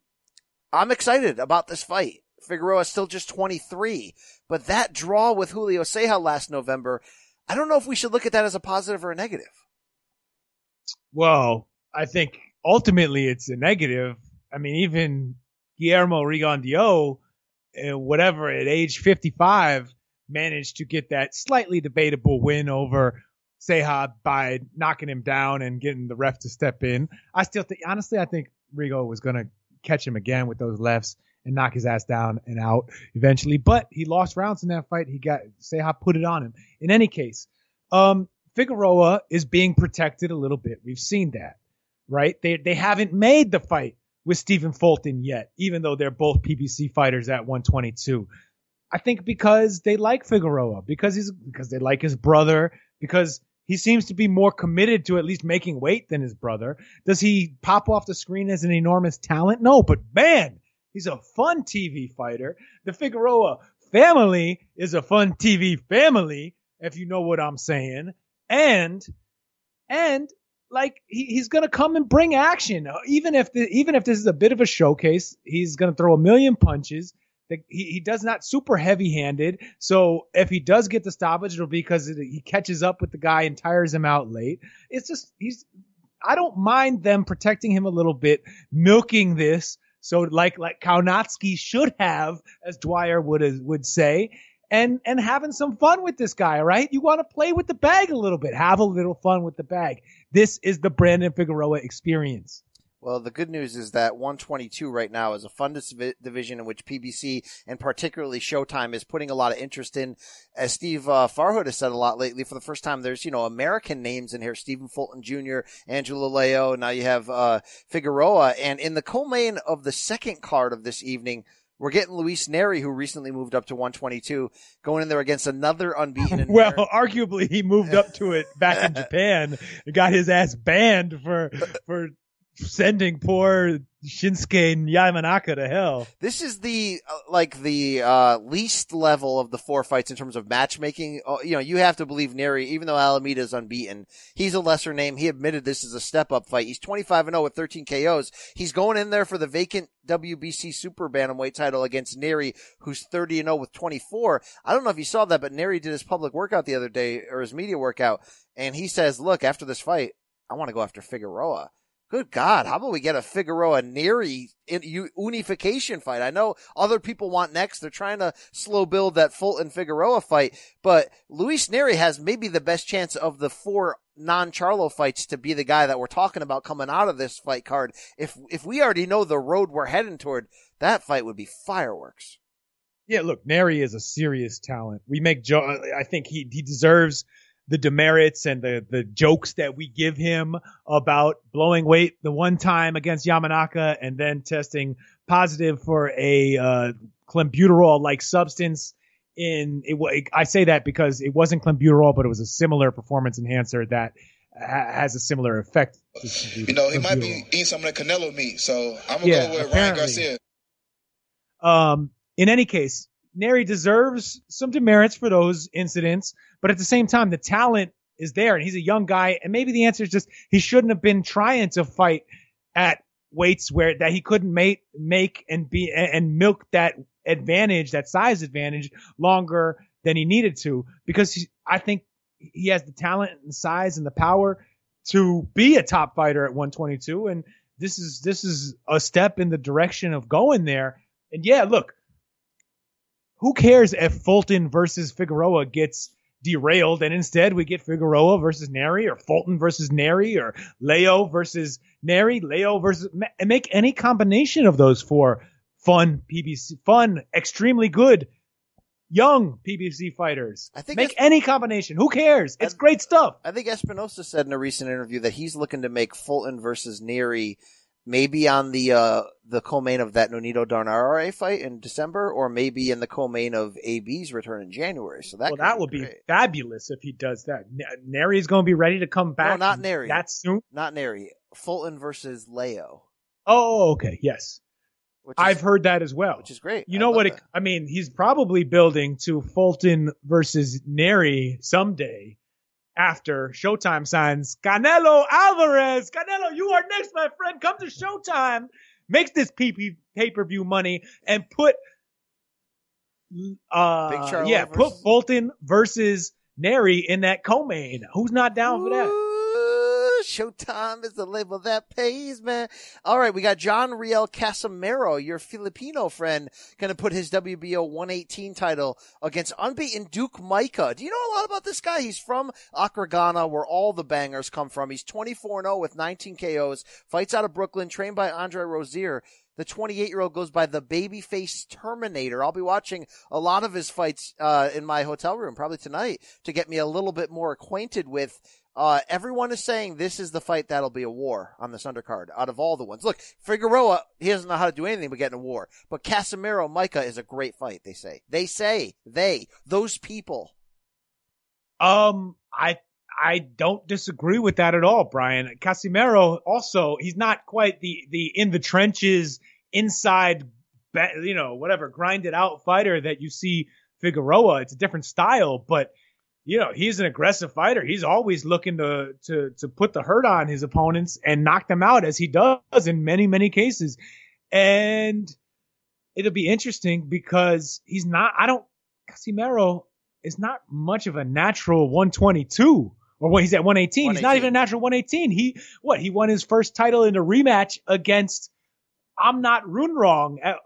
I'm excited about this fight. Figueroa is still just 23, but that draw with Julio Ceja last November, I don't know if we should look at that as a positive or a negative. Well, I think ultimately it's a negative. I mean, even Guillermo Rigondeaux, uh, whatever, at age 55, managed to get that slightly debatable win over Ceja by knocking him down and getting the ref to step in. I still think, honestly, I think Rigo was going to catch him again with those lefts and knock his ass down and out eventually. But he lost rounds in that fight. He got Ceja put it on him. In any case, um, Figueroa is being protected a little bit. We've seen that, right? They they haven't made the fight with Stephen Fulton yet, even though they're both PBC fighters at 122. I think because they like Figueroa, because he's because they like his brother, because he seems to be more committed to at least making weight than his brother. Does he pop off the screen as an enormous talent? No, but man, he's a fun TV fighter. The Figueroa family is a fun TV family, if you know what I'm saying. And and like he, he's gonna come and bring action. Even if the, even if this is a bit of a showcase, he's gonna throw a million punches. The, he, he does not super heavy handed. So if he does get the stoppage, it'll be because it, he catches up with the guy and tires him out late. It's just he's. I don't mind them protecting him a little bit, milking this. So like like Kaunatsky should have, as Dwyer would would say, and and having some fun with this guy, right? You want to play with the bag a little bit, have a little fun with the bag. This is the Brandon Figueroa experience. Well, the good news is that 122 right now is a fun division in which PBC and particularly Showtime is putting a lot of interest in. As Steve uh, Farhood has said a lot lately, for the first time, there's you know American names in here: Stephen Fulton Jr., Angelo Leo. Now you have uh, Figueroa, and in the co-main of the second card of this evening, We're getting Luis Nery, who recently moved up to 122, going in there against another unbeaten. well, arguably he moved up to it back in Japan and got his ass banned for for sending poor Shinsuke Yamanaka to hell. This is the uh, like the uh, least level of the four fights in terms of matchmaking. Uh, you know, you have to believe Nery, even though Alameda is unbeaten, he's a lesser name. He admitted this is a step up fight. He's 25 and 0 with 13 KOs. He's going in there for the vacant WBC Super Bantamweight title against Nery, who's 30 and 0 with 24. I don't know if you saw that, but Nery did his public workout the other day or his media workout, and he says, "Look, after this fight, I want to go after Figueroa." Good God, how about we get a Figueroa Nery unification fight? I know other people want next. They're trying to slow build that Fulton Figueroa fight, but Luis Nery has maybe the best chance of the four non-Charlo fights to be the guy that we're talking about coming out of this fight card. If if we already know the road we're heading toward, that fight would be fireworks. Yeah, look, Nery is a serious talent. We make jo- I think he he deserves the demerits and the, the jokes that we give him about blowing weight the one time against Yamanaka and then testing positive for a uh, clenbuterol like substance in it, I say that because it wasn't clenbuterol, but it was a similar performance enhancer that ha- has a similar effect. You know, he might be eating some of the Canelo meat, so I'm gonna yeah, go with Ryan Garcia. Um, in any case, Nery deserves some demerits for those incidents, but at the same time, the talent is there, and he's a young guy. And maybe the answer is just he shouldn't have been trying to fight at weights where that he couldn't make make and be and milk that advantage, that size advantage, longer than he needed to, because he, I think he has the talent and the size and the power to be a top fighter at 122, and this is this is a step in the direction of going there. And yeah, look, who cares if Fulton versus Figueroa gets derailed and instead we get Figueroa versus Nery or Fulton versus Nery or Leo versus Nery, Leo versus make any combination of those four fun PBC fun, extremely good young PBC fighters. I think make any combination. Who cares? It's I, great stuff. I think Espinosa said in a recent interview that he's looking to make Fulton versus Nery maybe on the uh the co-main of that Nonito Donaire fight in December, or maybe in the co-main of AB's return in January. So that well, that would be, be fabulous if he does that. Nery is going to be ready to come back. No, not Nery. That soon? Not Nery. Fulton versus Leo. Oh, okay. Yes. Is, I've heard that as well. Which is great. You know what? It, I mean, he's probably building to Fulton versus Nery someday after Showtime signs Canelo Alvarez. Canelo, you are next, my friend. Come to Showtime. Make this pay per view money and put, uh, yeah, versus... put Fulton versus Nery in that co-main. Who's not down Ooh. for that? Showtime is the label that pays, man. All right, we got John Riel Casimero, your Filipino friend, going to put his WBO 118 title against unbeaten Duke Micah. Do you know a lot about this guy? He's from Ghana, where all the bangers come from. He's 24-0 with 19 KOs, fights out of Brooklyn, trained by Andre Rozier. The 28 year old goes by the babyface Terminator. I'll be watching a lot of his fights uh, in my hotel room probably tonight to get me a little bit more acquainted with uh, everyone is saying this is the fight that'll be a war on this undercard out of all the ones. Look, Figueroa, he doesn't know how to do anything but get in a war. But Casimero Micah is a great fight, they say. They say, they, those people. Um, I, I don't disagree with that at all, Brian. Casimero also, he's not quite the, the in the trenches, inside, you know, whatever, grinded out fighter that you see Figueroa. It's a different style, but you know, he's an aggressive fighter. He's always looking to to to put the hurt on his opponents and knock them out as he does in many many cases. And it'll be interesting because he's not I don't Casimero is not much of a natural 122 or when he's at 118. 118. He's not even a natural 118. He what? He won his first title in a rematch against Amnat Ruenroeng at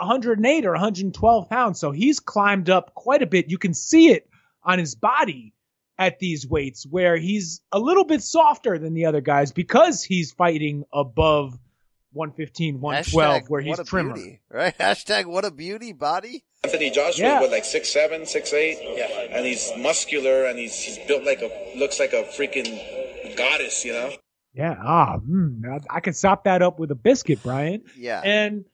108 or 112 pounds. So he's climbed up quite a bit. You can see it on his body at these weights where he's a little bit softer than the other guys because he's fighting above 115, 112 Hashtag, where he's trimmer. Beauty, right? Hashtag what a beauty body. Anthony Joshua yeah. was like six seven, six eight, yeah. and he's muscular and he's he's built like a looks like a freaking goddess, you know. Yeah, ah, mm, I, I can sop that up with a biscuit, Brian. Yeah, and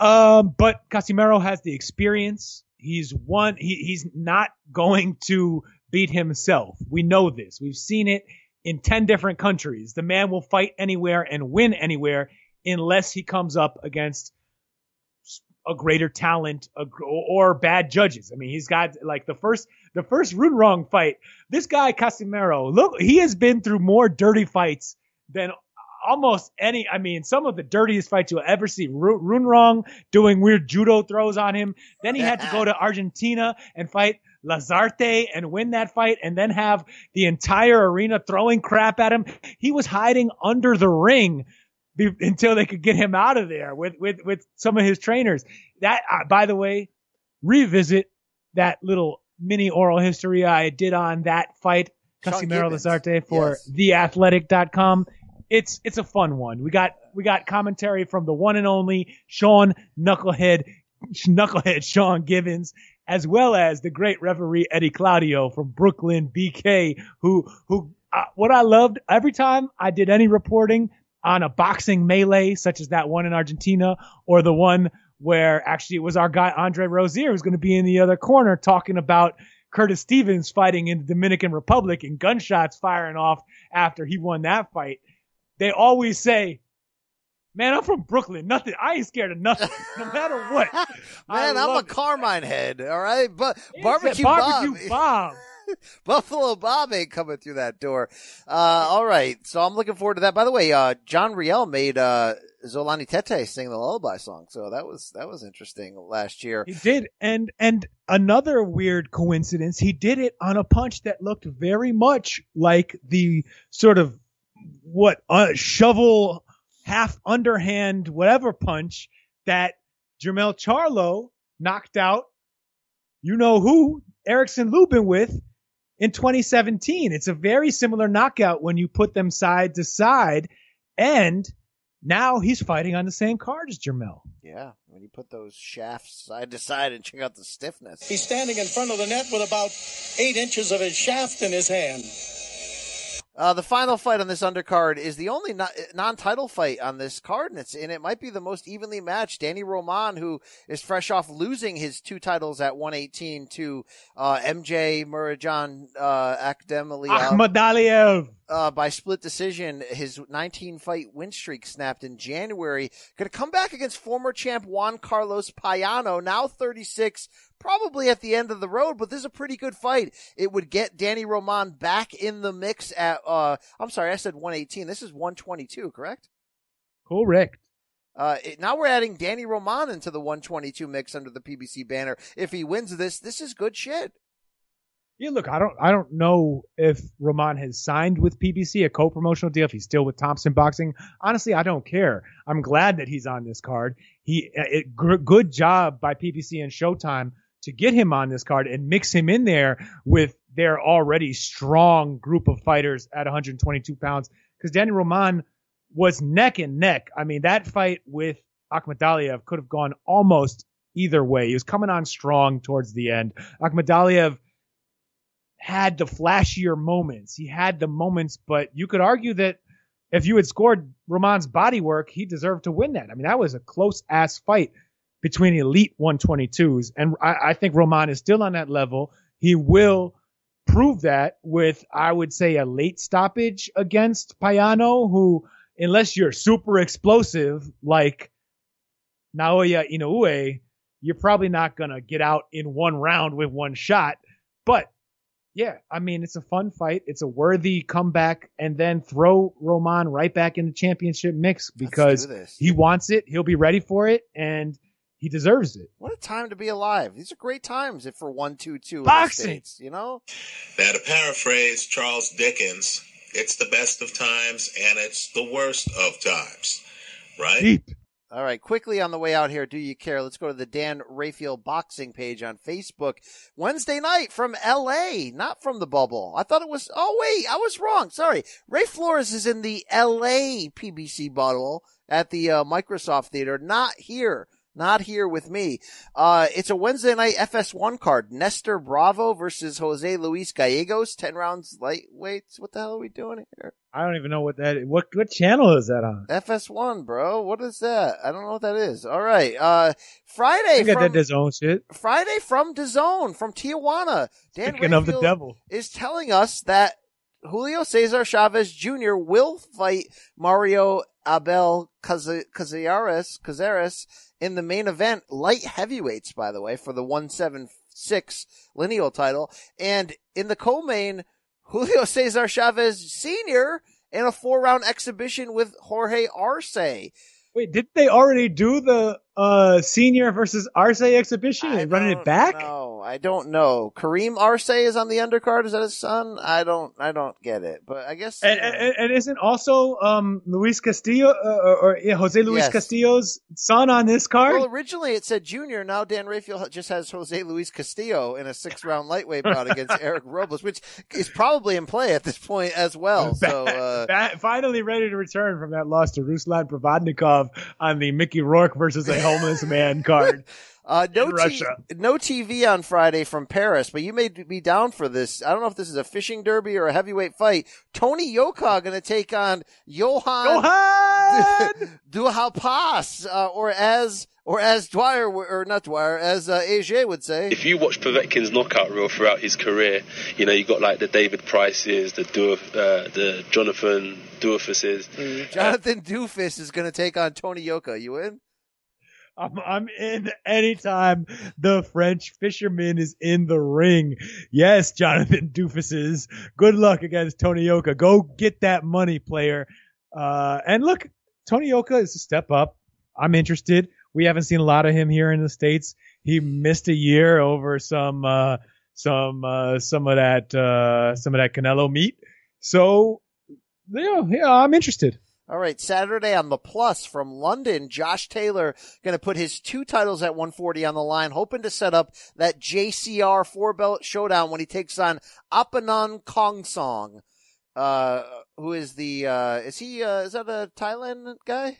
Um, but Casimero has the experience. He's one. He, he's not going to beat himself. We know this. We've seen it in 10 different countries. The man will fight anywhere and win anywhere unless he comes up against a greater talent or bad judges. I mean, he's got like the first, the first Ruenroeng fight. This guy, Casimero, look, he has been through more dirty fights than almost any, I mean, some of the dirtiest fights you'll ever see. Ruenroeng doing weird judo throws on him. Then he had to go to Argentina and fight Lazarte and win that fight and then have the entire arena throwing crap at him. He was hiding under the ring be, until they could get him out of there with, with, with some of his trainers. That, uh, by the way, revisit that little mini oral history I did on that fight, Casimero Lazarte for yes. theathletic.com. It's, it's a fun one. We got, we got commentary from the one and only Sean Knucklehead, Knucklehead Sean Gibbons, as well as the great referee Eddie Claudio from Brooklyn BK, who, who, uh, what I loved every time I did any reporting, on a boxing melee, such as that one in Argentina, or the one where actually it was our guy Andre Rozier who's going to be in the other corner talking about Curtis Stevens fighting in the Dominican Republic and gunshots firing off after he won that fight. They always say, Man, I'm from Brooklyn. Nothing. I ain't scared of nothing, no matter what. Man, I'm a it. Carmine head. All right, but barbecue, barbecue Bob. Bob. Buffalo Bob ain't coming through that door. Uh, all right. So I'm looking forward to that. By the way, uh, John Riel made, uh, Zolani Tete sing the lullaby song. So that was, that was interesting last year. He did. And, and another weird coincidence, he did it on a punch that looked very much like the sort of what, uh, shovel, half underhand, whatever punch that Jermell Charlo knocked out. You know who? Erickson Lubin with in 2017. It's a very similar knockout when you put them side to side. And now he's fighting on the same card as Jermell. Yeah, when you put those shafts side to side and check out the stiffness. He's standing in front of the net with about eight inches of his shaft in his hand. Uh, the final fight on this undercard is the only non-title fight on this card, and it's and it might be the most evenly matched. Danny Roman, who is fresh off losing his two titles at 118 to uh, MJ Murodjon uh, Akhmadaliev uh, by split decision. His 19 fight win streak snapped in January. Going to come back against former champ Juan Carlos Payano, now 36, probably at the end of the road, but this is a pretty good fight. It would get Danny Roman back in the mix at, uh, I'm sorry, I said 118. This is 122, correct? Correct. Uh, it, now we're adding Danny Roman into the 122 mix under the PBC banner. If he wins this, this is good shit. Yeah, look, I don't, I don't know if Roman has signed with PBC a co-promotional deal. If he's still with Thompson Boxing, honestly, I don't care. I'm glad that he's on this card. He, uh, it, good job by PBC and Showtime to get him on this card and mix him in there with their already strong group of fighters at 122 pounds. Because Danny Roman was neck and neck. I mean, that fight with Akhmadaliev could have gone almost either way. He was coming on strong towards the end. Akhmadaliev had the flashier moments. He had the moments, but you could argue that if you had scored Roman's body work, he deserved to win that. I mean, that was a close ass fight between elite 122s. And I, I think Roman is still on that level. He will prove that with, I would say, a late stoppage against Payano, who, unless you're super explosive like Naoya Inoue, you're probably not going to get out in one round with one shot. But yeah, I mean, it's a fun fight. It's a worthy comeback, and then throw Roman right back in the championship mix because he wants it. He'll be ready for it, and he deserves it. What a time to be alive! These are great times if for one, two, two boxing. States, you know. Now to paraphrase Charles Dickens, it's the best of times and it's the worst of times, right? Deep. All right, quickly on the way out here, do you care? Let's go to the Dan Rafael boxing page on Facebook. Wednesday night from LA, not from the bubble. I thought it was, oh wait, I was wrong. Sorry. Ray Flores is in the LA PBC bubble at the uh, Microsoft Theater, not here Not here with me. Uh, it's a Wednesday night FS1 card. Nestor Bravo versus Jose Luis Gallegos. 10 rounds lightweights. What the hell are we doing here? I don't even know what that. What what channel is that on? FS1, bro. What is that? I don't know what that is. All right. Uh, Friday I got from, own shit. Friday from DAZN, from Tijuana. Dan Speaking of the devil. is telling us that Julio Cesar Chavez Jr. will fight Mario Abel Caza- Cazares, Cazares in the main event, light heavyweights, by the way, for the 176 lineal title. And in the co-main, Julio Cesar Chavez Sr. in a four round exhibition with Jorge Arce. Wait, didn't they already do the uh senior versus Arce exhibition? And running it back? No, I don't know. Kareem Arce is on the undercard. Is that his son? I don't. I don't get it. But I guess. And, know. and, and isn't also um Luis Castillo uh, or, or yeah, Jose Luis Yes. Castillo's son on this card? Well, originally it said junior. Now Dan Rafael just has Jose Luis Castillo in a six round lightweight bout against Eric Robles, which is probably in play at this point as well. So, uh, Ba- finally ready to return from that loss to Ruslan Provodnikov on the Mickey Rourke versus a homeless man card. Uh, no, in t- Russia. no TV on Friday from Paris, but you may be down for this. I don't know if this is a fishing derby or a heavyweight fight. Tony Yoka going to take on Johan, Duhaupas, uh, or as, or as Dwyer, or not Dwyer, as, uh, AJ would say. If you watch Povetkin's knockout reel throughout his career, you know you got like the David Prices, the Dua, uh, the Jonathan Duafuses. Jonathan Doofus is going to take on Tony Yoka. You in? I'm, I'm in anytime the French fisherman is in the ring. Yes, Jonathan Doofuses. Good luck against Tony Yoka. Go get that money, player. Uh, and look, Tony Yoka is a step up. I'm interested. We haven't seen a lot of him here in the States. He missed a year over some, uh, some, uh, some of that, uh, some of that Canelo meat. So, yeah, yeah, I'm interested. All right, Saturday on the plus from London, Josh Taylor going to put his two titles at 140 on the line, hoping to set up that JCR four belt showdown when he takes on Apinun Khongsong, uh, who is the, uh, is he, uh, is that a Thailand guy?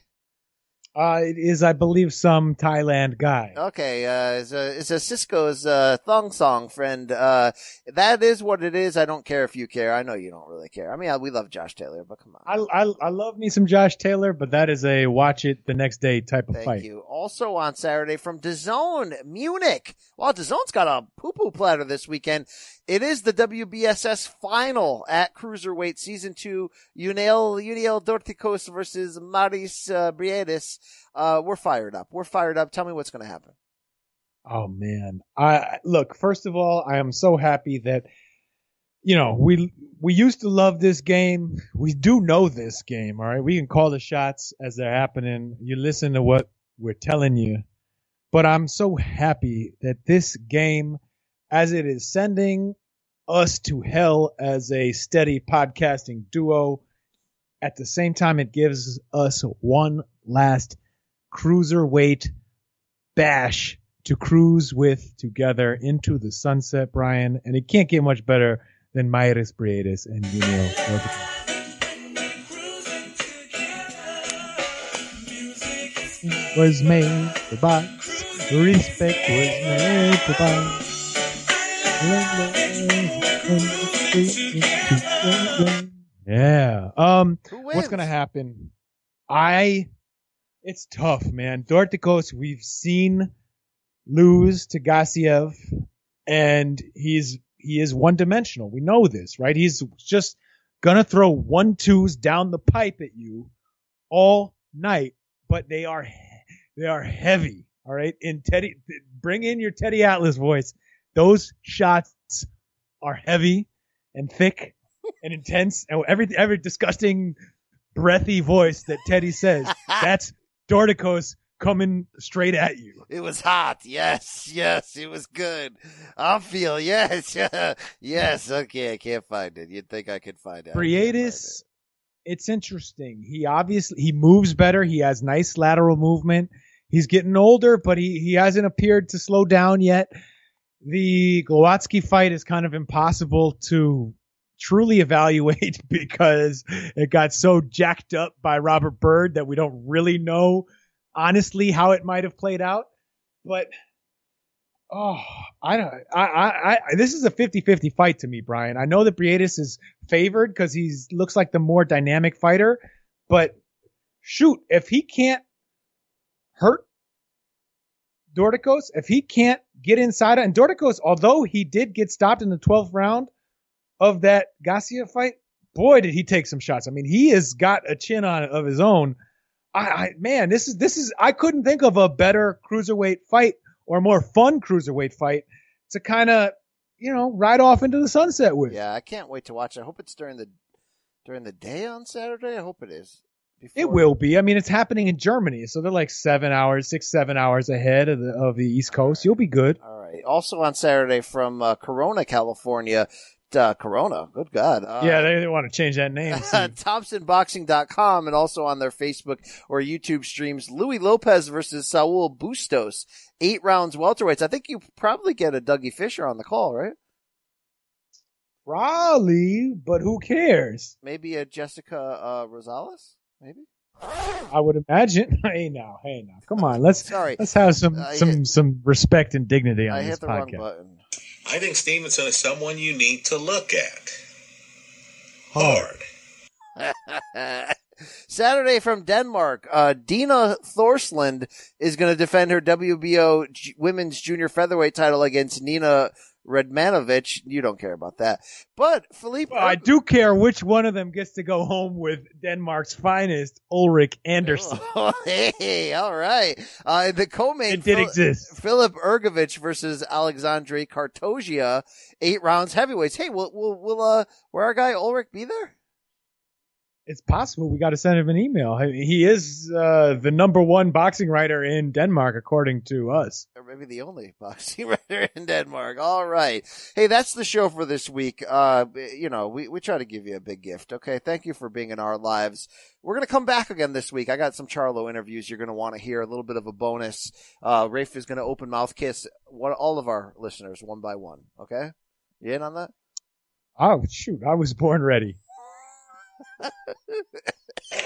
Uh, it is, I believe, some Thailand guy. Okay, uh, it's a, it's a Cisco's, uh, Thong Song friend. Uh, that is what it is. I don't care if you care. I know you don't really care. I mean, I, we love Josh Taylor, but come on. I, I I love me some Josh Taylor, but that is a watch it the next day type of fight. Thank fight. you. Also on Saturday from DAZN, Munich. Well, DAZN's got a poo-poo platter this weekend. It is the WBSS final at Cruiserweight Season 2. Yuniel, Yuniel Dorticos versus Mairis uh, Briedis. Uh, we're fired up. We're fired up. Tell me what's going to happen. Oh man, I look. First of all, I am so happy that you know we we used to love this game. We do know this game. All right, we can call the shots as they're happening. You listen to what we're telling you, but I'm so happy that this game, as it is sending us to hell as a steady podcasting duo, at the same time it gives us one last cruiserweight bash to cruise with together into the sunset, Brian. And it can't get much better than Mairis Briedis and Junio. Was made for box. Respect was made for box. Yeah. Um, what's gonna happen? I, it's tough, man. Dorticos, we've seen lose to Gassiev, and he's he is one dimensional. We know this, right? He's just gonna throw one twos down the pipe at you all night, but they are they are heavy. All right, in Teddy, bring in your Teddy Atlas voice. Those shots are heavy and thick and intense, and every every disgusting, breathy voice that Teddy says. that's Dorticos coming straight at you. It was hot. Yes, yes, it was good. I feel yes, yes. Okay, I can't find it. You'd think I could find it. Briedis, it's interesting. He obviously he moves better. He has nice lateral movement. He's getting older, but he he hasn't appeared to slow down yet. The Glowacki fight is kind of impossible to truly evaluate because it got so jacked up by Robert Byrd that we don't really know honestly how it might have played out, but oh, I don't. I, I, I this is a 50-50 fight to me, Brian. I know that Briedis is favored because he looks like the more dynamic fighter, but shoot, if he can't hurt Dorticos, if he can't get inside and Dorticos, although he did get stopped in the 12th round of that Garcia fight, boy, did he take some shots. I mean, he has got a chin on of his own. I, I man, this is this is I couldn't think of a better cruiserweight fight or a more fun cruiserweight fight to kind of you know ride off into the sunset with. Yeah, I can't wait to watch. it. I hope it's during the during the day on Saturday. I hope it is. It will be. I mean, it's happening in Germany, so they're like seven hours, six, seven hours ahead of the of the East Coast. You'll be good. All right. Also on Saturday from uh, Corona, California. Uh, Corona. Good God. Uh, yeah, they, they want to change that name. ThompsonBoxing.com and also on their Facebook or YouTube streams. Louis Lopez versus Saul Bustos. Eight rounds welterweights. I think you probably get a Dougie Fisher on the call, right? Probably, but who cares? Maybe a Jessica uh, Rosales? Maybe. I would imagine. Hey now, hey now, come on. Let's Sorry. let's have some I some hit- some respect and dignity on I this hit the wrong podcast. Button. I think Stevenson is someone you need to look at. Hard. Saturday from Denmark, uh, Dina Thorslund is going to defend her WBO J- women's junior featherweight title against Nina Redmanovic. You don't care about that. But Philippe, Well, I do care which one of them gets to go home with Denmark's finest, Ulrich Anderson. Oh, hey, all right. Uh, the co-main It did Phil- exist. Filip Hrgović versus Alexandre Kartogia, eight rounds heavyweights. Hey, will will will uh, will our guy Ulrich be there? It's possible we got to send him an email. He is uh, the number one boxing writer in Denmark, according to us. or maybe the only boxing writer in Denmark. All right. Hey, that's the show for this week. Uh, you know, we, we try to give you a big gift. Okay. Thank you for being in our lives. We're going to come back again this week. I got some Charlo interviews you're going to want to hear, a little bit of a bonus. Uh, Rafe is going to open mouth kiss one, all of our listeners one by one. Okay. You in on that? Oh shoot! I was born ready.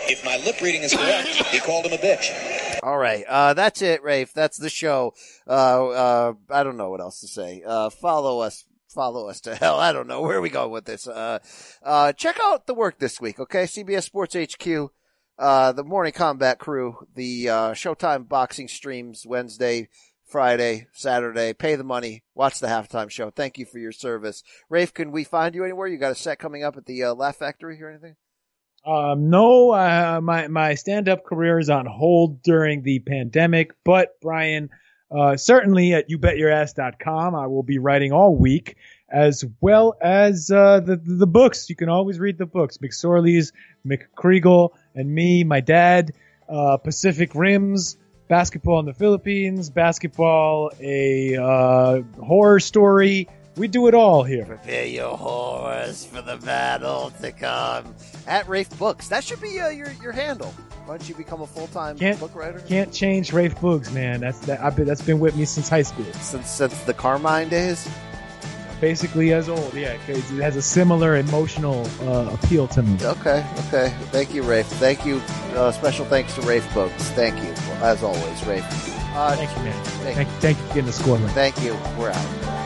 If my lip reading is correct, he called him a bitch. All right. Uh, that's it, Rafe. That's the show. Uh, uh, I don't know what else to say. Uh, follow us. Follow us to hell. I don't know where we go with this. Uh, uh, check out the work this week. Okay. CBS Sports HQ. The morning combat crew, the, Showtime boxing streams Wednesday, Friday, Saturday. Pay the money. Watch the halftime show. Thank you for your service. Rafe, can we find you anywhere? You got a set coming up at the, uh, Laugh Factory or anything? Um, no, uh, my my stand up career is on hold during the pandemic, but Brian, uh, certainly at youbetyourass.com, I will be writing all week, as well as uh, the the books. You can always read the books. McSorley's, McCreagle, and me, my dad, uh, Pacific Rims. Basketball in the Philippines, basketball, a uh, horror story. We do it all here. Prepare your horse for the battle to come. At Rafe Boogs. That should be uh, your your handle. Why don't you become a full time book writer? can't change Rafe Boogs, man. That's that. I've been, that's been with me since high school. Since since the Carmine days. Basically as old, yeah. it has a similar emotional uh, appeal to me. Okay, okay. Thank you, Rafe. Thank you. Uh, special thanks to Rafe Boogs. Thank you, as always, Rafe. Uh, Thank you, man. Thank, Thank, thank you for getting the score. right. thank you. We're out.